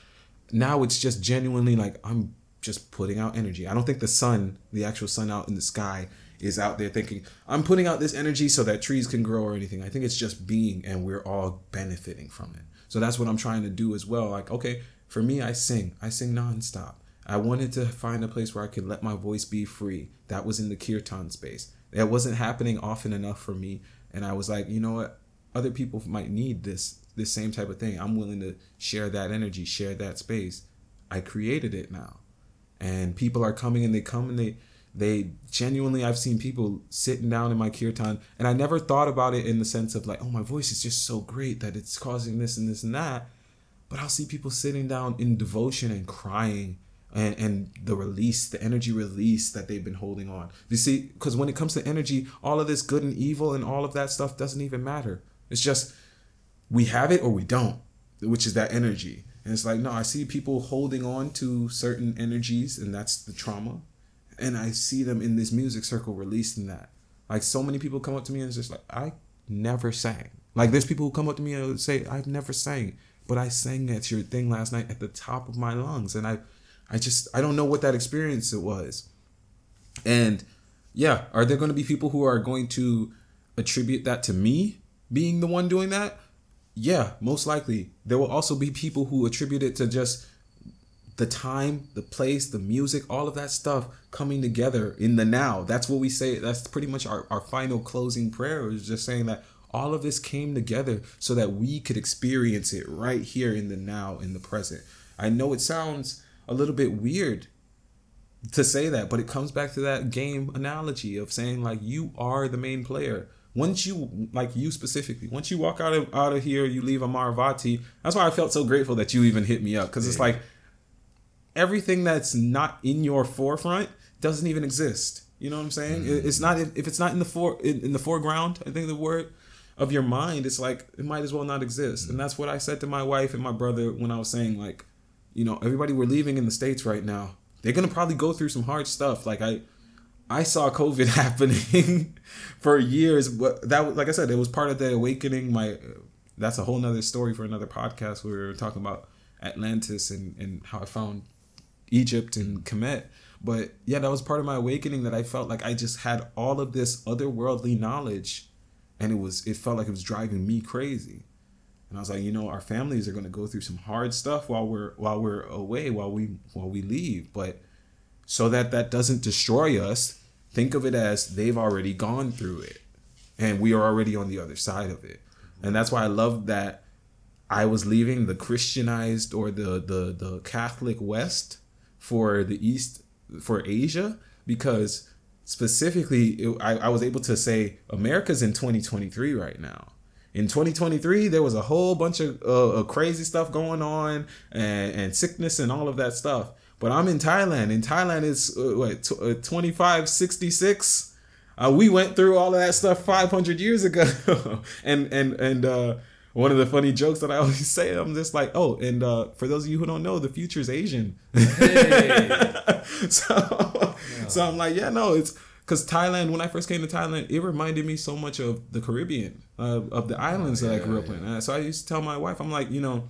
Now it's just genuinely like I'm just putting out energy. I don't think the sun, the actual sun out in the sky, is out there thinking I'm putting out this energy so that trees can grow or anything. I think it's just being, and we're all benefiting from it. So that's what I'm trying to do as well. Like, okay, for me, I sing. I sing nonstop. I wanted to find a place where I could let my voice be free. That was in the kirtan space. That wasn't happening often enough for me, and I was like, you know what? Other people might need this this same type of thing. I'm willing to share that energy, share that space. I created it now, and people are coming and they come and they they genuinely I've seen people sitting down in my kirtan, and I never thought about it in the sense of like, oh, my voice is just so great that it's causing this and this and that. But I'll see people sitting down in devotion and crying and, and the release, the energy release that they've been holding on. You see, because when it comes to energy, all of this good and evil and all of that stuff doesn't even matter. It's just we have it or we don't, which is that energy. And it's like, no, I see people holding on to certain energies, and that's the trauma. And I see them in this music circle releasing that. Like so many people come up to me and it's just like, I never sang. Like there's people who come up to me and say, I've never sang, but I sang at your thing last night at the top of my lungs. And I I just I don't know what that experience it was. And yeah, are there going to be people who are going to attribute that to me being the one doing that? Yeah, most likely. There will also be people who attribute it to just the time, the place, the music, all of that stuff coming together in the now. That's what we say. That's pretty much our, our final closing prayer is just saying that all of this came together so that we could experience it right here in the now, in the present. I know it sounds a little bit weird to say that, but it comes back to that game analogy of saying like you are the main player. Once you like you specifically, once you walk out of out of here, you leave Amaravati. That's why I felt so grateful that you even hit me up because it's like everything that's not in your forefront doesn't even exist. You know what I'm saying? It- It's not if it's not in the for in, in the foreground. I think the word of your mind. It's like it might as well not exist. And mm-hmm. that's what I said to my wife and my brother when I was saying like, you know, everybody we're leaving in the states right now. They're gonna probably go through some hard stuff. Like I, I saw COVID happening for years, but that like I said, it was part of the awakening. My that's a whole nother story for another podcast where we were talking about Atlantis and and how I found Egypt and Kemet. But yeah, that was part of my awakening that I felt like I just had all of this otherworldly knowledge and it was it felt like it was driving me crazy. And I was like, you know, our families are going to go through some hard stuff while we're while we're away, while we while we leave, but so that that doesn't destroy us, think of it as they've already gone through it and we are already on the other side of it. And that's why I love that I was leaving the Christianized or the the the Catholic West for the East for Asia because specifically it, I, I was able to say America's in 2023 right now. In 2023, there was a whole bunch of uh, uh, crazy stuff going on and, and sickness and all of that stuff. But I'm in Thailand. In Thailand, it's uh, what t- uh, 2566. Uh, we went through all of that stuff 500 years ago, and and and uh, one of the funny jokes that I always say, I'm just like, oh, and uh, for those of you who don't know, the future is Asian. so, so I'm like, yeah, no, it's because Thailand. When I first came to Thailand, it reminded me so much of the Caribbean, uh, of the islands that I grew up in. Uh, so I used to tell my wife, I'm like, you know,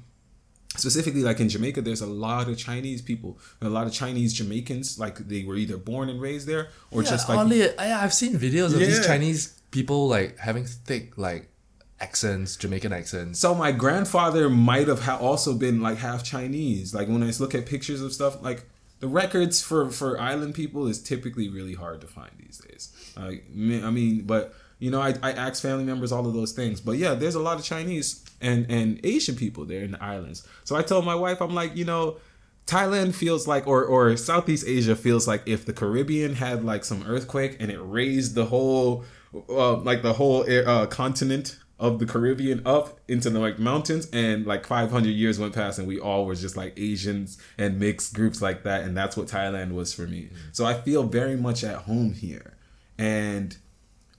specifically like in Jamaica, there's a lot of Chinese people, a lot of Chinese Jamaicans, like they were either born and raised there or Yeah, just like oddly, I, I've seen videos of these Chinese people like having thick like accents, Jamaican accents. So my grandfather might have ha- also been like half Chinese. Like when I look at pictures of stuff, like the records for for island people is typically really hard to find these days. Like I mean, but you know, I, I ask family members all of those things. But yeah, there's a lot of Chinese and and Asian people there in the islands. So I told my wife, I'm like, you know. Thailand feels like, or or Southeast Asia feels like if the Caribbean had like some earthquake and it raised the whole, uh, like the whole uh, continent of the Caribbean up into the like mountains, and like 500 years went past, and we all were just like Asians and mixed groups like that, and that's what Thailand was for me. So I feel very much at home here, and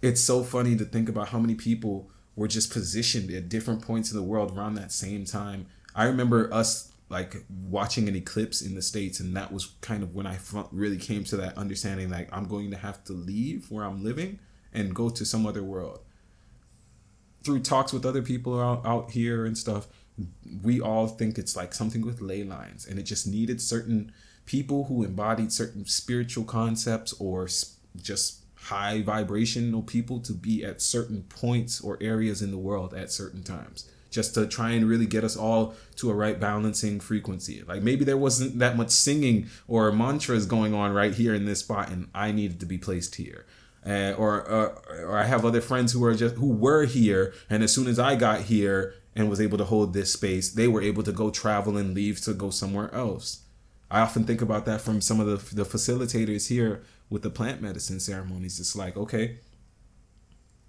it's so funny to think about how many people were just positioned at different points in the world around that same time. I remember us like watching an eclipse in the states and that was kind of when I really came to that understanding like I'm going to have to leave where I'm living and go to some other world. Through talks with other people out, out here and stuff, we all think it's like something with ley lines and it just needed certain people who embodied certain spiritual concepts or s- just high vibrational people to be at certain points or areas in the world at certain times just to try and really get us all to a right balancing frequency like maybe there wasn't that much singing or mantras going on right here in this spot and i needed to be placed here uh, or, or or I have other friends who are just who were here, and as soon as I got here and was able to hold this space, they were able to go travel and leave to go somewhere else. I often think about that from some of the the facilitators here with the plant medicine ceremonies. It's like okay,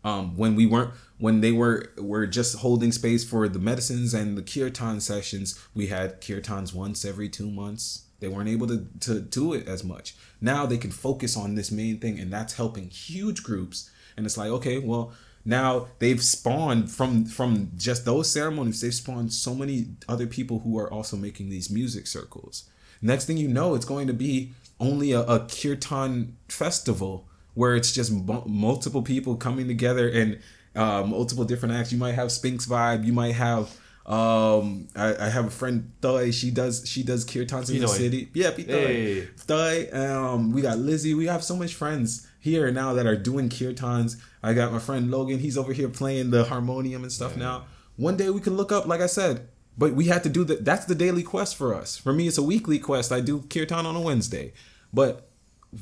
um, when we weren't when they were were just holding space for the medicines and the kirtan sessions, we had kirtans once every two months. They weren't able to, to do it as much. Now they can focus on this main thing, and that's helping huge groups. And it's like, okay, well, now they've spawned from from just those ceremonies, they've spawned so many other people who are also making these music circles. Next thing you know, it's going to be only a, a kirtan festival where it's just mu- multiple people coming together and uh, multiple different acts. You might have Sphinx vibe. You might have um I, I have a friend Thoy. She does she does kirtans in the city. Yeah, Pitoy. Hey. Um, we got Lizzie. We have so much friends here now that are doing kirtans. I got my friend Logan. He's over here playing the harmonium and stuff now. One day we can look up, like I said, but we had to do that. That's the daily quest for us. For me, it's a weekly quest. I do kirtan on a Wednesday, but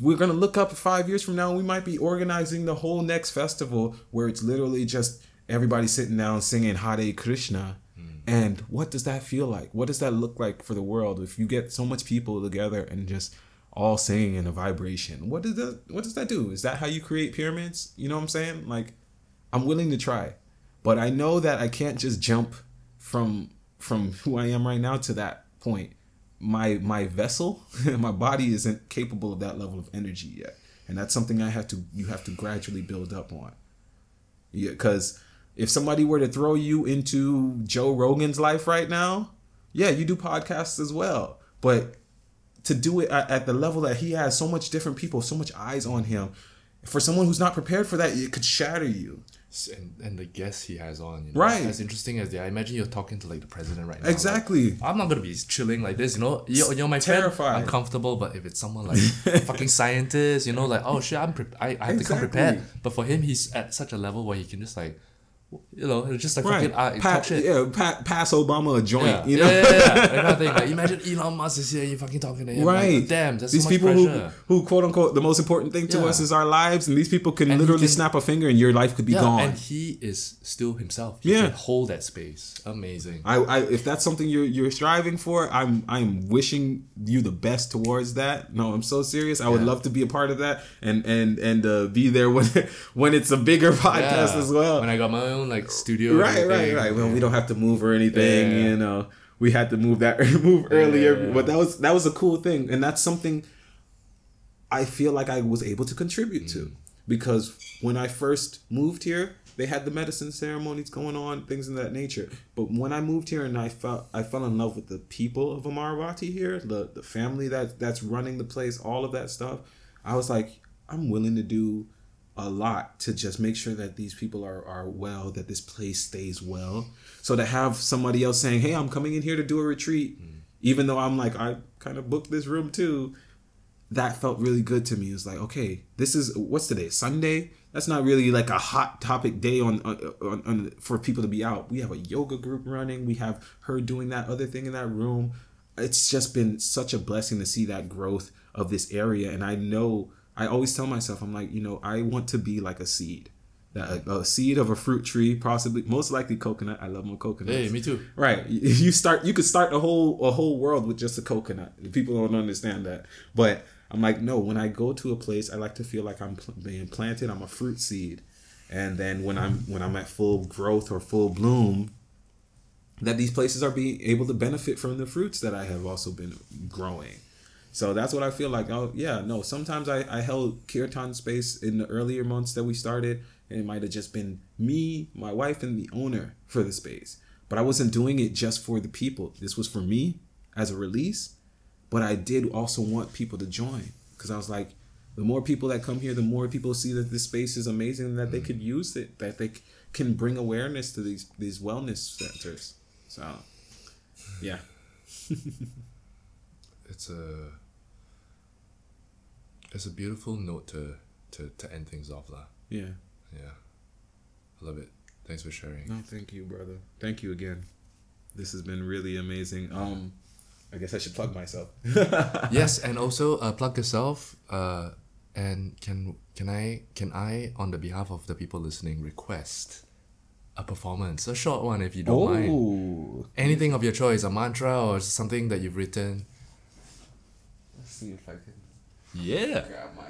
we're gonna look up five years from now. We might be organizing the whole next festival where it's literally just everybody sitting down singing Hare Krishna. Mm. And what does that feel like? What does that look like for the world if you get so much people together and just all singing in a vibration? What does that what does that do? Is that how you create pyramids? You know what I'm saying? Like I'm willing to try. But I know that I can't just jump from from who I am right now to that point. My my vessel, my body isn't capable of that level of energy yet. And that's something I have to you have to gradually build up on. Yeah, cuz if somebody were to throw you into Joe Rogan's life right now, yeah, you do podcasts as well. But to do it at, at the level that he has, so much different people, so much eyes on him, for someone who's not prepared for that, it could shatter you. And, and the guests he has on, you know, Right. As interesting as they are, I imagine you're talking to like the president right now. like, Exactly. I'm not gonna be chilling like this, you know. You, you know, my Terrified. friend, I'm comfortable. But if it's someone like a fucking scientist, you know, like oh shit, I'm pre- I, I have to come prepared. But for him, he's at such a level where he can just like, you know, it's just like Right. fucking uh, Pa- yeah, pa- pass Obama a joint, Yeah. you know? yeah, yeah, yeah. That kind of. Like, imagine Elon Musk is here, you fucking talking to him. like, Right. damn, that's these so much people who, pressure. who quote unquote the most important thing to Yeah. us is our lives, and these people can And literally can- snap a finger and your life could be yeah, gone. and he is still himself. He Yeah. can hold that space. Amazing. I, I if that's something you're you're striving for, I'm I'm wishing you the best towards that. No, I'm so serious. I would love to be a part of that and and and uh, be there when when it's a bigger podcast as well. When I got my own like studio. right, right, right. Well, we don't have to move or anything. Yeah. You know, we had to move that move earlier, Yeah. but that was that was a cool thing, and that's something I feel like I was able to contribute Mm. to because when I first moved here, they had the medicine ceremonies going on, things of that nature. But when I moved here and I felt I fell in love with the people of Amaravati here, the the family that that's running the place, all of that stuff, I was like, I'm willing to do a lot to just make sure that these people are are well, that this place stays well. So to have somebody else saying, "Hey, I'm coming in here to do a retreat," mm. even though I'm like I kind of booked this room too, that felt really good to me. It was like, okay, this is what's today? Sunday. That's not really like a hot topic day on, on, on, on for people to be out. We have a yoga group running. We have her doing that other thing in that room. It's just been such a blessing to see that growth of this area. And I know I always tell myself, I'm like, you know, I want to be like a seed, that a, a seed of a fruit tree, possibly most likely coconut. I love my coconut. Hey, me too. Right. You start you could start a whole a whole world with just a coconut. People don't understand that. But I'm like, no, when I go to a place, I like to feel like I'm pl- being planted, I'm a fruit seed. And then when I'm when I'm at full growth or full bloom, that these places are being able to benefit from the fruits that I have also been growing. So that's what I feel like. Oh yeah, no. Sometimes I, I held kirtan space in the earlier months that we started, and it might have just been me, my wife, and the owner for the space. But I wasn't doing it just for the people. This was for me as a release. But I did also want people to join because I was like, the more people that come here, the more people see that this space is amazing and that they mm-hmm. could use it, that they c- can bring awareness to these these wellness centers. So, yeah. It's a it's a beautiful note to to, to end things off, lah. Yeah. Yeah, I love it. Thanks for sharing. No, thank you, brother. Thank you again. This has been really amazing. Um, I guess I should plug myself. yes, and also uh, plug yourself. Uh, and can can I can I on the behalf of the people listening request a performance, a short one if you don't mind. Oh, Anything of your choice, a mantra or something that you've written. let's see if I can Yeah. my.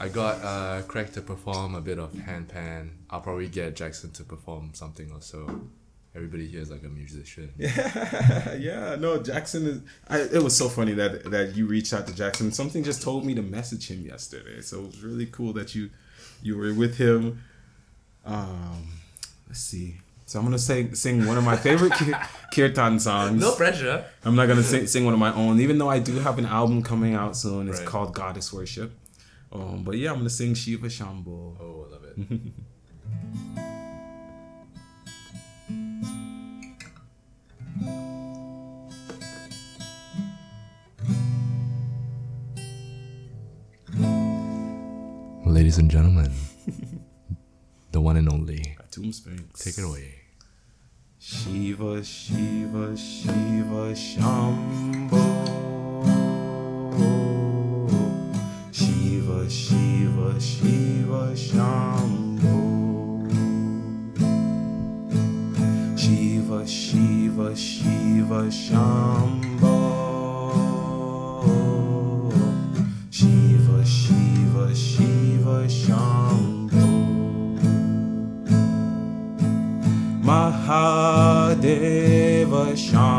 I? I got uh, Craig to perform a bit of handpan. I'll probably get Jackson to perform something or so. Everybody here is like a musician. Yeah, yeah. No, Jackson is. I, it was so funny that that you reached out to Jackson. Something just told me to message him yesterday, so it was really cool that you you were with him. Um, let's see. So I'm gonna sing sing one of my favorite kirtan songs. No pressure. I'm not gonna sing, sing one of my own, even though I do have an album coming out soon. It's Right. called Goddess Worship. Um, but yeah, I'm gonna sing Shiva Shambho. Oh, I love it. Ladies and gentlemen, the one and only. Atum Sphinx. Take it away. Shiva, Shiva, Shiva, Shambho. Shiva, Shiva, Shiva, Shambho. Shiva, Shiva, Shiva, Shambho. Mahadev महादेवशा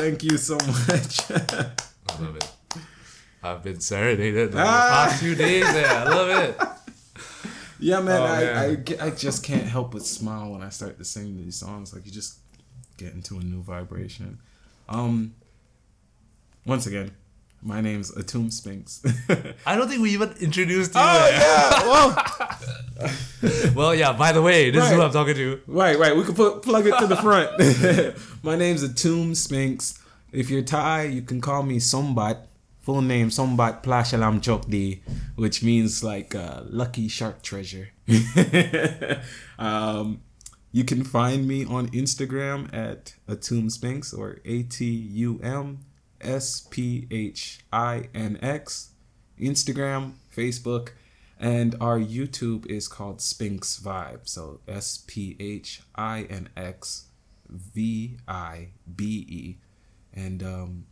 thank you so much. I love it. I've been serenaded the Ah. past few days there. I love it. yeah, man, Oh, I, man. I, I just can't help but smile when I start to sing these songs. Like you just get into a new vibration. Um, once again, my name's Atum Sphinx. I don't think we even introduced you. oh there. yeah, well, Well, yeah, by the way, this is who I'm talking to. right, right. We could put plug it to the front. my name's Atum Sphinx. If you're Thai, you can call me Sombat. Full name Sombat Plashalam Chokdi, which means like uh, lucky shark treasure. um, you can find me on Instagram at Atum Sphinx or A T U M S P H I N X. Instagram, Facebook, and our YouTube is called Sphinx Vibe. So S P H I N X V I B E. And um,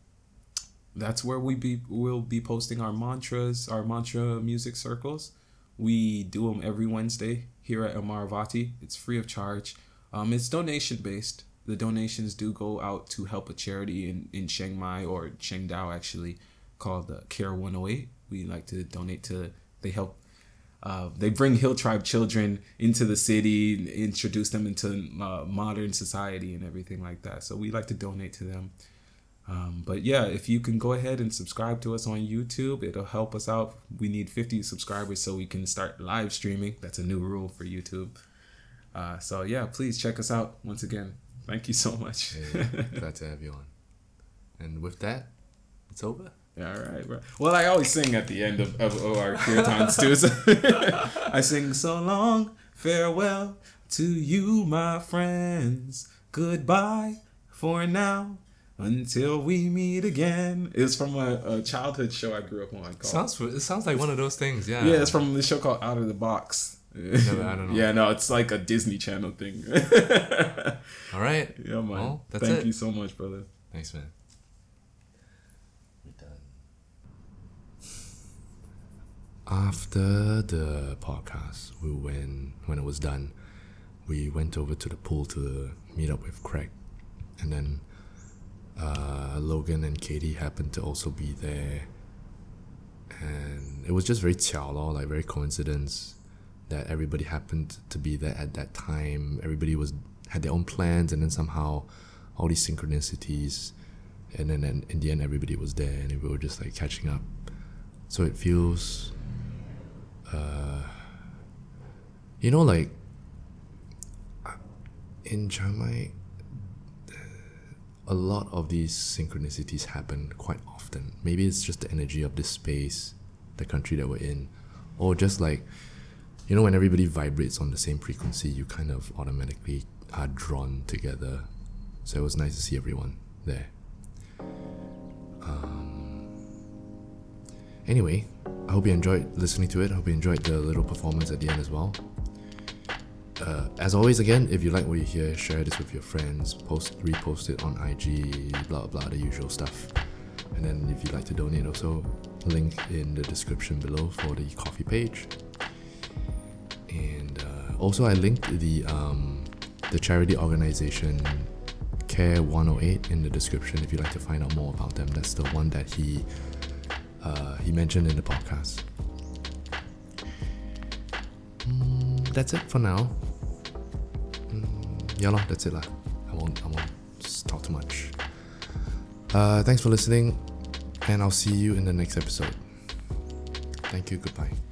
that's where we be we'll be posting our mantras, our mantra music circles. We do them every Wednesday here at Amaravati. It's free of charge. Um, it's donation based. The donations do go out to help a charity in, in Chiang Mai or Chiang Dao actually called uh, Care 108. We like to donate to, they help, uh, they bring Hill Tribe children into the city, introduce them into uh, modern society and everything like that. So we like to donate to them. Um, but yeah, if you can go ahead and subscribe to us on YouTube, it'll help us out. We need 50 subscribers so we can start live streaming. That's a new rule for YouTube. Uh, so yeah, please check us out once again. Thank you so much. Hey, glad to have you on. And with that, it's over. All right, bro. Well, I always sing at the end of, of, of our kirtans too. So I sing so long, farewell to you, my friends. Goodbye for now. Until we meet again. It's from a, a childhood show I grew up on called. Sounds it sounds like one of those things. Yeah. yeah, it's from the show called Out of the Box. Never- I don't know. Yeah, no, it's like a Disney Channel thing. All right. yeah, man. Well, Thank it. you so much, brother. Thanks, man. We're done. After the podcast, we went when it was done. We went over to the pool to meet up with Craig, and then uh, Logan and Katie happened to also be there, and it was just very 巧 lor, like very coincidence that everybody happened to be there at that time. Everybody was had their own plans, and then somehow all these synchronicities, and then and in the end, everybody was there, and we were just like catching up. So it feels, uh, you know, like in Chiang a lot of these synchronicities happen quite often. Maybe it's just the energy of this space, the country that we're in, or just like, you know, when everybody vibrates on the same frequency, you kind of automatically are drawn together. So it was nice to see everyone there. Um, anyway, I hope you enjoyed listening to it. I hope you enjoyed the little performance at the end as well. Uh, as always, again, if you like what you hear, share this with your friends, post, repost it on IG, blah blah, the usual stuff. And then if you'd like to donate, also link in the description below for the Ko-fi page. And uh, also, I linked the um, the charity organization Care 108 in the description if you'd like to find out more about them. That's the one that he uh, he mentioned in the podcast. Mm, that's it for now. Mm, yeah, lah, that's it lah. I won't I won't talk too much. Uh, thanks for listening, and I'll see you in the next episode. Thank you. Goodbye.